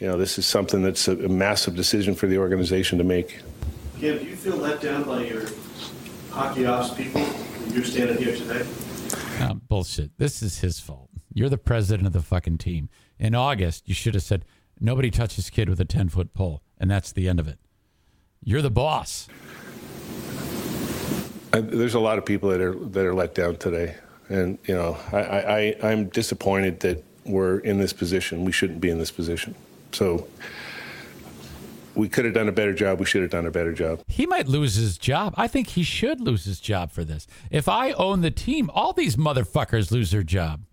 You know, this is something that's a, a massive decision for the organization to make. Kim, do you feel let down by your hockey ops people, when you're standing here today? Uh, bullshit. This is his fault. You're the president of the fucking team. In August, you should have said, nobody touches kid with a 10 foot pole. And that's the end of it. You're the boss. I, there's a lot of people that are that are let down today, and you know, I, I I- I'm disappointed that we're in this position. We shouldn't be in this position. So we could have done a better job. We should have done a better job. He might lose his job. I think he should lose his job for this. If I own the team, all these motherfuckers lose their job.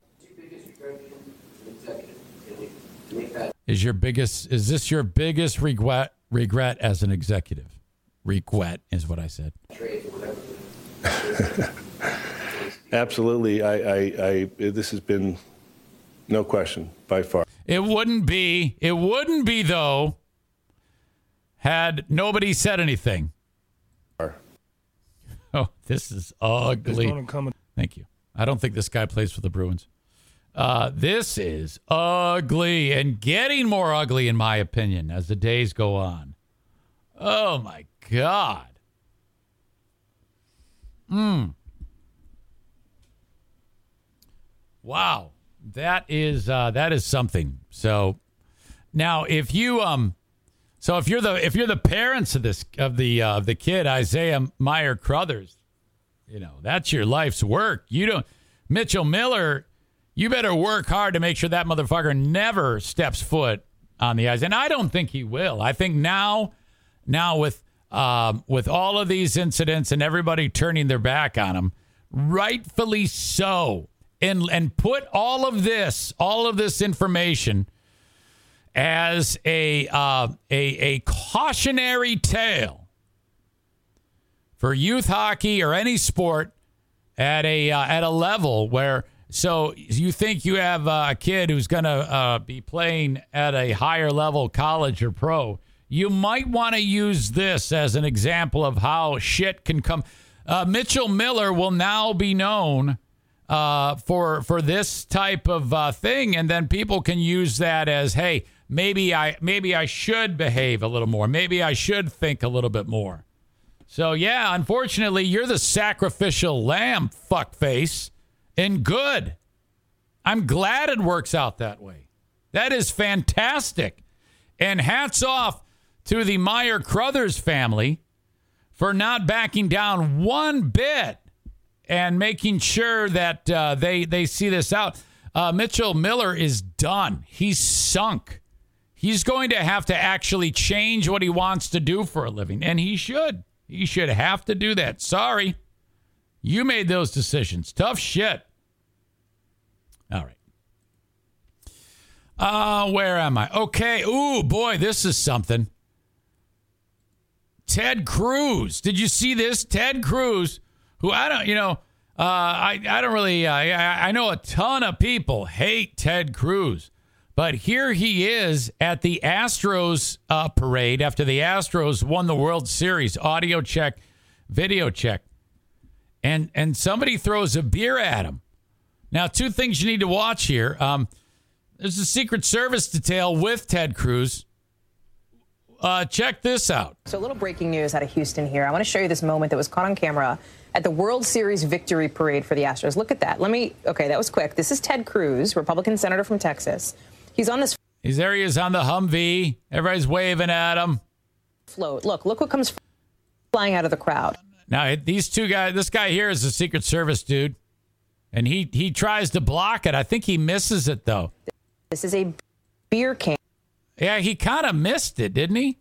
Is your biggest is this your biggest regret regret as an executive? Regret is what I said. Absolutely, I, I, I this has been no question by far. It wouldn't be. It wouldn't be though. Had nobody said anything. Oh, this is ugly. one. Thank you. I don't think this guy plays for the Bruins. Uh, this is ugly and getting more ugly, in my opinion, as the days go on. Oh my God. Hmm. Wow, that is uh, that is something. So now, if you um, so if you're the if you're the parents of this of the uh, of the kid Isaiah Meyer Crothers, you know that's your life's work. You don't Mitchell Miller. You better work hard to make sure that motherfucker never steps foot on the ice, and I don't think he will. I think now, now with um, with all of these incidents and everybody turning their back on him, rightfully so, and and put all of this, all of this information as a uh, a a cautionary tale for youth hockey or any sport at a uh, at a level where so you think you have a kid who's going to uh, be playing at a higher level college or pro? You might want to use this as an example of how shit can come. Uh, mitchell miller will now be known uh, for for this type of uh, thing, and then people can use that as, hey, maybe I maybe I should behave a little more, maybe I should think a little bit more. So yeah, unfortunately, you're the sacrificial lamb, fuckface, and good. I'm glad it works out that way. That is fantastic, and hats off to the Meyer Crothers family for not backing down one bit and making sure that uh, they they see this out. Uh, Mitchell Miller is done. He's sunk. He's going to have to actually change what he wants to do for a living, and he should. He should have to do that. Sorry, you made those decisions. Tough shit. All right. Uh, where am I? Okay. Ooh, boy, this is something. Ted Cruz. Did you see this? Ted Cruz, who I don't, you know, uh, I, I don't really, uh, I, I know a ton of people hate Ted Cruz, but here he is at the Astros uh, parade after the Astros won the World Series. Audio check, video check. And, and somebody throws a beer at him. Now, two things you need to watch here. Um, there's a Secret Service detail with Ted Cruz. Uh, check this out. So, a little breaking news out of Houston here. I want to show you this moment that was caught on camera at the World Series victory parade for the Astros. Look at that. Let me, okay, that was quick. This is Ted Cruz, Republican senator from Texas. He's on this He's there. He is on the Humvee. Everybody's waving at him. float. Look, look what comes flying out of the crowd. Now, these two guys, this guy here is a Secret Service dude, and he he tries to block it. I think he misses it though. This is a beer can. Yeah, he kind of missed it, didn't he?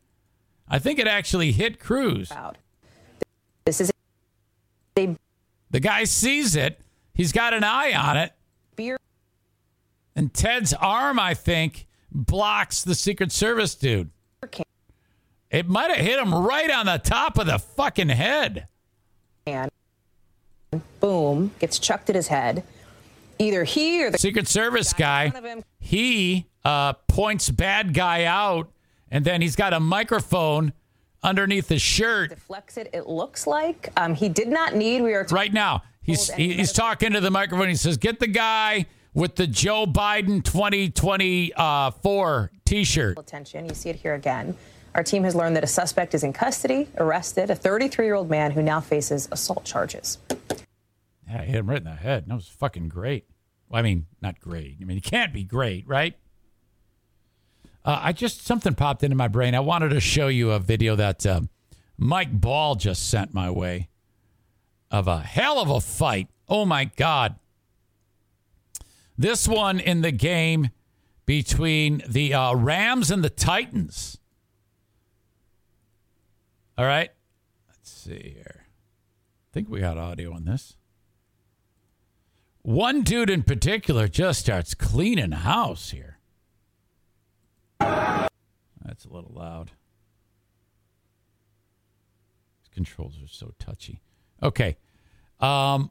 I think it actually hit Cruz. This is a The guy sees it. He's got an eye on it. beer. And Ted's arm, I think, blocks the Secret Service dude. It might have hit him right on the top of the fucking head. can. Boom, gets chucked at his head. Either he or the Secret Service guy, he uh, points bad guy out, and then he's got a microphone underneath his shirt. deflects it. It looks like um, he did not need. We are right now. He's he, he's talking to the microphone. He says, "Get the guy with the Joe Biden 2024 T-shirt." attention. You see it here again. Our team has learned that a suspect is in custody, arrested, a 33 year old man who now faces assault charges. Yeah, I hit him right in the head. That was fucking great. Well, I mean, not great. I mean, it can't be great, right? Uh, I just something popped into my brain. I wanted to show you a video that uh, Mike Ball just sent my way of a hell of a fight. Oh my god! This one in the game between the uh, Rams and the Titans. All right, let's see here. I think we got audio on this. One dude in particular just starts cleaning house here. That's a little loud. These controls are so touchy. Okay. Um,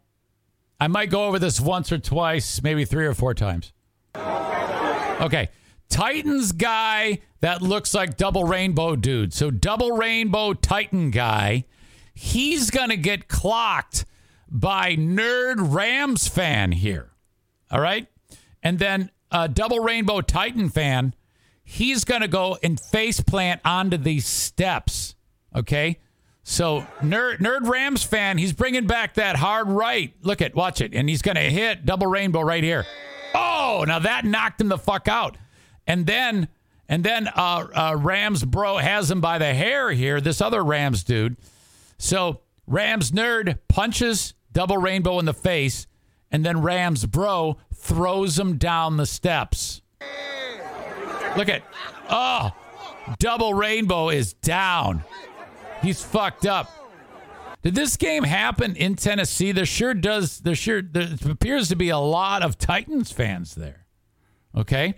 I might go over this once or twice, maybe three or four times. Okay. Titans guy that looks like double rainbow dude. So double rainbow Titan guy, he's going to get clocked by nerd Rams fan here. All right? And then a double rainbow Titan fan, he's going to go and face plant onto these steps. Okay? So nerd nerd Rams fan, he's bringing back that hard right. Look at, watch it, and he's to hit double rainbow right here. Oh, now that knocked him the fuck out. And then and then uh, uh, Rams bro has him by the hair here. This other Rams dude. So Rams nerd punches double rainbow in the face, and then Rams bro throws him down the steps. Look at, oh, double rainbow is down. He's fucked up. Did this game happen in Tennessee? There sure does. There sure there appears to be a lot of Titans fans there. Okay,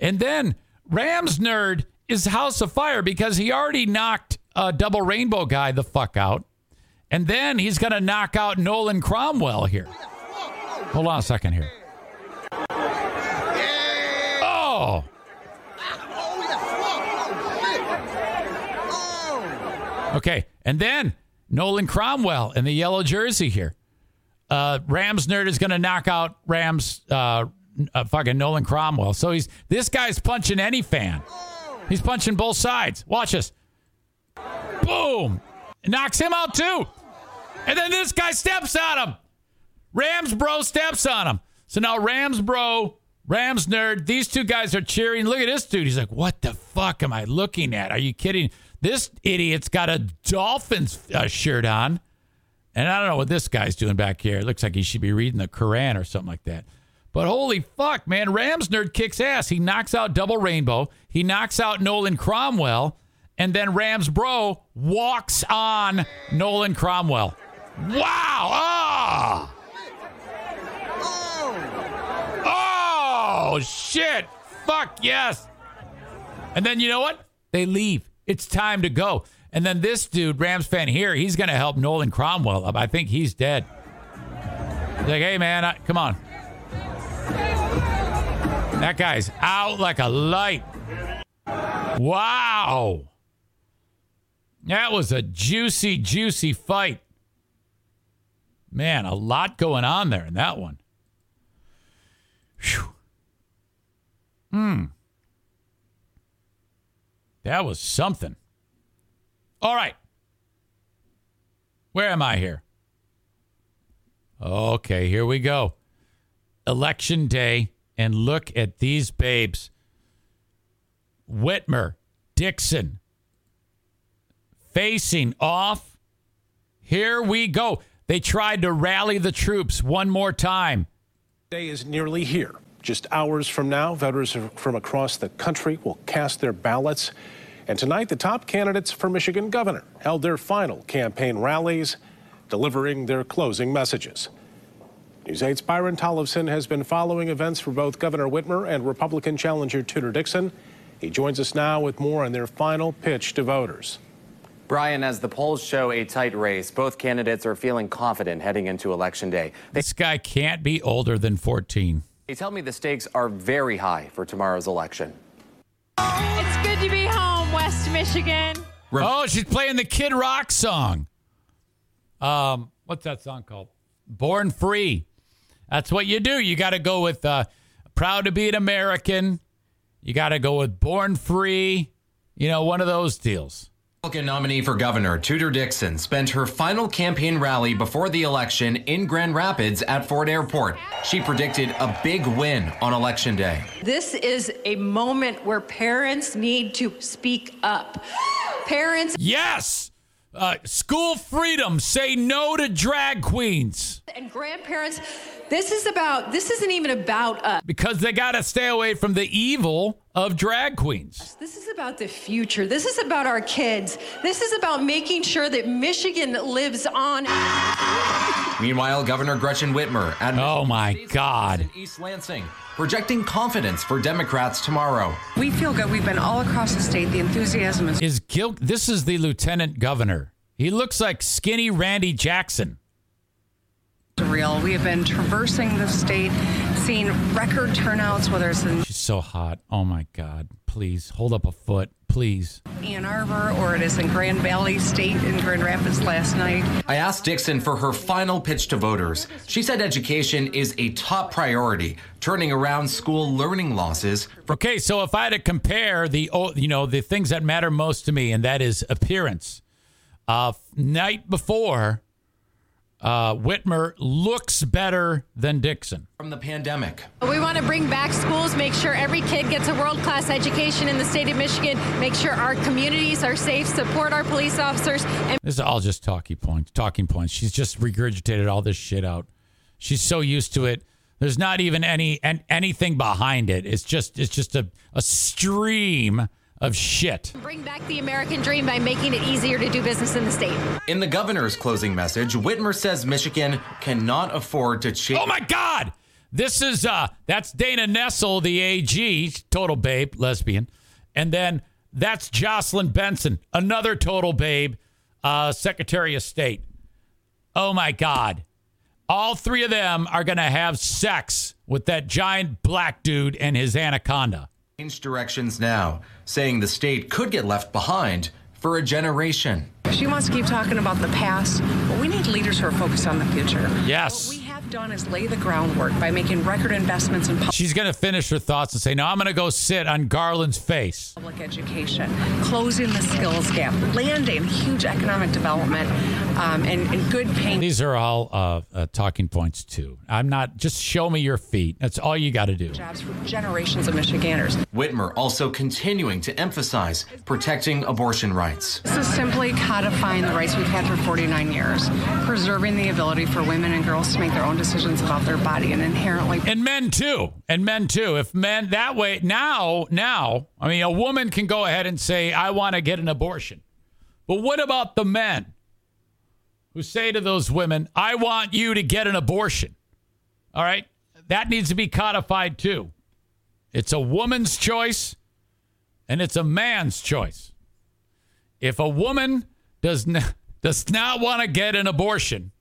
and then Rams nerd is House of Fire because he already knocked a double rainbow guy the fuck out, and then he's gonna knock out Nolan Cromwell here. Hold on a second here. Oh. Okay, and then Nolan Cromwell in the yellow jersey here. Uh, Rams nerd is going to knock out Rams uh, uh, fucking Nolan Cromwell. So he's this guy's punching any fan. He's punching both sides. Watch this. Boom. Knocks him out too. And then this guy steps on him. Rams bro steps on him. So now Rams bro, Rams nerd, these two guys are cheering. Look at this dude. He's like, what the fuck am I looking at? Are you kidding? This idiot's got a Dolphins uh, shirt on. And I don't know what this guy's doing back here. It looks like he should be reading the Quran or something like that. But holy fuck, man, Rams nerd kicks ass. He knocks out Double Rainbow. He knocks out Nolan Cromwell. And then Rams Bro walks on Nolan Cromwell. Wow! Ah! Oh, shit! Fuck yes! And then you know what? They leave. It's time to go. And then this dude, Rams fan here, he's going to help Nolan Cromwell up. I think he's dead. He's like, hey, man, I, come on. That guy's out like a light. Wow. That was a juicy, juicy fight. Man, a lot going on there in that one. Whew. Hmm. That was something. All right. Where am I here? Okay, here we go. Election day, and look at these babes Whitmer, Dixon, facing off. Here we go. They tried to rally the troops one more time. Day is nearly here. Just hours from now, voters from across the country will cast their ballots. And tonight, the top candidates for Michigan governor held their final campaign rallies, delivering their closing messages. News 8's Byron Tollefson has been following events for both Governor Whitmer and Republican challenger Tudor Dixon. He joins us now with more on their final pitch to voters. Brian, as the polls show a tight race, both candidates are feeling confident heading into Election Day. They, this guy can't be older than 14. They tell me the stakes are very high for tomorrow's election. It's good to be home, West Michigan. Oh, she's playing the Kid Rock song. Um, what's that song called? Born Free. That's what you do. You got to go with uh, Proud to be an American. You got to go with Born Free. You know, one of those deals. Republican nominee for governor Tudor Dixon spent her final campaign rally before the election in Grand Rapids at Ford Airport. She predicted a big win on election day. This is a moment where parents need to speak up. Parents Yes. Uh, school freedom. Say no to drag queens and grandparents, this is about this isn't even about us. because they got to stay away from the evil of drag queens. This is about the future. This is about our kids. This is about making sure that Michigan lives on. Meanwhile, Governor Gretchen Whitmer at Oh my God. East Lansing projecting confidence for Democrats tomorrow. We feel good. We've been all across the state. The enthusiasm is Is guilt? This is the lieutenant governor. He looks like skinny Randy Jackson. real. We have been traversing the state, seeing record turnouts, whether it's in She's so hot. Oh my God. Please hold up a foot. Please. Ann Arbor or it is in Grand Valley State in Grand Rapids last night. I asked Dixon for her final pitch to voters. She said education is a top priority, turning around school learning losses. Okay, so if I had to compare the you know the things that matter most to me, and that is appearance. Uh, night before, uh, Whitmer looks better than Dixon. From the pandemic. We want to bring back schools, make sure every kid gets a world class education in the state of Michigan, make sure our communities are safe, support our police officers, and This is all just talking points. Talking points. She's just regurgitated all this shit out. She's so used to it. There's not even any and anything behind it. It's just it's just a, a stream of shit. bring back the American dream by making it easier to do business in the state. In the governor's closing message, Whitmer says Michigan cannot afford to change. Oh my God! This is uh that's Dana Nessel, the AG, total babe, lesbian, and then that's Jocelyn Benson, another total babe, uh, Secretary of State. Oh my God! All three of them are gonna have sex with that giant black dude and his anaconda. Change directions now, saying the state could get left behind for a generation. She wants to keep talking about the past, but we need leaders who are focused on the future. Yes. What we have done is lay the groundwork by making record investments in public. She's gonna finish her thoughts and say, "No, I'm gonna go sit on Garlin's face." public education, closing the skills gap, landing huge economic development, um, and, and good paying. These are all uh, uh, talking points too. I'm not. Just show me your feet. That's all you got to do. Jobs for generations of Michiganders. Whitmer also continuing to emphasize protecting abortion rights. This is simply codifying the rights we've had for 49 years, preserving the ability for women and girls to make their own decisions about their body and inherently. And men too. And men too. If men that way now, now, I mean, a woman can go ahead and say, "I want to get an abortion," but what about the men who say to those women, "I want you to get an abortion"? All right, that needs to be codified too. It's a woman's choice, and it's a man's choice. If a woman does not does not want to get an abortion,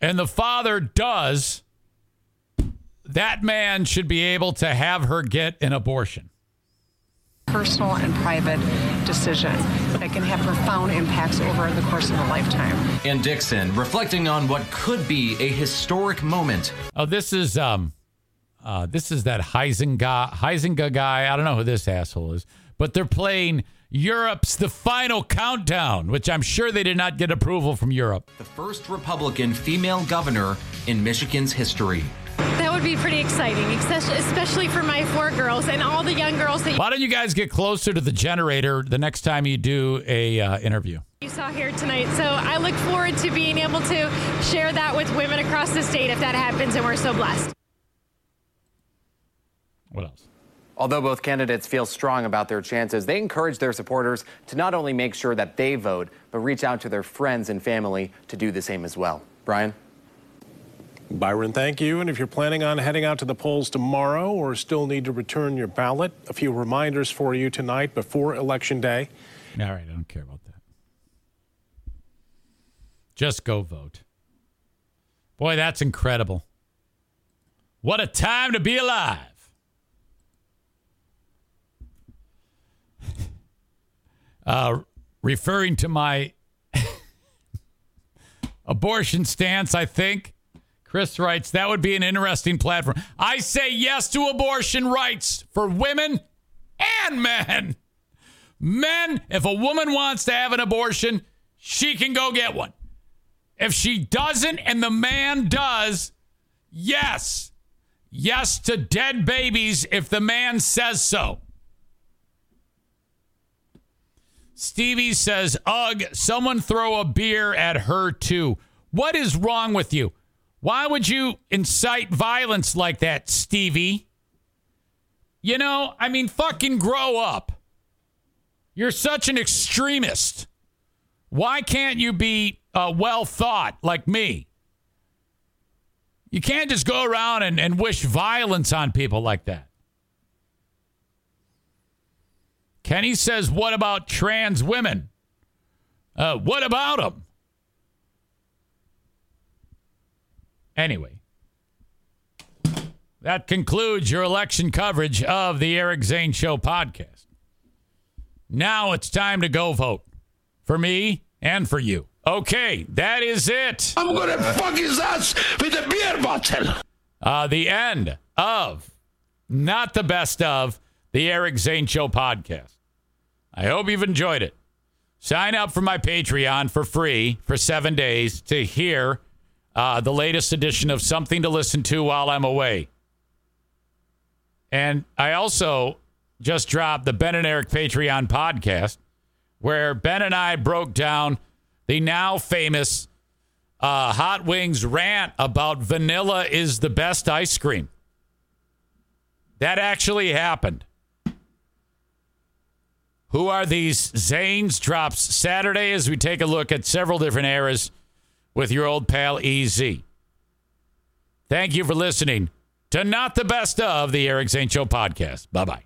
and the father does, that man should be able to have her get an abortion. personal and private decision that can have profound impacts over the course of a lifetime. And Dixon reflecting on what could be a historic moment. Oh, this is um, uh, this is that Huizenga Huizenga guy. I don't know who this asshole is, but they're playing Europe's The Final Countdown, which I'm sure they did not get approval from Europe. The first Republican female governor in Michigan's history. That would be pretty exciting, especially especially for my four girls and all the young girls that Why don't you guys get closer to the generator the next time you do a uh, interview? you saw here tonight. So I look forward to being able to share that with women across the state if that happens, and we're so blessed. What else? Although both candidates feel strong about their chances, they encourage their supporters to not only make sure that they vote, but reach out to their friends and family to do the same as well. Brian? Byron, thank you. And if you're planning on heading out to the polls tomorrow or still need to return your ballot, a few reminders for you tonight before Election Day. All right, I don't care about that. Just go vote. Boy, that's incredible. What a time to be alive. Uh, referring to my abortion stance, I think. Chris writes, that would be an interesting platform. I say yes to abortion rights for women and men. Men, if a woman wants to have an abortion, she can go get one. If she doesn't and the man does, yes. Yes to dead babies if the man says so. Stevie says, Ugh, someone throw a beer at her too. What is wrong with you? Why would you incite violence like that, Stevie? You know, I mean, fucking grow up. You're such an extremist. Why can't you be uh, well thought like me? You can't just go around and, and wish violence on people like that. Kenny says, What about trans women? Uh, what about them? Anyway, that concludes your election coverage of the Eric Zane Show podcast. Now it's time to go vote for me and for you. Okay, that is it. I'm gonna fuck his ass with a beer bottle. Uh, the end of, not the best of, the Eric Zane Show podcast. I hope you've enjoyed it. Sign up for my Patreon for free for seven days to hear uh, the latest edition of Something to Listen to While I'm Away. And I also just dropped the Ben and Eric Patreon podcast, where Ben and I broke down the now famous uh, Hot Wings rant about vanilla is the best ice cream. That actually happened. Who are these Zanes? Drops Saturday as we take a look at several different eras with your old pal EZ. Thank you for listening to Not the Best of the Eric Zane Show podcast. Bye bye.